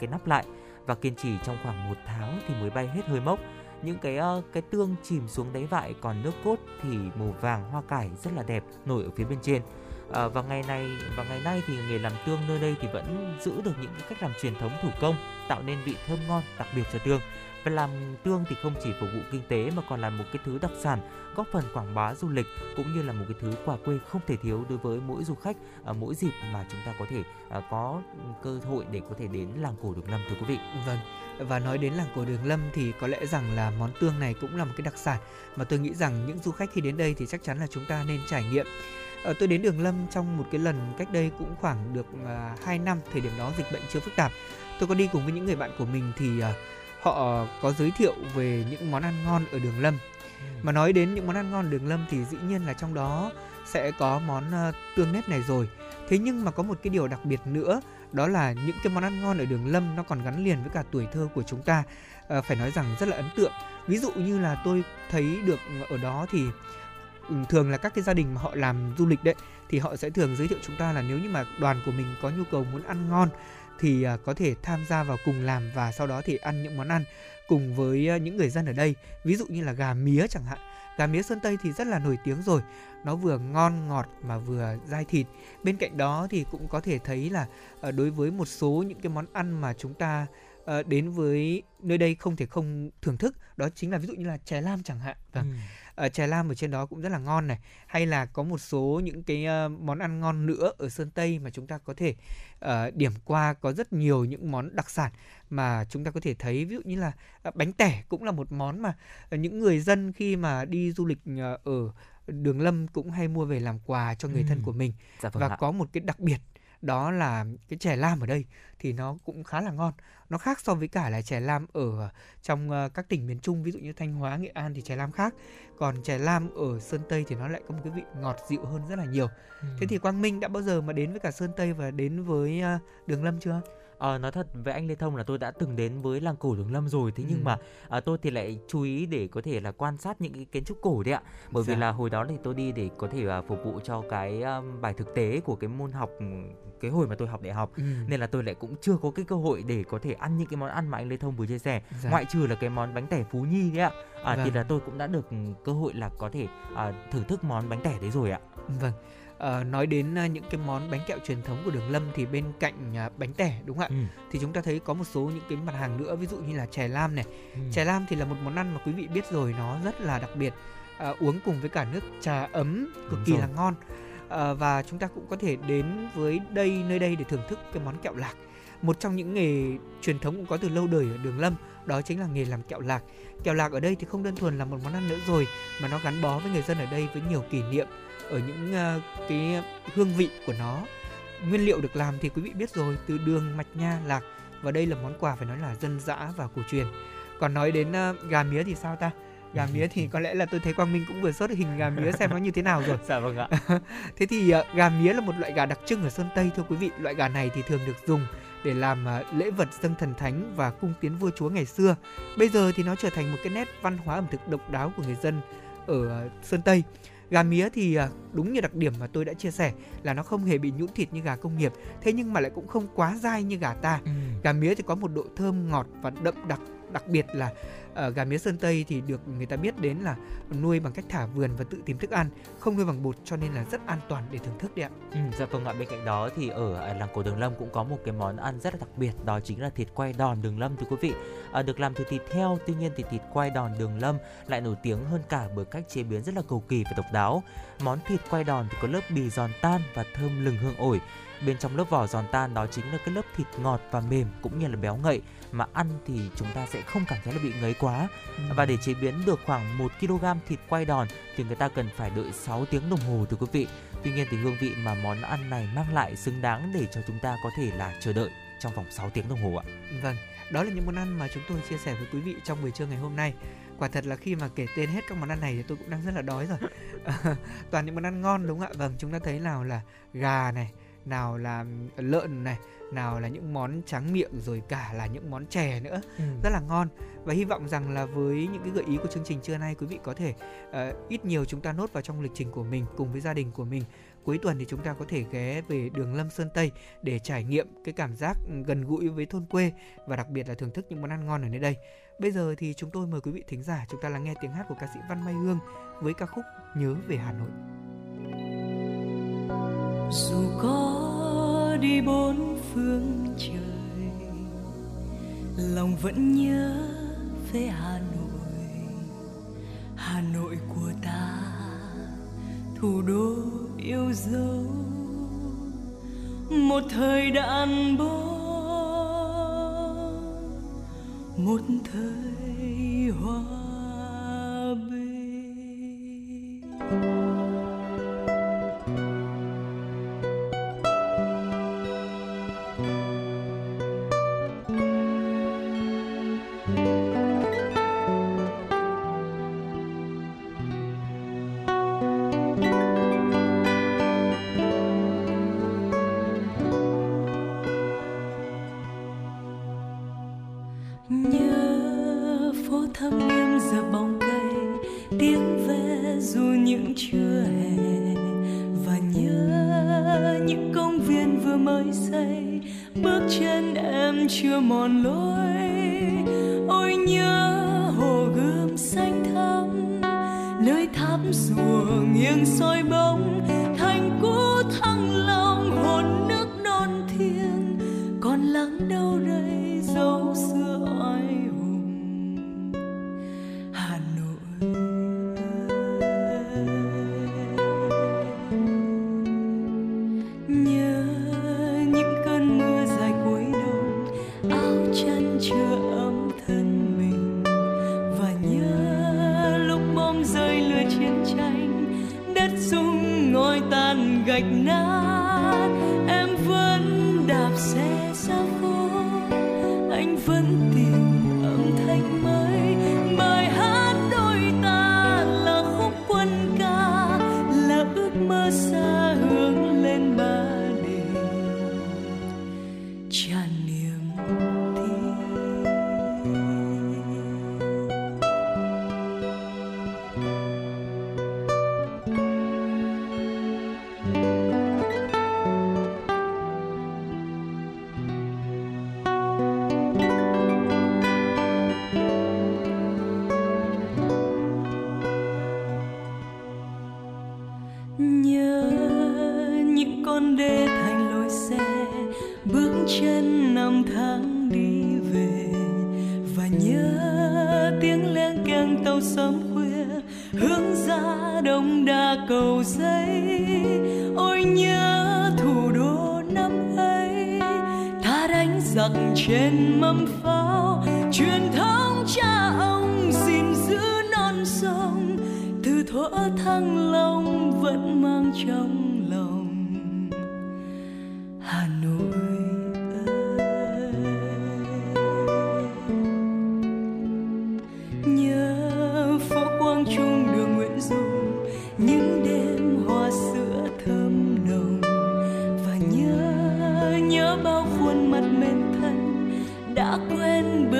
[SPEAKER 3] cái nắp lại và kiên trì trong khoảng một tháng thì mới bay hết hơi mốc. Những cái uh, cái tương chìm xuống đáy vại còn nước cốt thì màu vàng hoa cải rất là đẹp nổi ở phía bên trên. À, và ngày này và ngày nay thì nghề làm tương nơi đây thì vẫn giữ được những cách làm truyền thống thủ công tạo nên vị thơm ngon đặc biệt cho tương và làm tương thì không chỉ phục vụ kinh tế mà còn là một cái thứ đặc sản góp phần quảng bá du lịch cũng như là một cái thứ quà quê không thể thiếu đối với mỗi du khách ở mỗi dịp mà chúng ta có thể à, có cơ hội để có thể đến làng cổ Đường Lâm thưa quý vị.
[SPEAKER 1] Vâng. Và nói đến làng cổ Đường Lâm thì có lẽ rằng là món tương này cũng là một cái đặc sản mà tôi nghĩ rằng những du khách khi đến đây thì chắc chắn là chúng ta nên trải nghiệm. Ờ, tôi đến Đường Lâm trong một cái lần cách đây cũng khoảng được à, uh, 2 năm, thời điểm đó dịch bệnh chưa phức tạp. Tôi có đi cùng với những người bạn của mình thì uh, họ có giới thiệu về những món ăn ngon ở Đường Lâm. Mà nói đến những món ăn ngon Đường Lâm thì dĩ nhiên là trong đó sẽ có món ờ, tương nếp này rồi. Thế nhưng mà có một cái điều đặc biệt nữa đó là những cái món ăn ngon ở đường Lâm nó còn gắn liền với cả tuổi thơ của chúng ta à, phải nói rằng rất là ấn tượng ví dụ như là tôi thấy được ở đó thì ừ, thường là các cái gia đình mà họ làm du lịch đấy thì họ sẽ thường giới thiệu chúng ta là nếu như mà đoàn của mình có nhu cầu muốn ăn ngon thì à, có thể tham gia vào cùng làm và sau đó thì ăn những món ăn cùng với à, những người dân ở đây. Ví dụ như là gà mía chẳng hạn. Gà mía sơn tây thì rất là nổi tiếng rồi. Nó vừa ngon, ngọt mà vừa dai thịt. Bên cạnh đó thì cũng có thể thấy là ờ, đối với một số những cái món ăn mà chúng ta ờ, đến với nơi đây không thể không thưởng thức, đó chính là ví dụ như là chè lam chẳng hạn. Vâng.
[SPEAKER 3] Ừ.
[SPEAKER 1] Ờ, chè lam ở trên đó cũng rất là ngon này hay là có một số những cái ờ, món ăn ngon nữa ở sơn tây mà chúng ta có thể ờ, điểm qua có rất nhiều những món đặc sản mà chúng ta có thể thấy ví dụ như là ờ, bánh tẻ cũng là một món mà ờ, những người dân khi mà đi du lịch ờ, ở đường lâm cũng hay mua về làm quà cho người thân
[SPEAKER 3] Ừ.
[SPEAKER 1] của mình
[SPEAKER 3] Dạ vâng
[SPEAKER 1] và
[SPEAKER 3] ạ.
[SPEAKER 1] có một cái đặc biệt đó là cái chè lam ở đây thì nó cũng khá là ngon nó khác so với cả là chè lam ở trong các tỉnh miền Trung ví dụ như Thanh Hóa Nghệ An thì chè lam khác còn chè lam ở Sơn Tây thì nó lại có một cái vị ngọt dịu hơn rất là nhiều. Thế thì Quang Minh đã bao giờ mà đến với cả Sơn Tây và đến với ờ, Đường Lâm chưa
[SPEAKER 3] Ờ, nói thật với anh Lê Thông là tôi đã từng đến với làng cổ Đường Lâm rồi thế nhưng
[SPEAKER 1] Ừ.
[SPEAKER 3] mà à, tôi thì lại chú ý để có thể là quan sát những cái kiến trúc cổ đấy ạ bởi vì
[SPEAKER 1] Dạ.
[SPEAKER 3] là hồi đó thì tôi đi để có thể à, phục vụ cho cái um, bài thực tế của cái môn học ừ, cái hồi mà tôi học đại học
[SPEAKER 1] Ừ.
[SPEAKER 3] nên là tôi lại cũng chưa có cái cơ hội để có thể ăn những cái món ăn mà anh Lê Thông vừa chia sẻ
[SPEAKER 1] Dạ.
[SPEAKER 3] ngoại trừ là cái món bánh tẻ Phú Nhi đấy ạ à, thì
[SPEAKER 1] Vâng.
[SPEAKER 3] là tôi cũng đã được ừ, cơ hội là có thể à, thưởng thức món bánh tẻ đấy rồi ạ
[SPEAKER 1] Vâng. Ờ, nói đến ờ, những cái món bánh kẹo truyền thống của Đường Lâm thì bên cạnh ờ, bánh tẻ đúng không ạ?
[SPEAKER 3] Ừ.
[SPEAKER 1] Thì chúng ta thấy có một số những cái mặt hàng nữa ví dụ như là chè lam này.
[SPEAKER 3] Ừ.
[SPEAKER 1] Chè lam thì là một món ăn mà quý vị biết rồi nó rất là đặc biệt. Ờ, uống cùng với cả nước trà ấm cực
[SPEAKER 3] Đúng
[SPEAKER 1] kỳ
[SPEAKER 3] rồi.
[SPEAKER 1] là ngon. Ờ, và chúng ta cũng có thể đến với đây nơi đây để thưởng thức cái món kẹo lạc. Một trong những nghề truyền thống cũng có từ lâu đời ở Đường Lâm đó chính là nghề làm kẹo lạc. Kẹo lạc ở đây thì không đơn thuần là một món ăn nữa rồi mà nó gắn bó với người dân ở đây với nhiều kỷ niệm ở những ờ, cái hương vị của nó. Nguyên liệu được làm thì quý vị biết rồi từ đường mạch nha lạc. Và đây là món quà phải nói là dân dã và cổ truyền. Còn nói đến ờ, gà mía thì sao ta? Gà [LAUGHS] mía thì có lẽ là tôi thấy quang minh cũng vừa xuất hình gà mía xem nó như thế nào rồi. [LAUGHS]
[SPEAKER 3] Dạ vâng ạ. [LAUGHS]
[SPEAKER 1] Thế thì ờ, gà mía là một loại gà đặc trưng ở sơn tây thưa quý vị. Loại gà này thì thường được dùng để làm ờ, lễ vật dâng thần thánh và cung tiến vua chúa ngày xưa. Bây giờ thì nó trở thành một cái nét văn hóa ẩm thực độc đáo của người dân ở ờ, sơn tây Gà mía thì à, đúng như đặc điểm mà tôi đã chia sẻ là nó không hề bị nhũn thịt như gà công nghiệp, thế nhưng mà lại cũng không quá dai như gà ta.
[SPEAKER 3] Ừ.
[SPEAKER 1] Gà mía thì có một độ thơm ngọt và đậm đặc, đặc biệt là ờ, gà mía sơn tây thì được người ta biết đến là nuôi bằng cách thả vườn và tự tìm thức ăn, không nuôi bằng bột cho nên là rất an toàn để thưởng thức đấy ạ.
[SPEAKER 3] Ừ, dạ vâng ạ. Bên cạnh đó thì ở à, làng cổ Đường Lâm cũng có một cái món ăn rất là đặc biệt đó chính là thịt quay đòn Đường Lâm thưa quý vị. À, được làm từ thịt heo tuy nhiên thì thịt quay đòn Đường Lâm lại nổi tiếng hơn cả bởi cách chế biến rất là cầu kỳ và độc đáo. Món thịt quay đòn thì có lớp bì giòn tan và thơm lừng hương ổi. Bên trong lớp vỏ giòn tan đó chính là cái lớp thịt ngọt và mềm cũng như là béo ngậy mà ăn thì chúng ta sẽ không cảm thấy là bị ngấy quá
[SPEAKER 1] Ừ.
[SPEAKER 3] và để chế biến được khoảng 1 kg thịt quay đòn thì người ta cần phải đợi 6 tiếng đồng hồ thưa quý vị tuy nhiên thì hương vị mà món ăn này mang lại xứng đáng để cho chúng ta có thể là chờ đợi trong vòng 6 tiếng đồng hồ ạ
[SPEAKER 1] Vâng, đó là những món ăn mà chúng tôi chia sẻ với quý vị trong buổi trưa ngày hôm nay. Quả thật là khi mà kể tên hết các món ăn này thì tôi cũng đang rất là đói rồi. [LAUGHS] Toàn những món ăn ngon đúng không ạ? Vâng, chúng ta thấy nào là gà này, nào là lợn này, nào là những món tráng miệng rồi cả là những món chè nữa
[SPEAKER 3] Ừ.
[SPEAKER 1] rất là ngon và hy vọng rằng là với những cái gợi ý của chương trình trưa nay quý vị có thể ờ, ít nhiều chúng ta nốt vào trong lịch trình của mình cùng với gia đình của mình cuối tuần thì chúng ta có thể ghé về đường Lâm Sơn Tây để trải nghiệm cái cảm giác gần gũi với thôn quê và đặc biệt là thưởng thức những món ăn ngon ở nơi đây. Bây giờ thì chúng tôi mời quý vị thính giả chúng ta lắng nghe tiếng hát của ca sĩ Văn Mai Hương với ca khúc Nhớ về Hà Nội
[SPEAKER 10] dù có đi bốn phương trời, lòng vẫn nhớ về hà nội. Hà nội của ta, thủ đô yêu dấu. Một thời đàn bố, một thời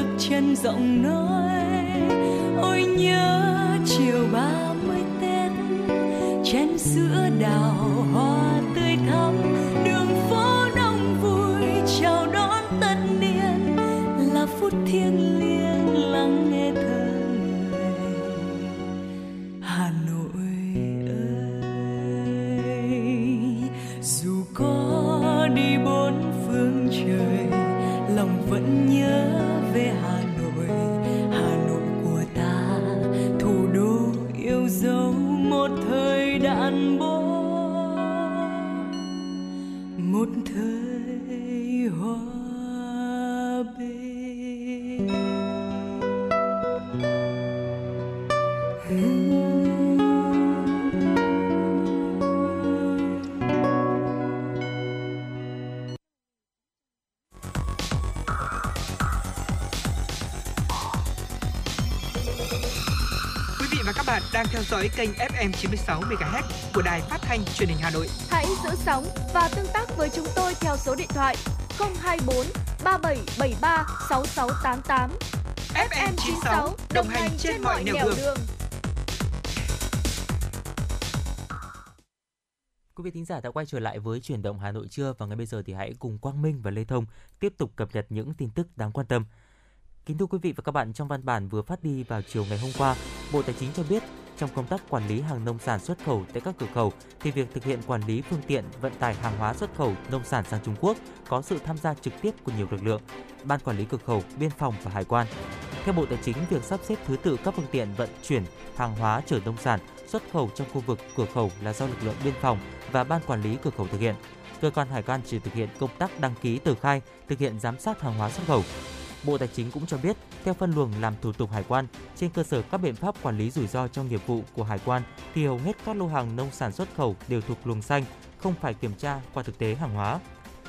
[SPEAKER 10] bước chân rộng nói. Ôi nhớ chiều ba mươi tết chén sữa đào hoa.
[SPEAKER 1] Dõi kênh FM 96 MHz của đài phát thanh truyền hình Hà Nội.
[SPEAKER 2] Hãy giữ sóng và tương tác với chúng tôi theo số điện thoại 024 3773 6688. FM 96 đồng hành trên mọi nẻo đường. đường.
[SPEAKER 3] Quý vị thính giả đã quay trở lại với chuyển động Hà Nội trưa và ngay bây giờ thì hãy cùng Quang Minh và Lê Thông tiếp tục cập nhật những tin tức đáng quan tâm. Kính thưa quý vị và các bạn, trong văn bản vừa phát đi vào chiều ngày hôm qua, Bộ Tài chính cho biết trong công tác quản lý hàng nông sản xuất khẩu tại các cửa khẩu thì việc thực hiện quản lý phương tiện vận tải hàng hóa xuất khẩu nông sản sang Trung Quốc có sự tham gia trực tiếp của nhiều lực lượng, ban quản lý cửa khẩu, biên phòng và hải quan. Theo Bộ Tài chính, việc sắp xếp thứ tự các phương tiện vận chuyển hàng hóa chở nông sản xuất khẩu trong khu vực cửa khẩu là do lực lượng biên phòng và ban quản lý cửa khẩu thực hiện. Cơ quan hải quan chỉ thực hiện công tác đăng ký tờ khai, thực hiện giám sát hàng hóa xuất khẩu. Bộ Tài chính cũng cho biết, theo phân luồng làm thủ tục hải quan, trên cơ sở các biện pháp quản lý rủi ro trong nghiệp vụ của hải quan thì hầu hết các lô hàng nông sản xuất khẩu đều thuộc luồng xanh, không phải kiểm tra qua thực tế hàng hóa.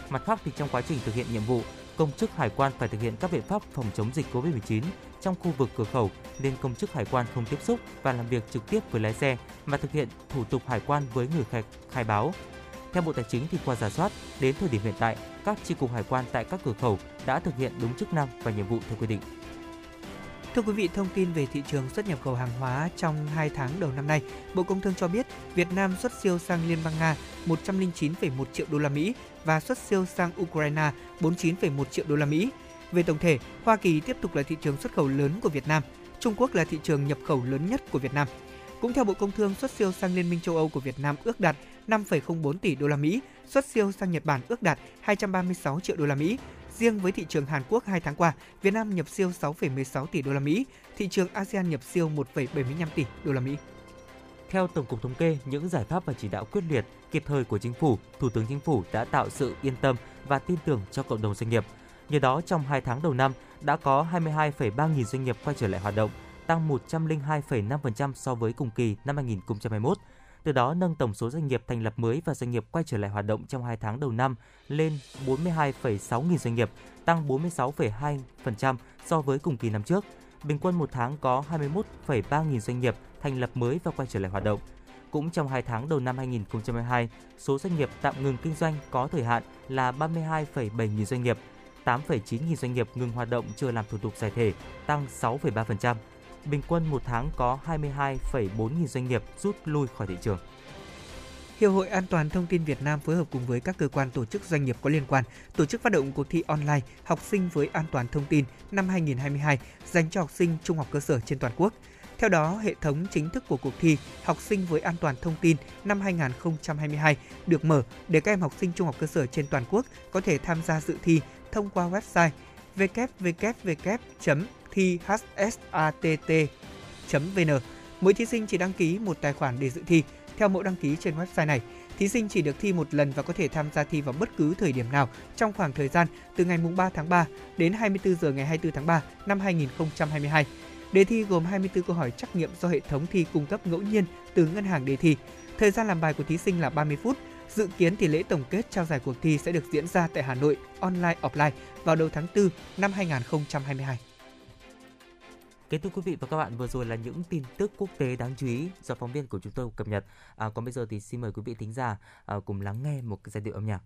[SPEAKER 3] Mặt khác thì trong quá trình thực hiện nhiệm vụ, công chức hải quan phải thực hiện các biện pháp phòng chống dịch COVID-19 trong khu vực cửa khẩu nên công chức hải quan không tiếp xúc và làm việc trực tiếp với lái xe mà thực hiện thủ tục hải quan với người khách khai báo. Theo Bộ Tài chính thì qua giả soát, đến thời điểm hiện tại, các chi cục hải quan tại các cửa khẩu đã thực hiện đúng chức năng và nhiệm vụ theo quy định.
[SPEAKER 1] Thưa quý vị, thông tin về thị trường xuất nhập khẩu hàng hóa trong 2 tháng đầu năm nay, Bộ Công Thương cho biết Việt Nam xuất siêu sang Liên bang Nga 109,1 triệu đô la Mỹ và xuất siêu sang Ukraine 49,1 triệu đô la Mỹ. Về tổng thể, Hoa Kỳ tiếp tục là thị trường xuất khẩu lớn của Việt Nam, Trung Quốc là thị trường nhập khẩu lớn nhất của Việt Nam. Cũng theo Bộ Công Thương, xuất siêu sang Liên minh châu Âu của Việt Nam ước đạt 5,04 tỷ đô la Mỹ, xuất siêu sang Nhật Bản ước đạt 236 triệu đô la Mỹ. Riêng với thị trường Hàn Quốc 2 tháng qua, Việt Nam nhập siêu 6,16 tỷ đô la Mỹ, thị trường ASEAN nhập siêu 1,75 tỷ đô la Mỹ.
[SPEAKER 3] Theo Tổng cục Thống kê, những giải pháp và chỉ đạo quyết liệt, kịp thời của Chính phủ, Thủ tướng Chính phủ đã tạo sự yên tâm và tin tưởng cho cộng đồng doanh nghiệp. Nhờ đó, trong 2 tháng đầu năm, đã có 22,3 nghìn doanh nghiệp quay trở lại hoạt động, tăng 102,5% so với cùng kỳ năm 2021 từ đó nâng tổng số doanh nghiệp thành lập mới và doanh nghiệp quay trở lại hoạt động trong 2 tháng đầu năm lên 42,6 nghìn doanh nghiệp, tăng 46,2% so với cùng kỳ năm trước. Bình quân một tháng có 21,3 nghìn doanh nghiệp thành lập mới và quay trở lại hoạt động. Cũng trong 2 tháng đầu năm 2022, số doanh nghiệp tạm ngừng kinh doanh có thời hạn là 32,7 nghìn doanh nghiệp, 8,9 nghìn doanh nghiệp ngừng hoạt động chưa làm thủ tục giải thể, tăng 6,3% bình quân một tháng có 22,4 nghìn doanh nghiệp rút lui khỏi thị trường.
[SPEAKER 1] Hiệp hội An toàn thông tin Việt Nam phối hợp cùng với các cơ quan tổ chức doanh nghiệp có liên quan tổ chức phát động cuộc thi online học sinh với an toàn thông tin năm 2022 dành cho học sinh trung học cơ sở trên toàn quốc. Theo đó, hệ thống chính thức của cuộc thi Học sinh với an toàn thông tin năm 2022 được mở để các em học sinh trung học cơ sở trên toàn quốc có thể tham gia dự thi thông qua website www thi hsatt.vn. Mỗi thí sinh chỉ đăng ký một tài khoản để dự thi. Theo mẫu đăng ký trên website này, thí sinh chỉ được thi một lần và có thể tham gia thi vào bất cứ thời điểm nào trong khoảng thời gian từ ngày 3 tháng 3 đến 24 giờ ngày 24 tháng 3 năm 2022. Đề thi gồm 24 câu hỏi trắc nghiệm do hệ thống thi cung cấp ngẫu nhiên từ ngân hàng đề thi. Thời gian làm bài của thí sinh là 30 phút. Dự kiến thì lễ tổng kết trao giải cuộc thi sẽ được diễn ra tại Hà Nội online offline vào đầu tháng 4 năm 2022.
[SPEAKER 3] Kính thưa quý vị và các bạn, vừa rồi là những tin tức quốc tế đáng chú ý do phóng viên của chúng tôi cập nhật. À, còn bây giờ thì xin mời quý vị thính giả à, cùng lắng nghe một cái giai điệu âm nhạc.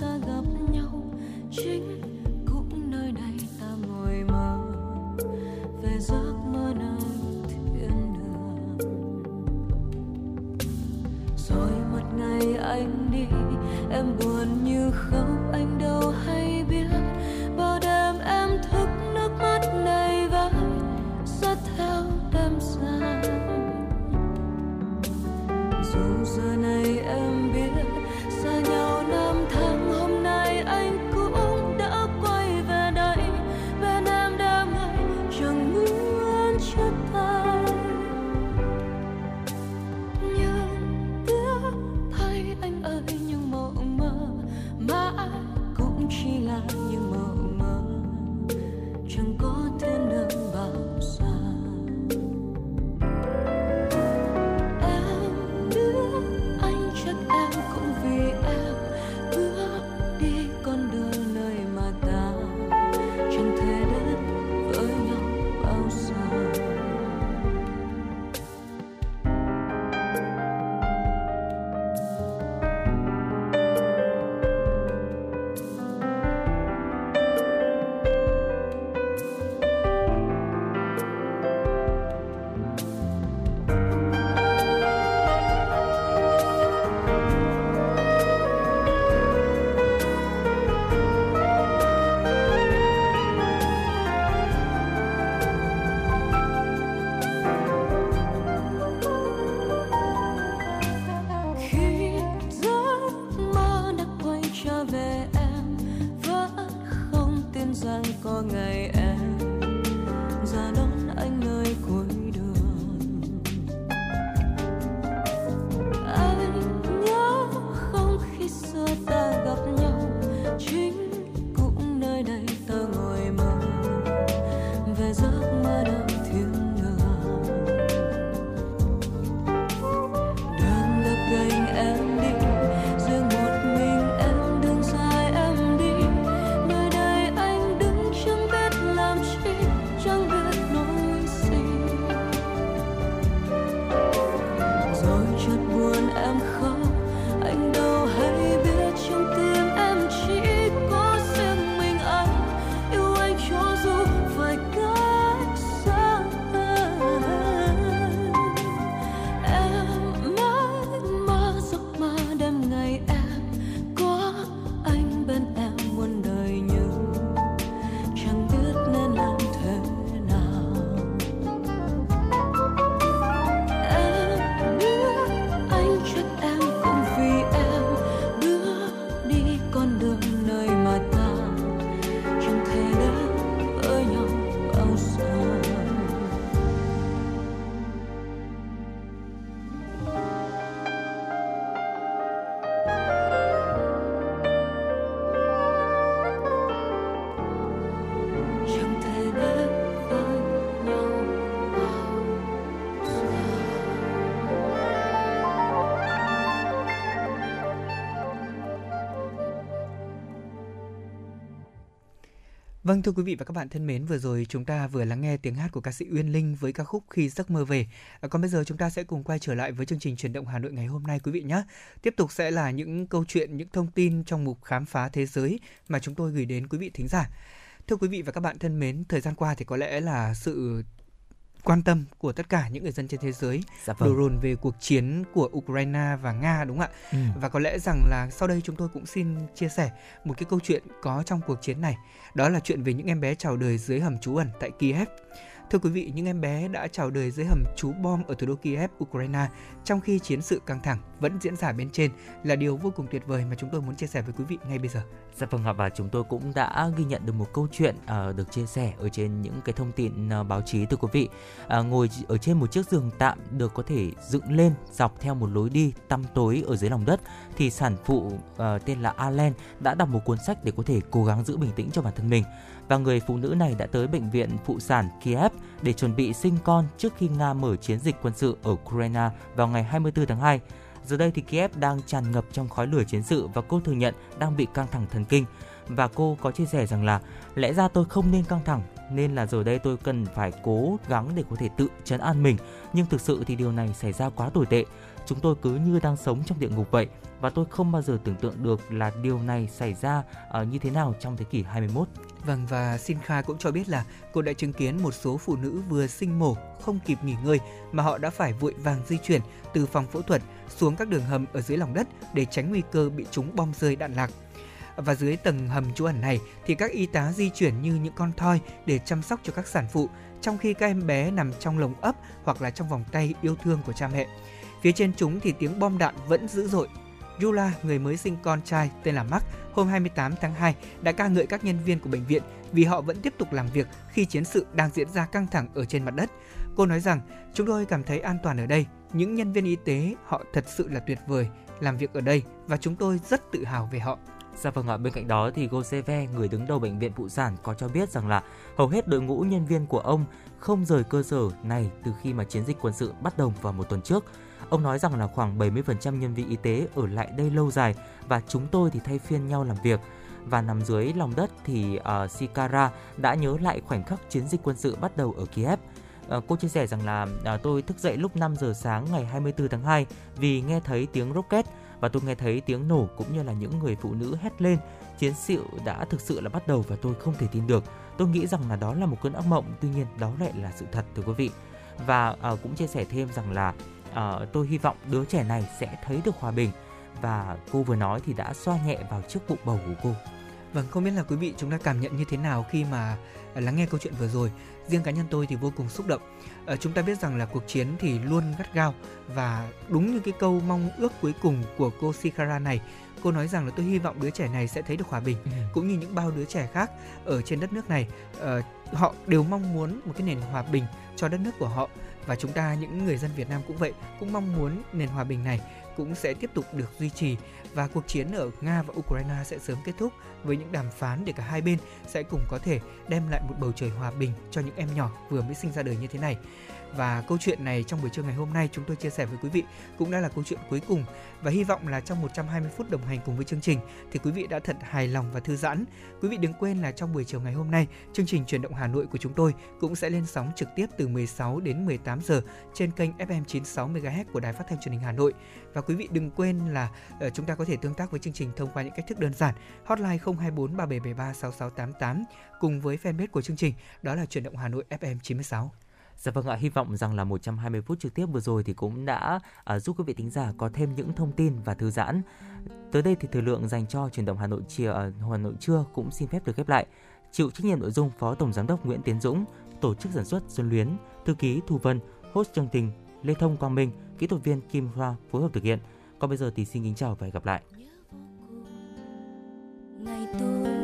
[SPEAKER 10] Ta gặp nhau. Chính cũng nơi này ta ngồi mơ. Về giấc mơ nơi thiên đường. Rồi một ngày anh đi, em buồn như không anh đâu hay
[SPEAKER 1] Vâng thưa quý vị và các bạn thân mến, vừa rồi chúng ta vừa lắng nghe tiếng hát của ca sĩ Uyên Linh với ca khúc Khi giấc mơ về. À, còn bây giờ chúng ta sẽ cùng quay trở lại với chương trình truyền động Hà Nội ngày hôm nay quý vị nhé. Tiếp tục sẽ là những câu chuyện, những thông tin trong mục khám phá thế giới mà chúng tôi gửi đến quý vị thính giả. Thưa quý vị và các bạn thân mến, thời gian qua thì có lẽ là sự quan tâm của tất cả những người dân trên thế giới
[SPEAKER 3] dạ vâng.
[SPEAKER 1] đổ dồn về cuộc chiến của Ukraine và Nga đúng không ạ?
[SPEAKER 3] Ừ.
[SPEAKER 1] Và có lẽ rằng là sau đây chúng tôi cũng xin chia sẻ một cái câu chuyện có trong cuộc chiến này. Đó là chuyện về những em bé chào đời dưới hầm trú ẩn tại Kiev. Thưa quý vị, những em bé đã chào đời dưới hầm trú bom ở thủ đô Kiev, Ukraine trong khi chiến sự căng thẳng vẫn diễn ra bên trên là điều vô cùng tuyệt vời mà chúng tôi muốn chia sẻ với quý vị ngay bây giờ.
[SPEAKER 3] Dạ vâng ạ và chúng tôi cũng đã ghi nhận được một câu chuyện uh, được chia sẻ ở trên những cái thông tin uh, báo chí thưa quý vị. Uh, ngồi ở trên một chiếc giường tạm được có thể dựng lên dọc theo một lối đi tăm tối ở dưới lòng đất thì sản phụ uh, tên là Alen đã đọc một cuốn sách để có thể cố gắng giữ bình tĩnh cho bản thân mình và người phụ nữ này đã tới bệnh viện phụ sản Kiev để chuẩn bị sinh con trước khi Nga mở chiến dịch quân sự ở Ukraine vào ngày 24 tháng 2. Giờ đây thì Kiev đang tràn ngập trong khói lửa chiến sự và cô thừa nhận đang bị căng thẳng thần kinh. Và cô có chia sẻ rằng là lẽ ra tôi không nên căng thẳng nên là giờ đây tôi cần phải cố gắng để có thể tự chấn an mình. Nhưng thực sự thì điều này xảy ra quá tồi tệ. Chúng tôi cứ như đang sống trong địa ngục vậy và tôi không bao giờ tưởng tượng được là điều này xảy ra uh, như thế nào trong thế kỷ 21.
[SPEAKER 1] Vâng và xin Kha cũng cho biết là cô đã chứng kiến một số phụ nữ vừa sinh mổ không kịp nghỉ ngơi mà họ đã phải vội vàng di chuyển từ phòng phẫu thuật xuống các đường hầm ở dưới lòng đất để tránh nguy cơ bị trúng bom rơi đạn lạc. Và dưới tầng hầm trú ẩn này thì các y tá di chuyển như những con thoi để chăm sóc cho các sản phụ, trong khi các em bé nằm trong lồng ấp hoặc là trong vòng tay yêu thương của cha mẹ. Phía trên chúng thì tiếng bom đạn vẫn dữ dội. Yula, người mới sinh con trai tên là Mark, hôm 28 tháng 2 đã ca ngợi các nhân viên của bệnh viện vì họ vẫn tiếp tục làm việc khi chiến sự đang diễn ra căng thẳng ở trên mặt đất. Cô nói rằng, chúng tôi cảm thấy an toàn ở đây, những nhân viên y tế họ thật sự là tuyệt vời làm việc ở đây và chúng tôi rất tự hào về họ.
[SPEAKER 3] Dạ vâng ạ, bên cạnh đó thì Goseve, người đứng đầu bệnh viện phụ sản có cho biết rằng là hầu hết đội ngũ nhân viên của ông không rời cơ sở này từ khi mà chiến dịch quân sự bắt đầu vào một tuần trước. Ông nói rằng là khoảng 70% nhân viên y tế ở lại đây lâu dài và chúng tôi thì thay phiên nhau làm việc. Và nằm dưới lòng đất thì ờ, uh, Sikara đã nhớ lại khoảnh khắc chiến dịch quân sự bắt đầu ở Kiev. Uh, cô chia sẻ rằng là uh, tôi thức dậy lúc 5 giờ sáng ngày 24 tháng 2 vì nghe thấy tiếng rocket và tôi nghe thấy tiếng nổ cũng như là những người phụ nữ hét lên. Chiến sự đã thực sự là bắt đầu và tôi không thể tin được. Tôi nghĩ rằng là đó là một cơn ác mộng, tuy nhiên đó lại là sự thật thưa quý vị. Và uh, cũng chia sẻ thêm rằng là uh, tôi hy vọng đứa trẻ này sẽ thấy được hòa bình và cô vừa nói thì đã xoa nhẹ vào chiếc bụng bầu của cô.
[SPEAKER 1] Vâng, không biết là quý vị chúng ta cảm nhận như thế nào khi mà à, lắng nghe câu chuyện vừa rồi. Riêng cá nhân tôi thì vô cùng xúc động. À, chúng ta biết rằng là cuộc chiến thì luôn gắt gao và đúng như cái câu mong ước cuối cùng của cô Sikara này, cô nói rằng là tôi hy vọng đứa trẻ này sẽ thấy được hòa bình, ừ. cũng như những bao đứa trẻ khác ở trên đất nước này. À, họ đều mong muốn một cái nền hòa bình cho đất nước của họ và chúng ta, những người dân Việt Nam cũng vậy, cũng mong muốn nền hòa bình này cũng sẽ tiếp tục được duy trì và cuộc chiến ở Nga và Ukraine sẽ sớm kết thúc với những đàm phán để cả hai bên sẽ cùng có thể đem lại một bầu trời hòa bình cho những em nhỏ vừa mới sinh ra đời như thế này. Và câu chuyện này trong buổi trưa ngày hôm nay chúng tôi chia sẻ với quý vị cũng đã là câu chuyện cuối cùng và hy vọng là trong 120 phút đồng hành cùng với chương trình thì quý vị đã thật hài lòng và thư giãn. Quý vị đừng quên là trong buổi chiều ngày hôm nay, chương trình chuyển động Hà Nội của chúng tôi cũng sẽ lên sóng trực tiếp từ 16 đến 18 giờ trên kênh FM 96 MHz của Đài Phát thanh Truyền hình Hà Nội. Và quý vị đừng quên là ờ, chúng ta có thể tương tác với chương trình thông qua những cách thức đơn giản. Hotline 024 3773 6688 cùng với fanpage của chương trình đó là chuyển động Hà Nội FM 96.
[SPEAKER 3] Dạ vâng ạ, hy vọng rằng là 120 phút trực tiếp vừa rồi thì cũng đã à, giúp quý vị thính giả có thêm những thông tin và thư giãn. Tới đây thì thời lượng dành cho truyền động Hà Nội chiều à, Hà Nội trưa cũng xin phép được khép lại. Chịu trách nhiệm nội dung Phó Tổng giám đốc Nguyễn Tiến Dũng, tổ chức sản xuất Xuân Luyến, thư ký Thu Vân, host chương trình Lê Thông Quang Minh, kỹ thuật viên Kim Hoa phối hợp thực hiện. Còn bây giờ thì xin kính chào và hẹn gặp lại. Ngày tôi